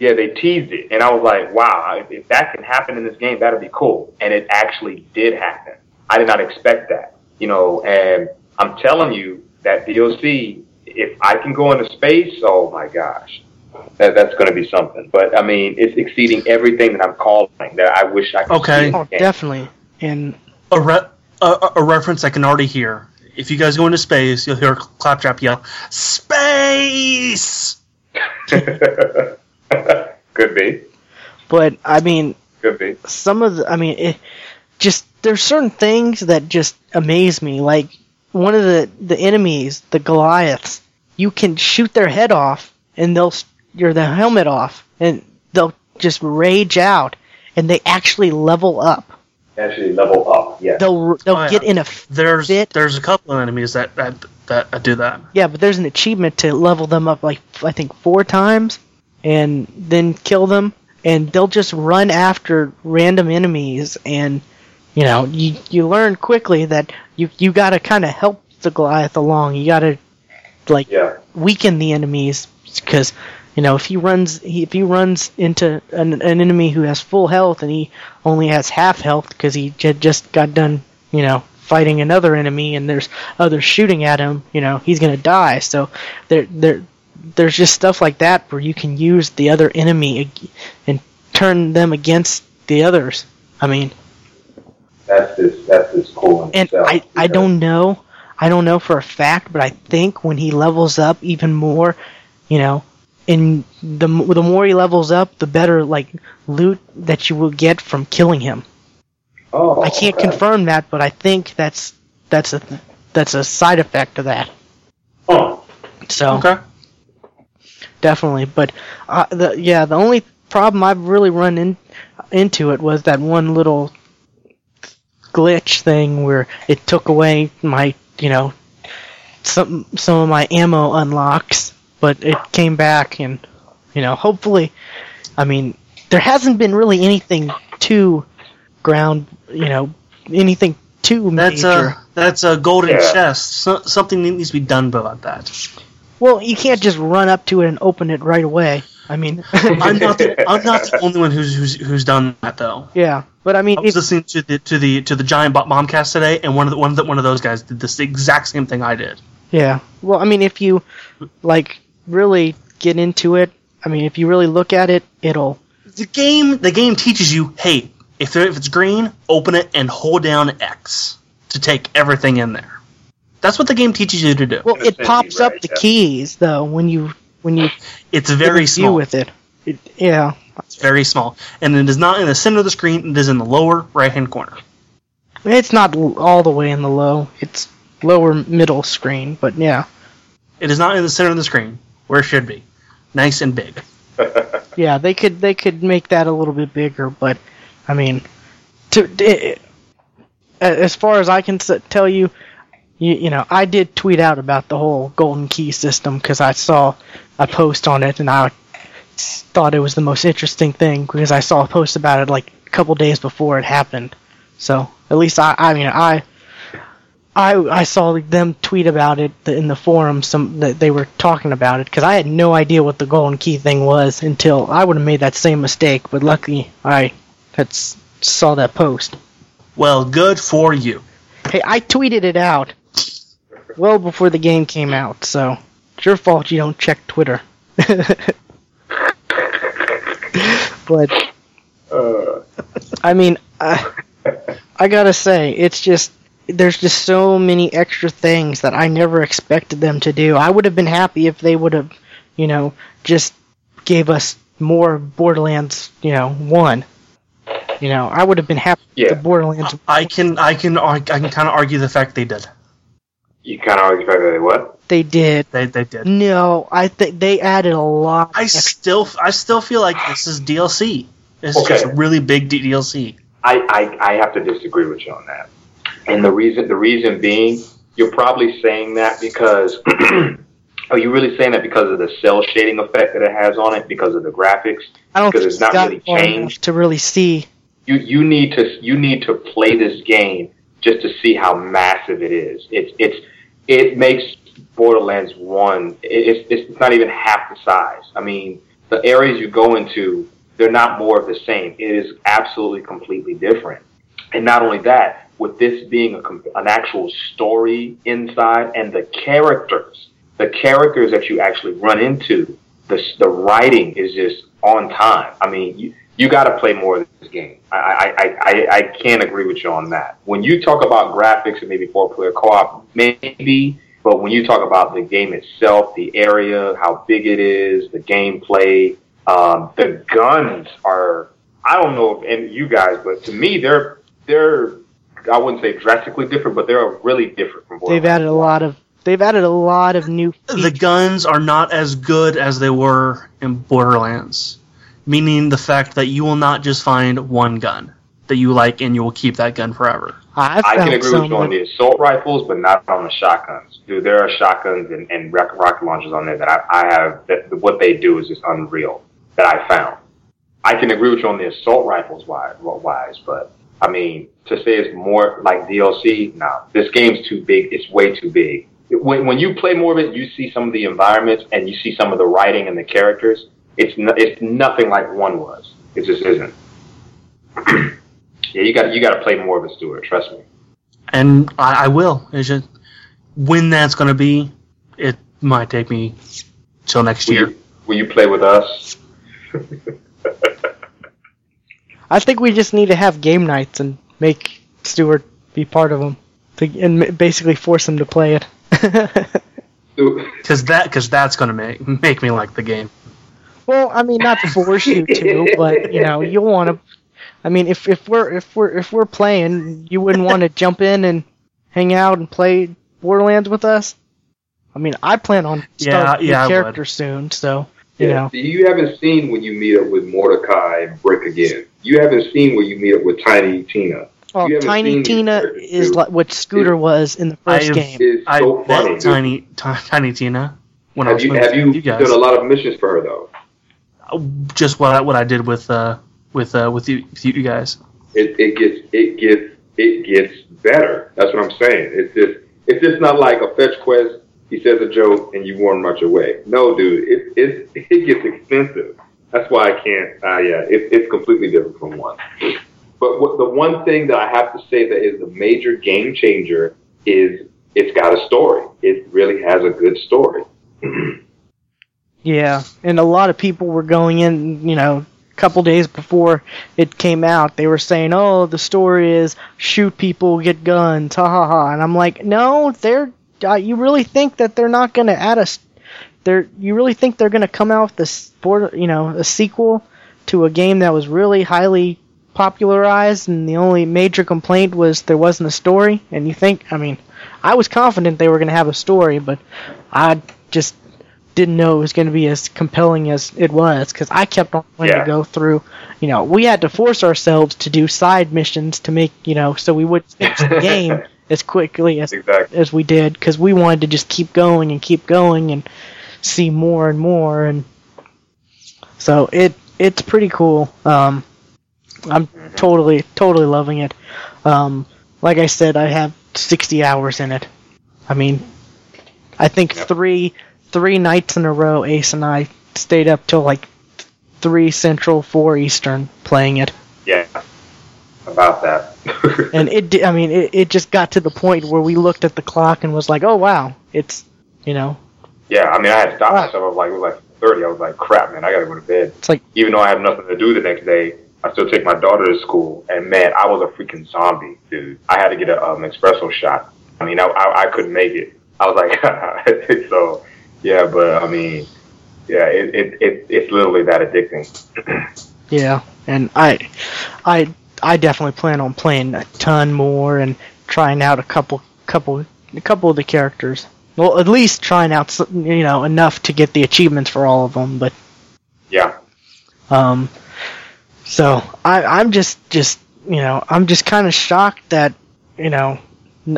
Yeah, they teased it, and I was like, "Wow, if, if that can happen in this game, that'll be cool." And it actually did happen. I did not expect that, you know. And I'm telling you that DLC, if I can go into space, oh my gosh, that that's going to be something. But I mean, it's exceeding everything that I'm calling that I wish I could. Okay. see Oh, definitely. And A, re- a, a- a reference I can already hear. If you guys go into space, you'll hear Claptrap yell, "Space!" Could be, but I mean, could be. some of the. I mean, it just there's certain things that just amaze me. Like one of the the enemies, the Goliaths, you can shoot their head off, and they'll s- your the helmet off, and they'll just rage out, and they actually level up. Actually, level up. Yes. They'll they'll Oh, yeah. get in a There's Fit. there's a couple of enemies that that that do that. yeah, but there's an achievement to level them up like I think four times, and then kill them, and they'll just run after random enemies, and you know you you learn quickly that you you got to kind of help the Goliath along. You got to like Yeah. weaken the enemies because you know if he runs he, if he runs into an, an enemy who has full health and he only has half health because he j- just got done you know fighting another enemy and there's others shooting at him you know he's gonna die so there there there's just stuff like that where you can use the other enemy and turn them against the others i mean That's this. That's this cool. and itself, I, I don't know I don't know for a fact, but I think when he levels up even more, you know, in the the more he levels up, the better like loot that you will get from killing him. Oh, I can't okay. confirm that, but I think that's that's a that's a side effect of that. Huh. So Okay. definitely, but uh, the yeah, the only problem I've really run in, into it was that one little glitch thing where it took away my you know some some of my ammo unlocks, but it came back and you know hopefully, I mean there hasn't been really anything too ground you know anything too That's major. a that's a golden Yeah. chest. So, something needs to be done about that. Well, you can't just run up to it and open it right away. I mean, I'm not the, I'm not the only one who's who's who's done that though. yeah, but I mean, I was if, listening to the to the to the giant Bo- bombcast today, and one of the one of the, one of those guys did this exact same thing I did. yeah. Well, I mean, if you like really get into it, I mean, if you really look at it, it'll. The game the game teaches you, hey, if if it's green, open it and hold down X to take everything in there. That's what the game teaches you to do. Well, it Essentially, pops up the yeah. keys though when you when you It's very a view small. with it. it. Yeah, It's very small, and it is not in the center of the screen. It is in the lower right hand corner. it's not all the way in the low. It's lower middle screen, but yeah, It is not in the center of the screen where it should be, nice and big. yeah. They could they could make that a little bit bigger, but I mean, to it, as far as I can tell you, you, you know, I did tweet out about the whole golden key system because I saw a post on it and I thought it was the most interesting thing because I saw a post about it like a couple days before it happened. So at least I, I mean, I, I, I saw them tweet about it in the forum. Some that they were talking about it because I had no idea what the golden key thing was until I would have made that same mistake. But luckily, I had saw that post. Well, good for you. Hey, I tweeted it out well before the game came out, so it's your fault you don't check Twitter. but Uh, I mean, I, I gotta say, it's just there's just so many extra things that I never expected them to do. I would have been happy if they would have, you know, just gave us more Borderlands, you know, one. You know, I would have been happy Yeah. with the Borderlands. I can I can I can kind of argue the fact they did. you kind of argue the fact that they what? They did. They they did. No, I think they added a lot. I extra- still I still feel like this is DLC. This Okay. is just really big D- DLC. I, I, I have to disagree with you on that. And the reason the reason being, you're probably saying that because are you really saying that because of the cel shading effect that it has on it, because of the graphics? I don't because think it's not really changed. to really see. You you need to you need to play this game just to see how massive it is. It's it's it makes Borderlands one. It's it's not even half the size. I mean, the areas you go into, they're not more of the same. It is absolutely completely different. And not only that, with this being a, an actual story inside and the characters, the characters that you actually run into, the, the writing is just on time. I mean, you, you got to play more of this game. I, I, I, I, can't agree with you on that. When you talk about graphics and maybe four player co op, maybe, but when you talk about the game itself, the area, how big it is, the gameplay, um, the guns are, I don't know if and you guys, but to me, they're, they're, I wouldn't say drastically different, but they're really different from They've added a lot of they've added a lot of new The guns are not as good as they were in Borderlands, meaning the fact that you will not just find one gun that you like and you will keep that gun forever. I I can agree with you on the assault rifles, but not on the shotguns. Dude, there are shotguns and, and rocket launchers on there that I, I have. That what they do is just unreal. That I found. I can agree with you on the assault rifles wise, wise, but I mean to say it's more like DLC. No, this game's too big. It's way too big. When when you play more of it, you see some of the environments and you see some of the writing and the characters. It's no, it's nothing like one was. It just isn't. yeah, you got you got to play more of it, Stuart. Trust me. And I, I will. It's just when that's going to be, it might take me till next Will year. you, will you play with us? I think we just need to have game nights and make Stewart be part of them, to, and basically force him to play it. Because that, cause that's going to make make me like the game. well, I mean, not force you to, but you know, you'll want to. I mean, if if we're if we're if we're playing, you wouldn't want to jump in and hang out and play Borderlands with us. I mean, I plan on Yeah, starting yeah, I a would. character soon, so you know. You haven't seen when you meet up with Mordecai and Brick again. You haven't seen when you meet up with Tiny Tina. Oh, Tiny Tina is like what Scooter was in the 1st I've- game. It's I funny. met Tiny, Ti- Tiny Tina when I Have was you have you, you guys. done a lot of missions for her though? just what I, what I did with uh with uh with you, with you guys. It, it gets it gets it gets better. That's what I'm saying. It's just it's just not like a fetch quest. He says a joke and you warn much away. No, dude, it it it gets expensive. That's why I can't. Uh, yeah, it, it's completely different from one. But what, the one thing that I have to say that is a major game changer is it's got a story. It really has a good story. Yeah, and a lot of people were going in, you know, a couple days before it came out. They were saying, "Oh, the story is shoot people, get guns, ha ha ha." And I'm like, "No, they're. Uh, you really think that they're not going to add a? They're. You really think they're going to come out with this, border, you know, a sequel to a game that was really highly popularized, and the only major complaint was there wasn't a story? And you think? I mean, I was confident they were going to have a story, but I just didn't know it was going to be as compelling as it was because I kept on wanting Yeah. to go through. You know, we had to force ourselves to do side missions to make you know so we would finish the game as quickly as Exactly. as we did because we wanted to just keep going and keep going and see more and more and so it it's pretty cool. Um, I'm totally totally loving it. Um, like I said, I have 60 hours in it. I mean, I think Yep. three three nights in a row, Ace and I stayed up till like three Central, four Eastern playing it. Yeah, about that. and it di- i mean it, it just got to the point where we looked at the clock and was like oh wow it's you know yeah, I mean, I had stopped Wow. myself. I was like, it was like thirty. I was like, crap, man, I gotta go to bed. it's like Even though I have nothing to do the next day, I still take my daughter to school. And man, I was a freaking zombie, dude. I had to get an um, espresso shot. I mean, I, I, I couldn't make it. I was like, so yeah, but I mean, yeah, it, it, it it's literally that addicting. yeah and i i i definitely plan on playing a ton more and trying out a couple couple a couple of the characters well at least trying out you know enough to get the achievements for all of them but Yeah, Um, so I, I'm just, just you know, I'm just kind of shocked that you know,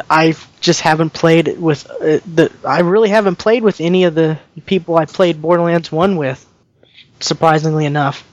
I just haven't played it with uh, the. I really haven't played with any of the people I played Borderlands One with. Surprisingly enough,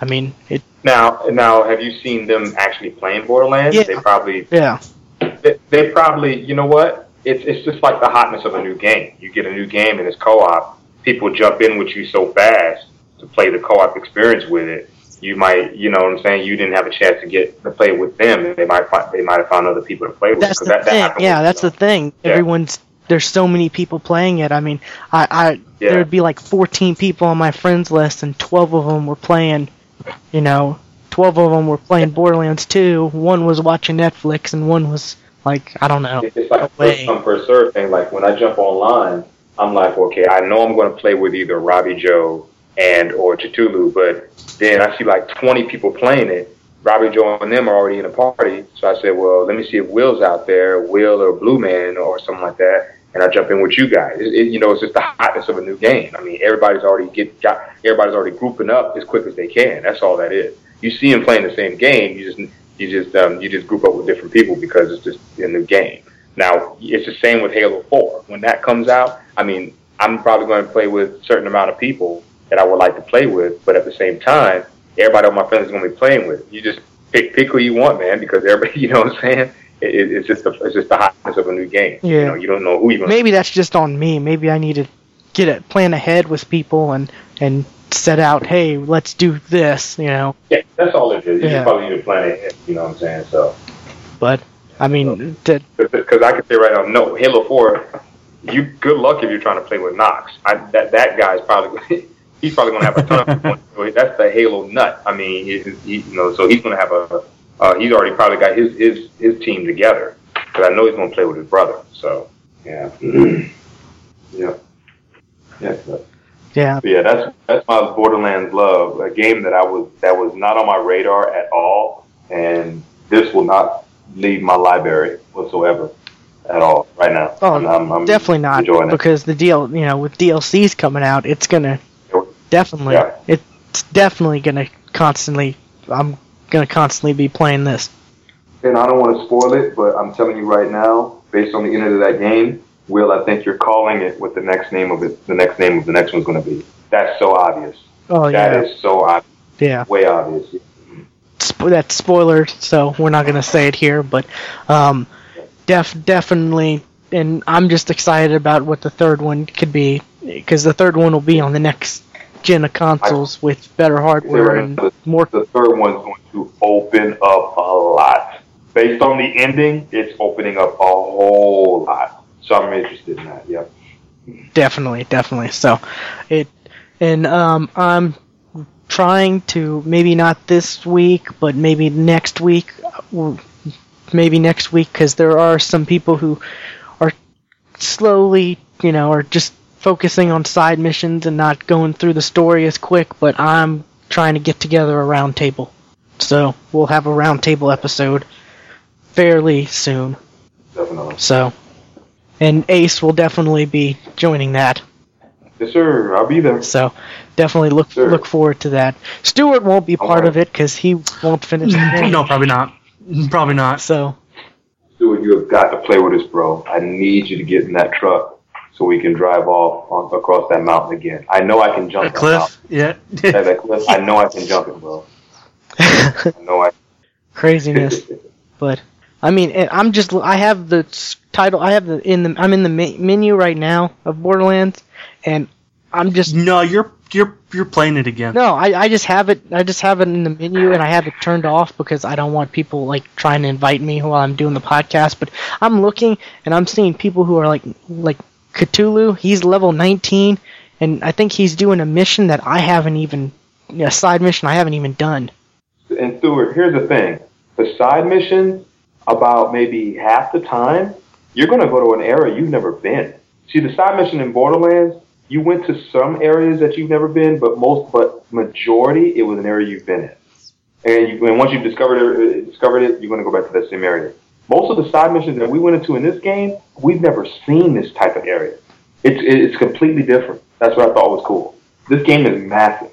I mean, it. Now, now, have you seen them actually playing Borderlands? Yeah. They probably, Yeah, they, they probably, you know what? It's it's just like the hotness of a new game. You get a new game and it's co-op. People jump in with you so fast to play the co-op experience with it. You might, you know what I'm saying? You didn't have a chance to get to play with them. They might find, they might have found other people to play with. That's the that, that thing. happened Yeah, that's you the thing. Yeah. Everyone's there's so many people playing it. I mean, I, I Yeah. there would be like 14 people on my friends list, and 12 of them were playing. You know, 12 of them were playing Borderlands 2. One was watching Netflix, and one was like, I don't know. It's like a Away. first come first serve thing. Like when I jump online, I'm like, okay, I know I'm going to play with either Robbie Joe and or Cthulhu, but then I see like 20 people playing it. Robbie Joe and them are already in a party, so I said, well, let me see if Will's out there, Will or Blue Man or something like that, and I jump in with you guys. It, it, you know, it's just the hotness of a new game. I mean, everybody's already get got everybody's already grouping up as quick as they can. That's all that is. You see them playing the same game, you just you just um, you just group up with different people because it's just a new game. Now it's the same with Halo Four. When that comes out, I mean, I'm probably going to play with a certain amount of people that I would like to play with, but at the same time, everybody on my friends is going to be playing with. You just pick pick who you want, man, because everybody, you know what I'm saying? It, it, it's just the it's just the hotness of a new game. You Yeah. know, you don't know who you're. Maybe that's just on me. Maybe I need to get it, plan ahead with people and and set out. Hey, let's do this. You know, Yeah, that's all it is. You Yeah. probably need to plan it. You know what I'm saying? So. but I mean, to, because I can say right now, no, Halo Four. You good luck if you're trying to play with Knox. I, that that guy's probably he's probably going to have a ton of fun. That's the Halo nut. I mean, he, he, you know, so he's going to have a. Uh, he's already probably got his his his team together because I know he's going to play with his brother. So yeah, yeah, yeah. But, yeah, But yeah, that's that's my Borderlands love, a game that I was that was not on my radar at all, and this will not leave my library whatsoever at all right now. Oh, I'm, I'm, I'm definitely not enjoying it. because the deal, you know, with DLCs coming out, it's gonna definitely, Yeah. it's definitely gonna constantly. I'm gonna constantly be playing this. And I don't want to spoil it, but I'm telling you right now, based on the end of that game, Will, I think you're calling it what the next name of it, the next name of the next one's going to be. That's so obvious. Oh That yeah, is so obvious, yeah. way obvious. Sp- that's spoiler, so we're not gonna say it here, but um, def definitely, and I'm just excited about what the third one could be because the third one will be on the next gen of consoles with better hardware and the, more. The third one's going to open up a lot. Based on the ending, it's opening up a whole lot. So I'm interested in that. Yep. Definitely, definitely. So, it and um, I'm trying to maybe not this week, but maybe next week, maybe next week, because there are some people who are slowly, you know, are just focusing on side missions and not going through the story as quick. But I'm trying to get together a round table, so we'll have a round table episode fairly soon. Definitely. So, and Ace will definitely be joining that. Yes, sir. I'll be there. So definitely look Sure. look forward to that. Stuart won't be part Alright. of it because he won't finish the game. No, probably not. Probably not. So Stuart, you have got to play with us, bro. I need you to get in that truck so we can drive off on, across that mountain again. I know I can jump A that cliff. mountain. Yeah. That, that cliff. I know I can jump it, bro. no idea. Craziness. but I mean, I'm just I have the title. I have the in the I'm in the menu right now of Borderlands, and I'm just No, you're you're you're playing it again. no. I I just have it. I just have it in the menu, and I have it turned off because I don't want people like trying to invite me while I'm doing the podcast. But I'm looking, and I'm seeing people who are like like Cthulhu. He's level 19, and I think he's doing a mission that I haven't even a side mission I haven't even done. And Stuart, here's the thing: the side missions, about maybe half the time, you're going to go to an area you've never been. See, the side mission in Borderlands, you went to some areas that you've never been, but most, but majority, it was an area you've been in. And, you, and once you've discovered it, discovered it, you're going to go back to that same area. Most of the side missions that we went into in this game, we've never seen this type of area. It's it's completely different. That's what I thought was cool. This game is massive.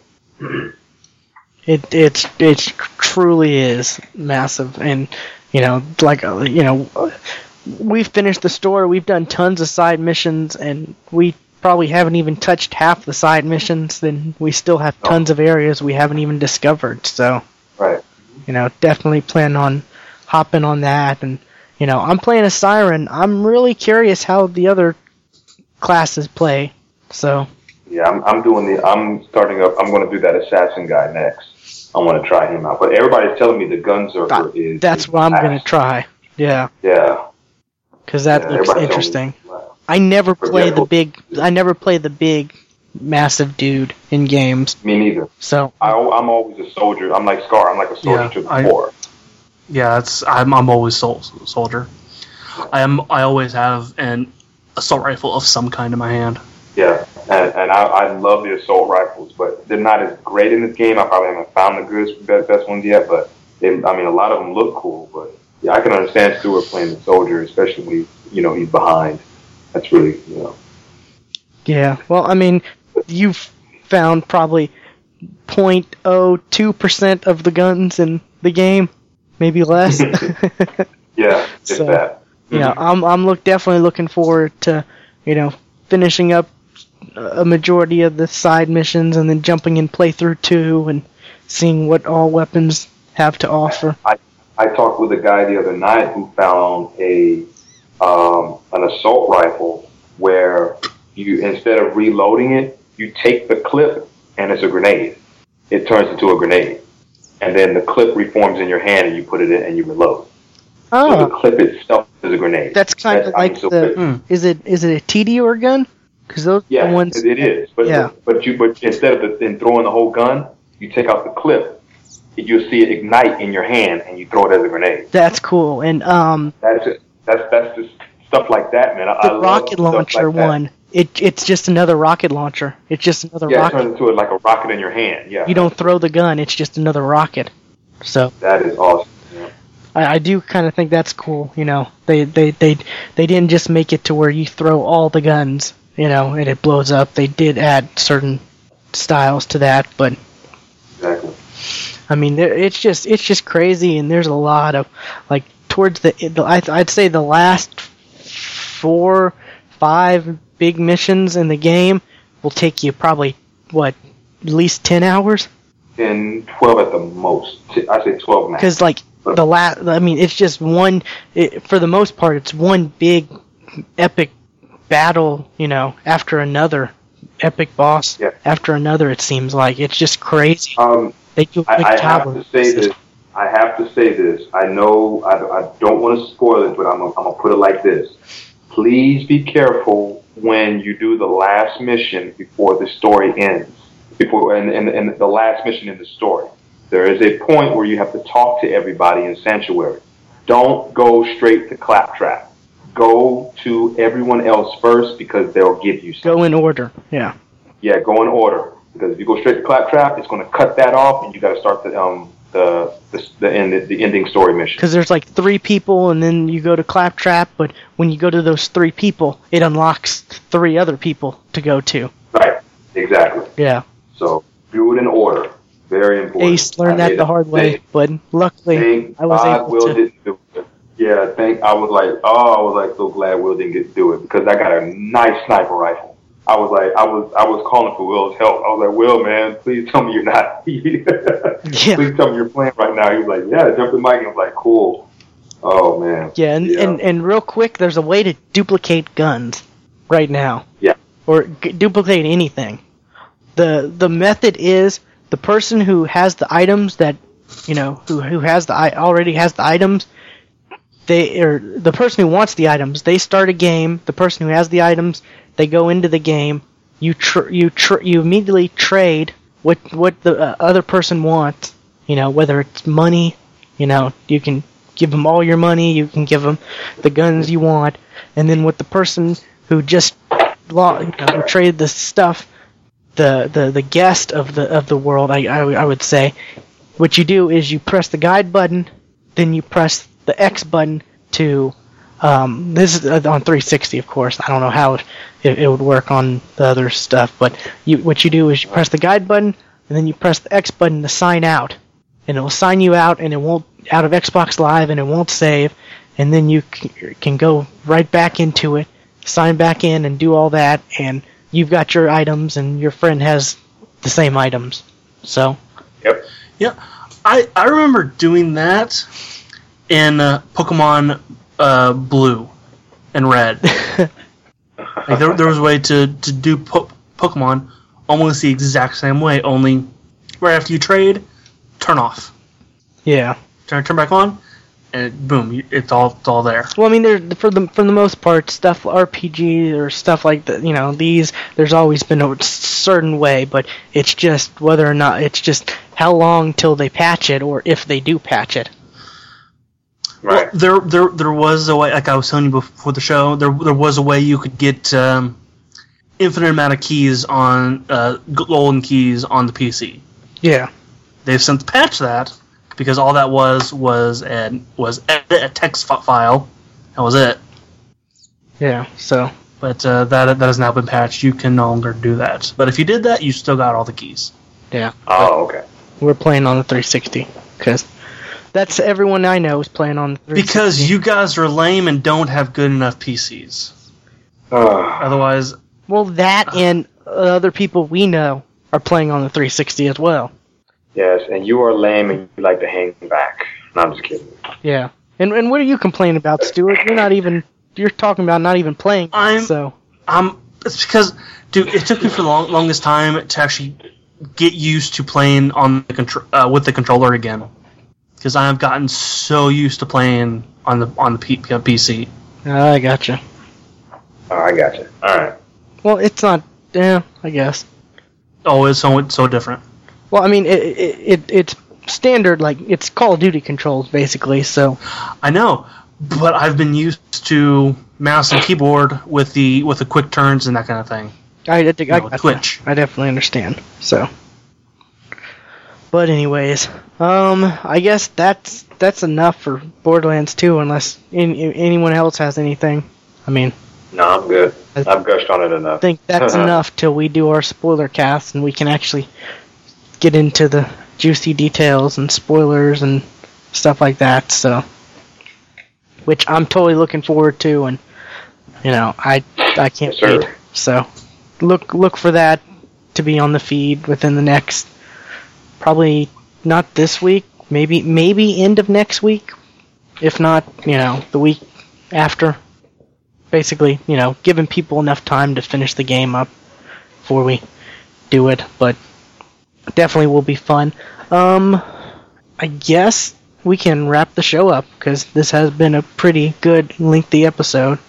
It it's it truly is massive, and you know, like uh, you know, we've finished the story. We've done tons of side missions, and we probably haven't even touched half the side missions. Then we still have tons of areas we haven't even discovered. So Right. you know, definitely plan on hopping on that. And you know, I'm playing a siren. I'm really curious how the other classes play. So Yeah, I'm, I'm doing the. I'm starting up. I'm going to do that assassin guy next. I want to try him out. But everybody's telling me the Gunzerker is. that's is what I'm gonna try. Yeah, Yeah. because that yeah, looks interesting. I never play the big. I never play the big, massive dude in games. Me neither. So I, I'm always a soldier. I'm like Scar. I'm like a soldier Yeah, to the I- core. Yeah, it's I'm I'm always sol- soldier. I am I always have an assault rifle of some kind in my hand. Yeah, and, and I, I love the assault rifles, but they're not as great in this game. I probably haven't found the good best, best ones yet, but they, I mean, a lot of them look cool. But yeah, I can understand Stewart playing the soldier, especially when you know he's behind. That's really you know. yeah. Well, I mean, you've found probably 0.02 percent of the guns in the game, maybe less. Yeah, So- that. you know, I'm I'm look definitely looking forward to, you know, finishing up a majority of the side missions and then jumping in playthrough two and seeing what all weapons have to offer. I talked with a guy the other night who found a um, an assault rifle where you instead of reloading it, you take the clip and it's a grenade. It turns into a grenade, and then the clip reforms in your hand and you put it in and you reload. So the Oh, clip itself is a grenade. that's kind of That's- I mean, like so the. it- Hmm. Is it is it a Tediore gun? Because those yeah, the ones. it, it is. But Yeah. but you but instead of the, then throwing the whole gun, you take out the clip. You'll see it ignite in your hand and you throw it as a grenade. That's cool. And um, That's it. That's that's just stuff like that, man. I, I the love rocket launcher like that. It it's just another rocket launcher. It's just another Yeah, rocket. turns into it like a rocket in your hand. Yeah, You don't throw the gun. It's just another rocket. So that is awesome. Yeah. I, I do kind of think that's cool. You know, they, they they they didn't just make it to where you throw all the guns, you know, and it blows up. They did add certain styles to that, but Exactly. I mean, it's just it's just crazy, and there's a lot of like towards the, the I, I'd say the last four five big missions in the game will take you probably what at least ten hours 10, 12 at the most. i say 12 max. because like the last i mean it's just one it, for the most part it's one big epic battle you know after another epic boss Yeah. after another it seems like it's just crazy Um, they do a I, good I job have to say this. I have to say this. I know I, I don't want to spoil it, but I'm I'm gonna put it like this. Please be careful when you do the last mission before the story ends. Before and, and, and the last mission in the story, there is a point where you have to talk to everybody in Sanctuary. Don't go straight to Claptrap. Go to everyone else first because they'll give you something. go in order yeah Yeah, go in order because if you go straight to Claptrap, it's going to cut that off, and you got to start the um the the the, end, the ending story mission. because there's like three people and then you go to claptrap but when you go to those three people it unlocks three other people to go to Right, exactly. yeah So do it in order. Very important. ace learned I that the hard way mistake. but luckily i was God able Will to didn't do it. Yeah, thank. I was like, oh, I was like so glad Will didn't get to do it because I got a nice sniper rifle. I was like, I was, I was calling for Will's help. I was like, Will, man, please tell me you're not. Yeah. Please tell me you're playing right now. He was like, Yeah, jump the mic. And I was like, Cool. Oh man. Yeah, and, and and real quick, there's a way to duplicate guns right now. Yeah. Or g- duplicate anything. The the method is the person who has the items that you know who who has the i- already has the items. They or the person who wants the items, they start a game. The person who has the items, they go into the game. You tr- you tr- you immediately trade what what the uh, other person wants. You know whether it's money. You know you can give them all your money. You can give them the guns you want, and then with the person who just lo- you know, who traded the stuff, the, the the guest of the of the world, I, I I would say, what you do is you press the guide button, then you press the X button to. Um, this is uh, on 360, of course. I don't know how it, it, would work on the other stuff, but you what you do is you press the guide button, and then you press the X button to sign out, and it will sign you out, and it won't out of Xbox Live, and it won't save, and then you c- can go right back into it, sign back in, and do all that, and you've got your items, and your friend has the same items. So Yep. Yeah, I I remember doing that in uh, Pokemon uh, Blue and Red. like there, there was a way to to do po- Pokemon almost the exact same way, only right after you trade, turn off, yeah. turn turn back on, and boom, it's all it's all there. Well, I mean, there for the for the most part, stuff RPG or stuff like that. You know, these there's always been a certain way, but it's just whether or not it's just how long till they patch it, or if they do patch it. Right. There, there, there was a way, like I was telling you before the show. There, there was a way you could get um, infinite amount of keys on uh, golden keys on the PC. Yeah. They've since patched that because all that was was an was a, a text fi- file. That was it. Yeah. So But uh, that that has now been patched. You can no longer do that. But if you did that, you still got all the keys. yeah, Oh, okay. we're playing on the 360 because that's everyone I know is playing on the 360. Because you guys are lame and don't have good enough PCs. Ah, Otherwise, well, that and other people we know are playing on the 360 as well. yes, and you are lame and you like to hang back. No, I'm just kidding. Yeah. And and what are you complaining about, Stuart? You're not even you're talking about not even playing. I'm- so. I'm. it's because, dude, it took me for the long, longest time to actually get used to playing on the contr- uh, with the controller again. Because I have gotten so used to playing on the on the P- P- PC. Ah, I gotcha. Oh, I got you. All right. Well, it's not. Yeah, I guess. Oh, it's so so different. Well, I mean, it, it, it it's standard like it's Call of Duty controls basically. So I know, but I've been used to mouse and keyboard with the with the quick turns and that kind of thing. I I, think I No, gotcha. Twitch. I definitely understand. So, but anyways, um, I guess that's that's enough for Borderlands 2, unless any, anyone else has anything. I mean, No, I'm good. I've gushed on it enough. I think that's enough till we do our spoiler cast and we can actually get into the juicy details and spoilers and stuff like that. So, which I'm totally looking forward to, and you know, I I can't Yes, wait. So, look look for that to be on the feed within the next probably not this week, maybe maybe end of next week, if not, you know, the week after basically, you know, giving people enough time to finish the game up before we do it. But definitely will be fun. Um, I guess we can wrap the show up because this has been a pretty good lengthy episode.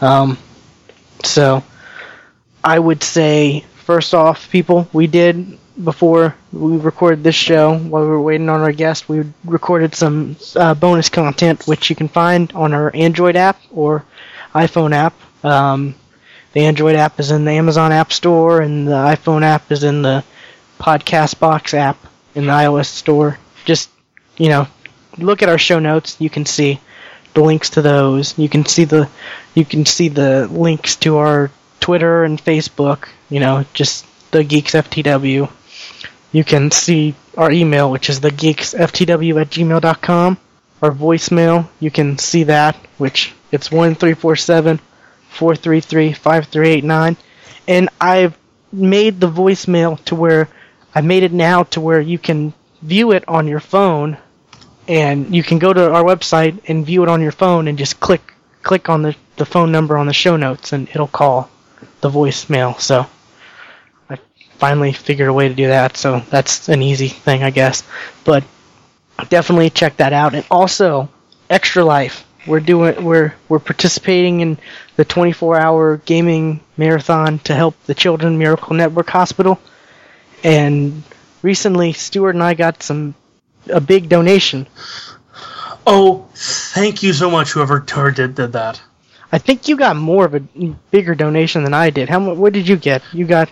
Um, so I would say first off, people, we did before we recorded this show while we were waiting on our guest. We recorded some uh, bonus content which you can find on our Android app or iPhone app. Um, the Android app is in the Amazon App Store, and the iPhone app is in the Podcast Box app in the iOS Store. Just you know, look at our show notes. You can see the links to those. You can see the you can see the links to our Twitter and Facebook. You know, just the Geeks FTW. You can see our email, which is the geeksftw at gmail.com. Our voicemail, you can see that, which it's 1347 433 5389. and I've made the voicemail to where I made it now to where you can view it on your phone, and you can go to our website and view it on your phone and just click click on the the phone number on the show notes and it'll call the voicemail. So finally figured a way to do that. So that's an easy thing, I guess. But definitely check that out. And also, Extra Life. We're doing we're we're participating in the 24-hour gaming marathon to help the Children Miracle Network Hospital. And recently, Stuart and I got some a big donation. Oh, thank you so much, whoever, did, did that. I think you got more of a bigger donation than I did. How much? What did you get? You got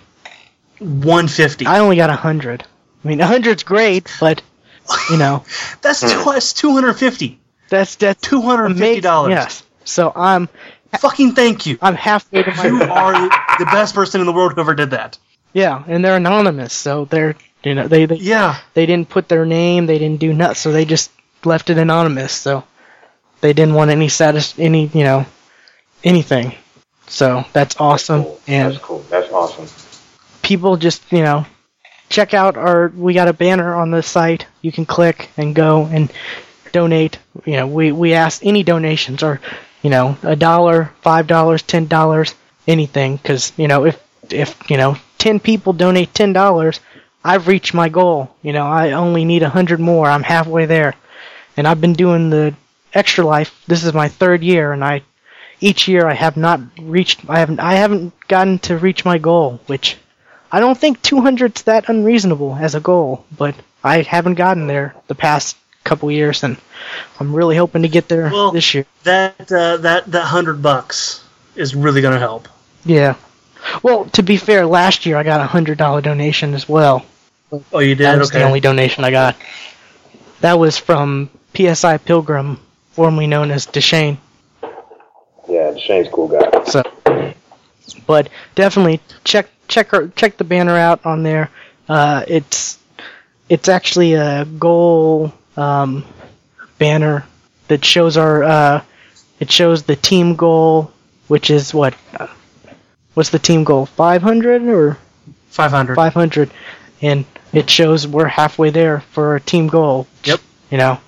150. I only got a hundred. I mean, a hundred's great, but you know, hmm. that's, two, that's 250. that's that's $250. Yes. So I'm Fucking thank you. I'm halfway to You my are the best person in the world who ever did that. yeah, and they're anonymous, so they're you know they they, Yeah. they didn't put their name, they didn't do nuts, so they just left it anonymous. So they didn't want any satis any you know anything. So that's awesome, Cool. and That's cool. That's awesome. People just you know check out our we got a banner on the site. You can click and go and donate. You know we we ask any donations or you know a dollar five dollars ten dollars anything. Because you know if if you know 10 people donate ten dollars i've reached my goal. You know i only need a hundred more. I'm halfway there. And i've been doing the extra life. This is my third year and i each year i have not reached i haven't i haven't gotten to reach my goal which I don't think 200's that unreasonable as a goal, but I haven't gotten there the past couple years, and I'm really hoping to get there Well- this year. That uh, that that hundred bucks is really gonna help. Yeah. Well, to be fair, last year I got a hundred dollar donation as well. Oh, you did. That was okay. the only donation I got. That was from PSI Pilgrim, formerly known as Deshane. Yeah, Deshane's a cool guy. So, but definitely check check our, check the banner out on there. Uh, it's it's actually a goal um, banner that shows our uh, it shows the team goal, which is what uh, what's the team goal? Five hundred or Five hundred. five hundred, and it shows we're halfway there for a team goal. Yep. You know,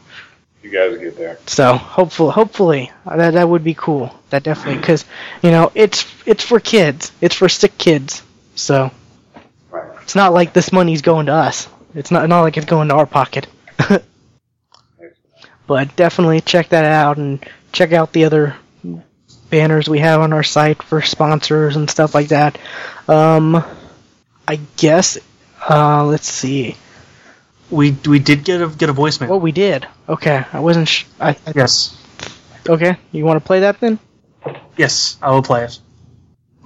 You guys get there. so hopefully, hopefully uh, that that would be cool. That definitely because you know it's it's for kids. It's for sick kids. So Right. it's not like this money's going to us. It's not not like it's going to our pocket. but definitely check that out and check out the other banners we have on our site for sponsors and stuff like that. Um, I guess. Uh, let's see. We we did get a get a voicemail. What we did. Okay, I wasn't. Sh- I, I Yes. okay. You want to play that then? Yes, I will play it.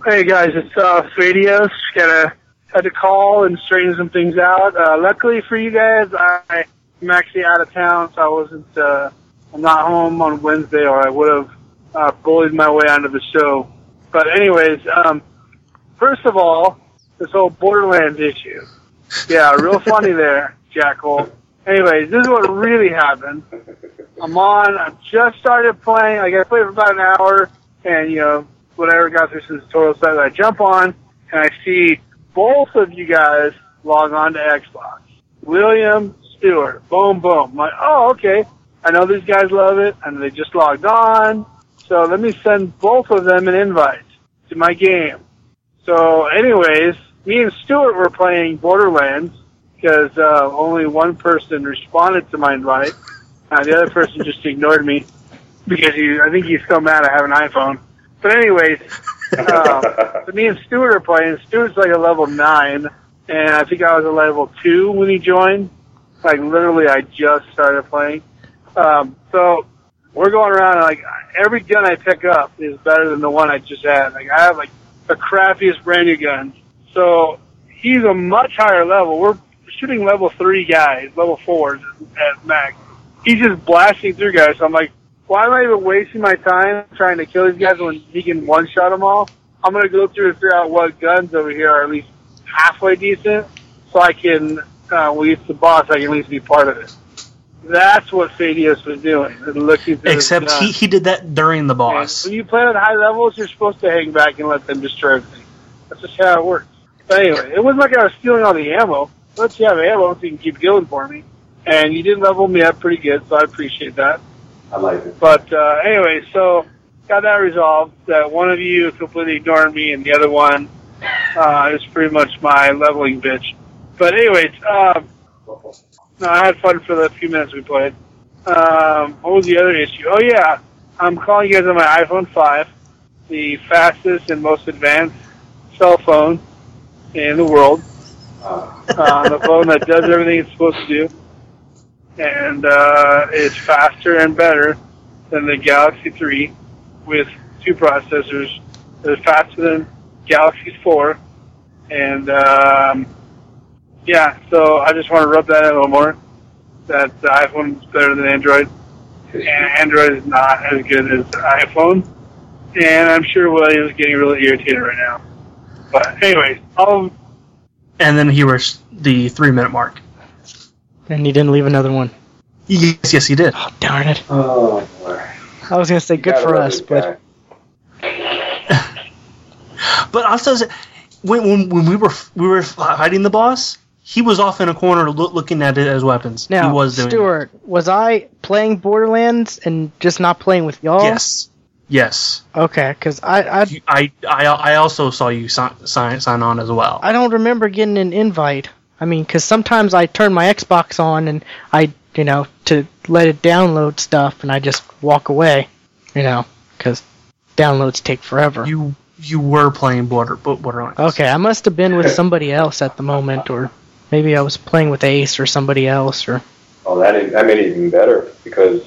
Hey guys, it's uh Radios. Gotta had to call and straighten some things out. Uh, luckily for you guys, I, I'm actually out of town, so I wasn't. Uh, I'm not home on Wednesday, or I would have uh, bullied my way onto the show. But anyways, um, first of all, this whole Borderlands issue. Yeah, real funny there, Jackal. Anyways, this is what really happened. I'm on. I just started playing. Like I played for about an hour, and you know whatever got through some tutorial stuff. I jump on and I see both of you guys log on to Xbox. William Stewart. Boom, boom. I'm like, oh, okay. I know these guys love it, and they just logged on. So let me send both of them an invite to my game. So, anyways, me and Stuart were playing Borderlands because uh, only one person responded to my invite. Uh, the other person just ignored me because he, I think he's still mad I have an iPhone. But anyways, um, so me and Stuart are playing. Stuart's like a level nine, and I think I was a level two when he joined. Like literally, I just started playing. Um, so we're going around, and like every gun I pick up is better than the one I just had. Like I have like the crappiest brand new guns. So he's a much higher level. We're shooting level three guys, level fours at max. He's just blasting through guys. So I'm like, why am I even wasting my time trying to kill these guys when he can one shot them all? I'm gonna go through and figure out what guns over here are at least halfway decent, so I can, uh, when to the boss, I can at least be part of it. That's what Fadius was doing, looking Except he, he did that during the And boss. When you play at high levels, you're supposed to hang back and let them destroy everything. That's just how it works. But anyway, it wasn't like I was stealing all the ammo. Let you have ammo so you can keep going for me. And you did level me up pretty good, so I appreciate that. I like it. But uh, anyway, so got that resolved. That one of you completely ignored me, and the other one uh, is pretty much my leveling bitch. But anyways, um, no, I had fun for the few minutes we played. Um, what was the other issue? Oh yeah, I'm calling you guys on my iPhone 5, the fastest and most advanced cell phone in the world. Uh, Uh, the phone that does everything it's supposed to do, and uh, is faster and better than the Galaxy 3 with two processors. It's faster than Galaxy 4, and um, yeah. So I just want to rub that in a little more. That the iPhone is better than Android, and Android is not as good as iPhone. And I'm sure William is getting really irritated right now. But anyways, I'll And then he reached the three minute mark. And you didn't leave another one. Yes, yes, he did. Oh, darn it. oh boy. I was going to say good for us, this but guy. But also, when, when when we were we were fighting the boss, he was off in a corner loo- looking at it as weapons. now, he was doing. Stuart, was I playing Borderlands and just not playing with y'all? Yes. Yes. Okay, because I, I I, I I also saw you sign sign, sign on as well. I don't remember getting an invite. I mean, because sometimes I turn my Xbox on and I, you know, to let it download stuff, and I just walk away, you know, because downloads take forever. You you were playing Border Borderlands. okay, I must have been with somebody else at the moment, or maybe I was playing with Ace or somebody else, or Oh, that is, that made it even better because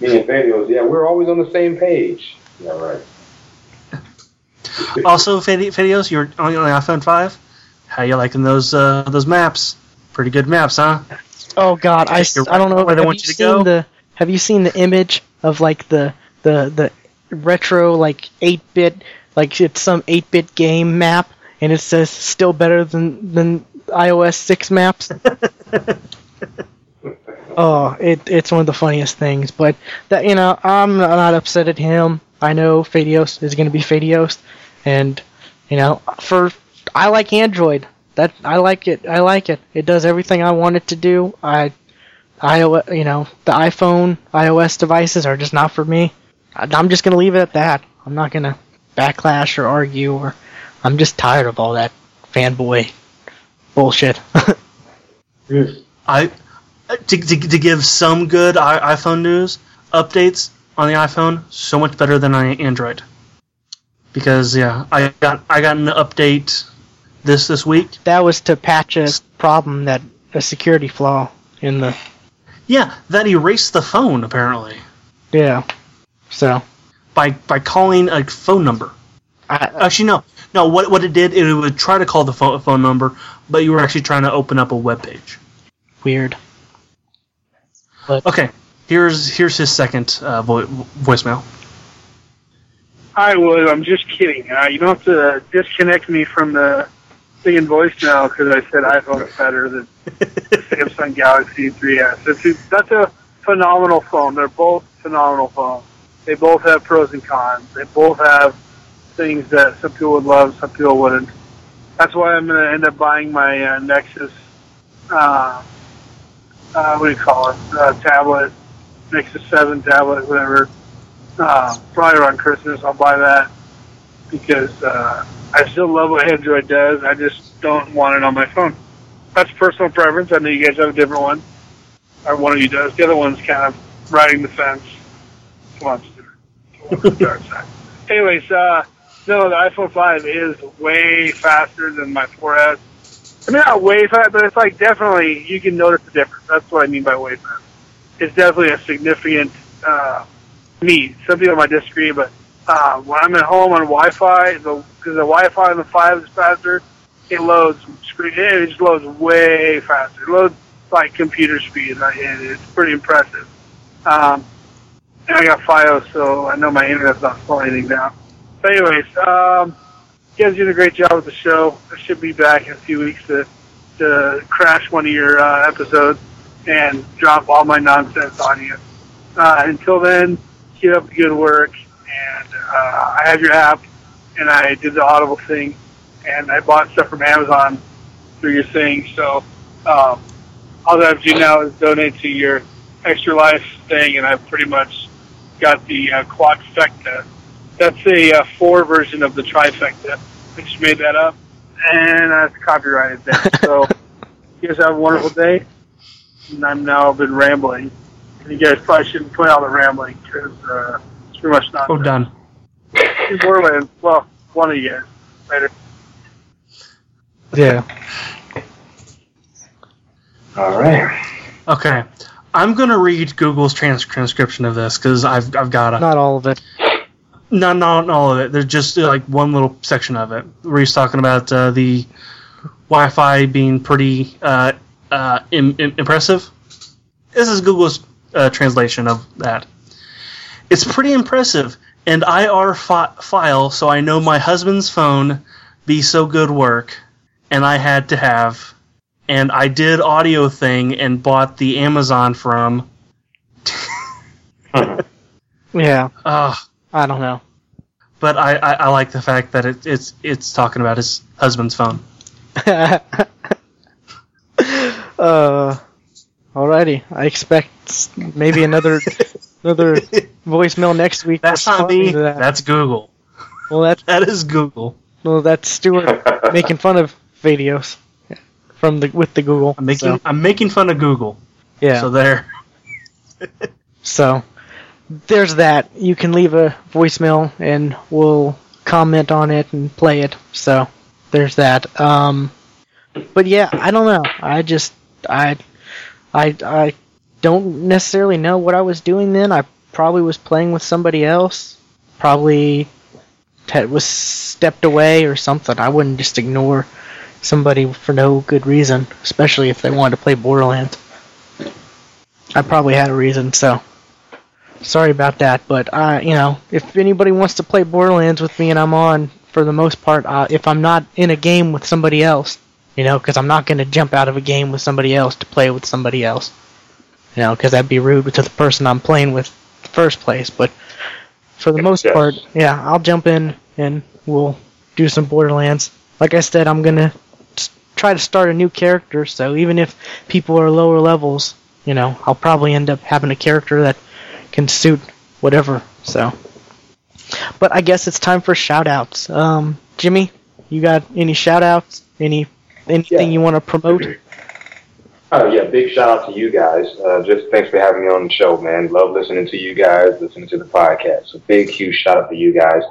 me and Fadios, yeah, we're always on the same page. Yeah, right. Also, Fidi- Fidios, you're on the iPhone five. How you liking those uh, those maps? Pretty good maps, huh? oh god, I, I don't know. where they have want you you to seen go? the Have you seen the image of like the the the retro like eight bit like it's some eight bit game map and it says still better than than iOS six maps. oh, it it's one of the funniest things. But that you know, I'm not upset at him. I know Fadios is going to be Fadios, and you know, for I like Android. That I like it. I like it. It does everything I want it to do. I, iOS, you know, the iPhone, iOS devices are just not for me. I- I'm just gonna leave it at that. I'm not gonna backlash or argue or. I'm just tired of all that fanboy bullshit. I to, to, to give some good iPhone news updates on the iPhone, so much better than I Android. Because yeah, I got I got an update this this week. that was to patch a problem that a security flaw in the Yeah, that erased the phone apparently yeah. So by by calling a phone number. I, Actually, no, no. What what it did, it would try to call the phone, phone number, but you were actually trying to open up a web page. weird. Okay, here's here's his second uh, vo- voicemail. Hi, William. I'm just kidding. Uh, you don't have to disconnect me from the singing voicemail because I said iPhone's better than Samsung Galaxy 3S. It's, that's a phenomenal phone. They're both phenomenal phones. They both have pros and cons. They both have things that some people would love, some people wouldn't. That's why I'm going to end up buying my uh, Nexus, uh, uh, what do you call it, uh, tablet, Nexus 7 tablet, whatever uh, probably around Christmas. I'll buy that because uh, I still love what Android does. I just don't want it on my phone. That's personal preference. I know you guys have a different one, or one of you does. The other one's kind of riding the fence. Come on, Stuart. Go on the dark side. Anyways, uh, no, the iPhone 5 is way faster than my 4S. I mean, not way fast, but it's like definitely you can notice the difference. That's what I mean by way fast. It's definitely a significant. Uh, me. Some people might disagree, but uh, when I'm at home on Wi-Fi, the the Wi-Fi on the five is faster, it loads screen. It just loads way faster. It loads like computer speed, and it's pretty impressive. Um, and I got FiOS, so I know my internet's not slowing anything down. But anyways, um, you guys doing a great job with the show. I should be back in a few weeks to to crash one of your uh, episodes and drop all my nonsense on you. Uh, until then, keep up the good work. And uh, I have your app, and I did the Audible thing, and I bought stuff from Amazon through your thing. So um, all that I have to do now is donate to your Extra Life thing, and I've pretty much got the uh, quadfecta. That's a uh, four version of the trifecta. I just made that up, and that's copyrighted there. So you guys have a wonderful day. And I'm now been rambling. And you guys probably shouldn't play all the rambling because uh, pretty much not. Oh, done. Borderlands. Well, one of you guys. Later. Yeah. All right. Okay. I'm going to read Google's trans- transcription of this because I've, I've got to. Not all of it. No, not all of it. There's just like one little section of it where he's talking about uh, the Wi-Fi being pretty uh, uh, Im- Im- impressive. This is Google's uh, translation of that. It's pretty impressive, and IR fi- file, so I know my husband's phone be so good work, and I had to have, and I did audio thing and bought the Amazon from. Yeah. Uh, I don't know. but I, I, I like the fact that it, it's it's talking about his husband's phone. uh, alrighty. I expect maybe another another voicemail next week. That's not me. that. That's Google. well, that's That is Google. well, that's Stuart making fun of videos from the with the Google. I'm making so, I'm making fun of Google. yeah. So there. So there's that. You can leave a voicemail and we'll comment on it and play it. So there's that. Um, but yeah, I don't know. I just I I I don't necessarily know what I was doing then. I probably was playing with somebody else. Probably was stepped away or something. I wouldn't just ignore somebody for no good reason, especially if they wanted to play Borderlands. I probably had a reason, so sorry about that. But uh, you know, if anybody wants to play Borderlands with me and I'm on, for the most part, uh, if I'm not in a game with somebody else, you know, because I'm not going to jump out of a game with somebody else to play with somebody else, you know, because that'd be rude to the person I'm playing with in the first place. But for the most Yes. part, yeah, I'll jump in and we'll do some Borderlands. Like I said, I'm gonna try to start a new character, so even if people are lower levels, you know, I'll probably end up having a character that can suit whatever. So, but I guess it's time for shout outs. Um, Jimmy, you got any shout outs? Any anything Yeah. you want to promote? Oh yeah, big shout out to you guys. Uh, just thanks for having me on the show, man. Love listening to you guys, listening to the podcast. So big, huge shout out to you guys.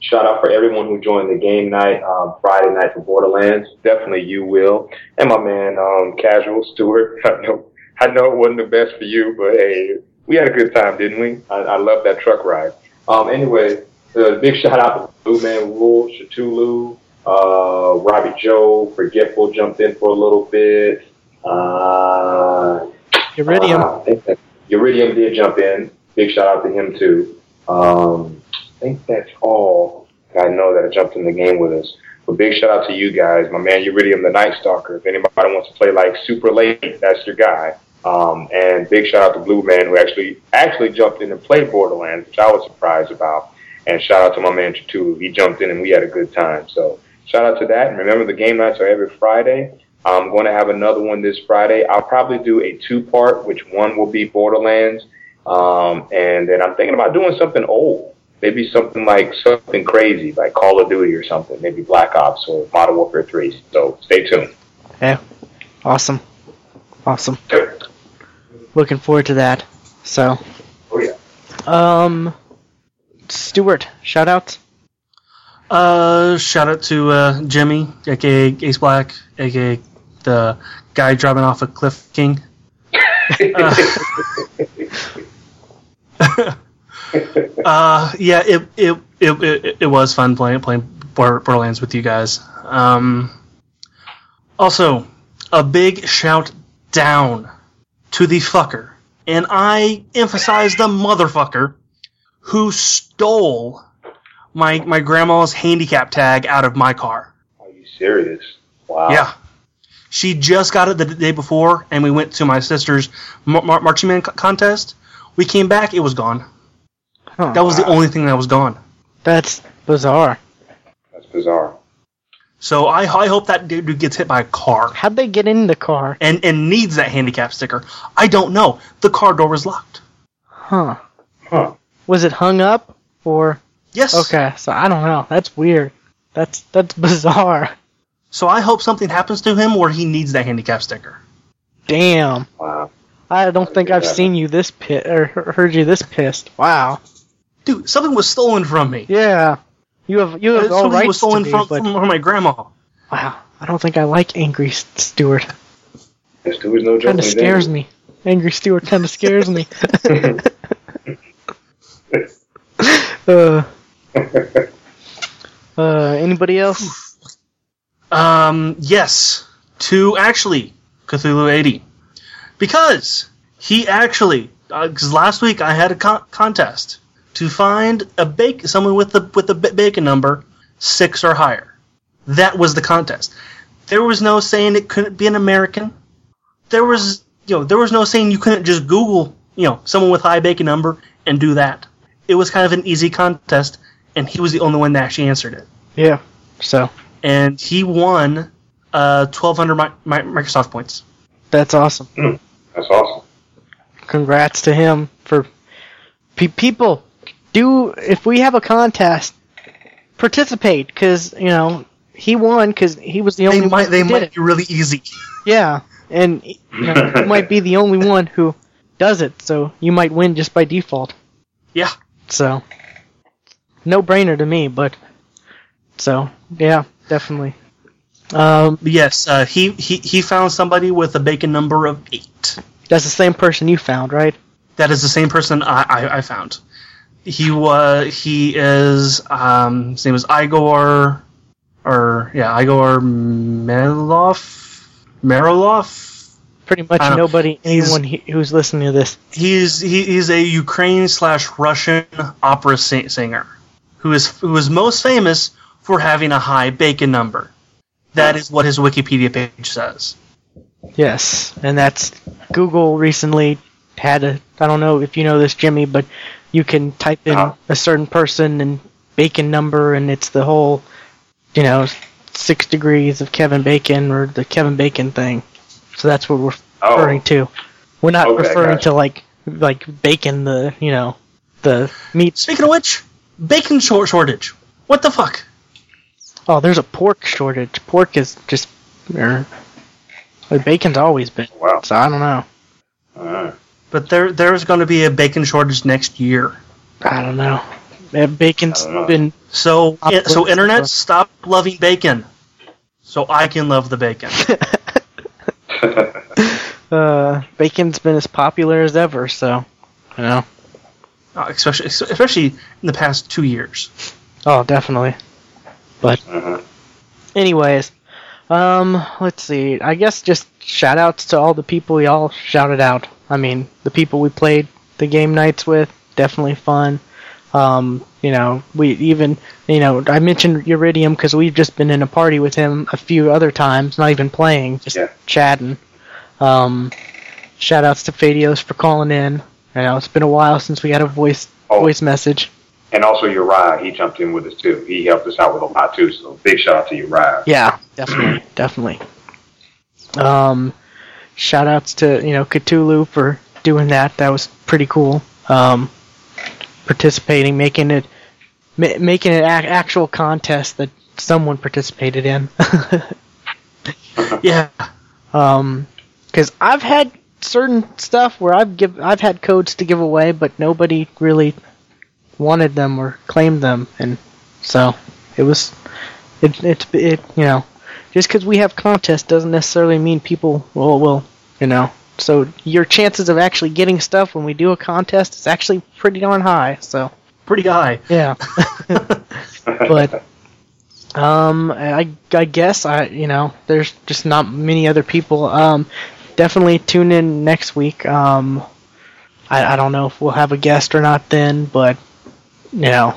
Shout out for everyone who joined the game night um, Friday night for Borderlands. Definitely you will, and my man um, Casual Stewart. I know, I know it wasn't the best for you, but hey, we had a good time, didn't we? I, I love that truck ride. Um, anyway, uh, big shout out to Blue Man Rule, Cthulhu, uh, Robbie Joe, Forgetful jumped in for a little bit. Uh, Iridium. uh, I think that Uridium did jump in. Big shout out to him too. Um, I think that's all I know that jumped in the game with us. But big shout out to you guys, my man Uridium the Night Stalker. If anybody wants to play like super late, that's your guy. Um, and big shout out to Blue Man who actually actually jumped in and played Borderlands, which I was surprised about. And shout out to my man Chatu. He jumped in and we had a good time. So shout out to that. And remember the game nights are every Friday. I'm going to have another one this Friday. I'll probably do a two part, which one will be Borderlands. Um, and then I'm thinking about doing something old. Maybe something like something crazy, like Call of Duty or something. Maybe Black Ops or Modern Warfare 3. So stay tuned. Yeah. Awesome. Awesome. Looking forward to that. So, Oh, yeah. um, Stuart, shout outs. Uh, shout out to uh, Jimmy, aka Ace Black, aka the guy driving off a cliff king. Uh, yeah, it it, it it it was fun playing playing Borderlands with you guys. Um, also, a big shout down to the fucker, and I emphasize the motherfucker who stole my my grandma's handicap tag out of my car. Are you serious? Wow. Yeah. She just got it the day before, and we went to my sister's mar- mar- marching band co- contest. We came back, it was gone. Huh. That was the only thing that was gone. That's bizarre. That's bizarre. So I, I hope that dude gets hit by a car How'd they get in the car? and, and needs that handicap sticker. I don't know. The car door was locked. Huh? Huh. Was it hung up or? Yes. Okay, so I don't know. That's weird. That's that's bizarre. So I hope something happens to him where he needs that handicap sticker. Damn. Wow. I don't think I've seen you this pit or heard you this pissed. Wow. Dude, something was stolen from me. Yeah. You have you have all something rights was stolen to be, from, but from my grandma. wow. I don't think I like Angry S- Stewart. This dude was no joke. Kind of scares me. Angry Stewart kind of scares me. uh, uh, anybody else? Um, yes, to actually Cthulhu 80. Because he actually, because last week I had a con- contest to find a bake someone with the with the bacon number six or higher. That was the contest. There was no saying it couldn't be an American. There was you know there was no saying you couldn't just Google you know someone with high bacon number and do that. It was kind of an easy contest, and he was the only one that actually answered it Yeah. So and he won uh, 1,200 mi- mi- Microsoft points. that's awesome. That's awesome. Congrats to him for pe- people. Do if we have a contest, participate because you know he won because he was the only They one might who they did might it. be really easy. Yeah, and you know, you might be the only one who does it, so you might win just by default. Yeah, So, no brainer to me, but so yeah, definitely. Um, yes. Uh, he he he found somebody with a bacon number of eight. that's the same person you found, right? That is the same person I I, I found. He was he is um his name is Igor, or yeah Igor Melov Marilov. Pretty much nobody, anyone he, who's listening to this. He's he, he's a Ukraine slash Russian opera sing- singer who is who is most famous for having a high bacon number. That is what his Wikipedia page says. Yes, and that's Google recently had a. I don't know if you know this, Jimmy, but you can type in Uh-huh. a certain person and bacon number, and it's the whole, you know, six degrees of Kevin Bacon or the Kevin Bacon thing. So that's what we're Oh. referring to. We're not Okay, referring gotcha. to like like bacon, the you know, the meat. Speaking of which, bacon short shortage. What the fuck? Oh, there's a pork shortage. Pork is just. Er, like, bacon's always been. Wow. So I don't know. Alright. But there there's going to be a bacon shortage next year. I don't know. Uh, Bacon's don't know. been So Up so with- internet, stop loving bacon, so I can love the bacon. uh, bacon's been as popular as ever. So, you know. Uh, especially especially in the past two years. Oh, definitely. But Mhm. anyways, um, let's see. I guess just shout outs to all the people y'all shouted out. I mean, the people we played the game nights with, definitely fun. Um, you know, we even, you know, I mentioned Uridium because we've just been in a party with him a few other times, not even playing, just Yeah. chatting. Um, shout outs to Fadios for calling in. You know, it's been a while since we had a voice Oh. voice message. And also Uriah, he jumped in with us too. He helped us out with a lot too. So big shout out to Uriah. Yeah, definitely, definitely. Um, shout outs to you know Cthulhu for doing that. That was pretty cool. Um, participating, making it, ma- making an ac- actual contest that someone participated in. Yeah, um, because I've had certain stuff where I've give I've had codes to give away, but nobody really wanted them or claimed them, and so it was it it, it you know just because we have contests doesn't necessarily mean people will will you know so your chances of actually getting stuff when we do a contest is actually pretty darn high. So pretty high. yeah, but um, I I guess I you know there's just not many other people. Um, definitely tune in next week. Um, I I don't know if we'll have a guest or not then, but you know,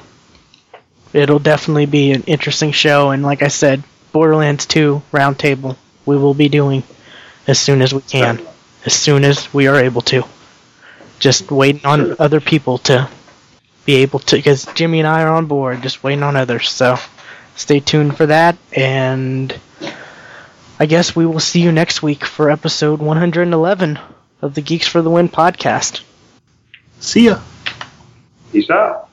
it'll definitely be an interesting show. And like I said, Borderlands 2 roundtable we will be doing as soon as we can, as soon as we are able to. Just waiting on other people to be able to, because Jimmy and I are on board, just waiting on others. So stay tuned for that. And I guess we will see you next week for episode 111 of the Geeks for the Win podcast. See ya. Peace out.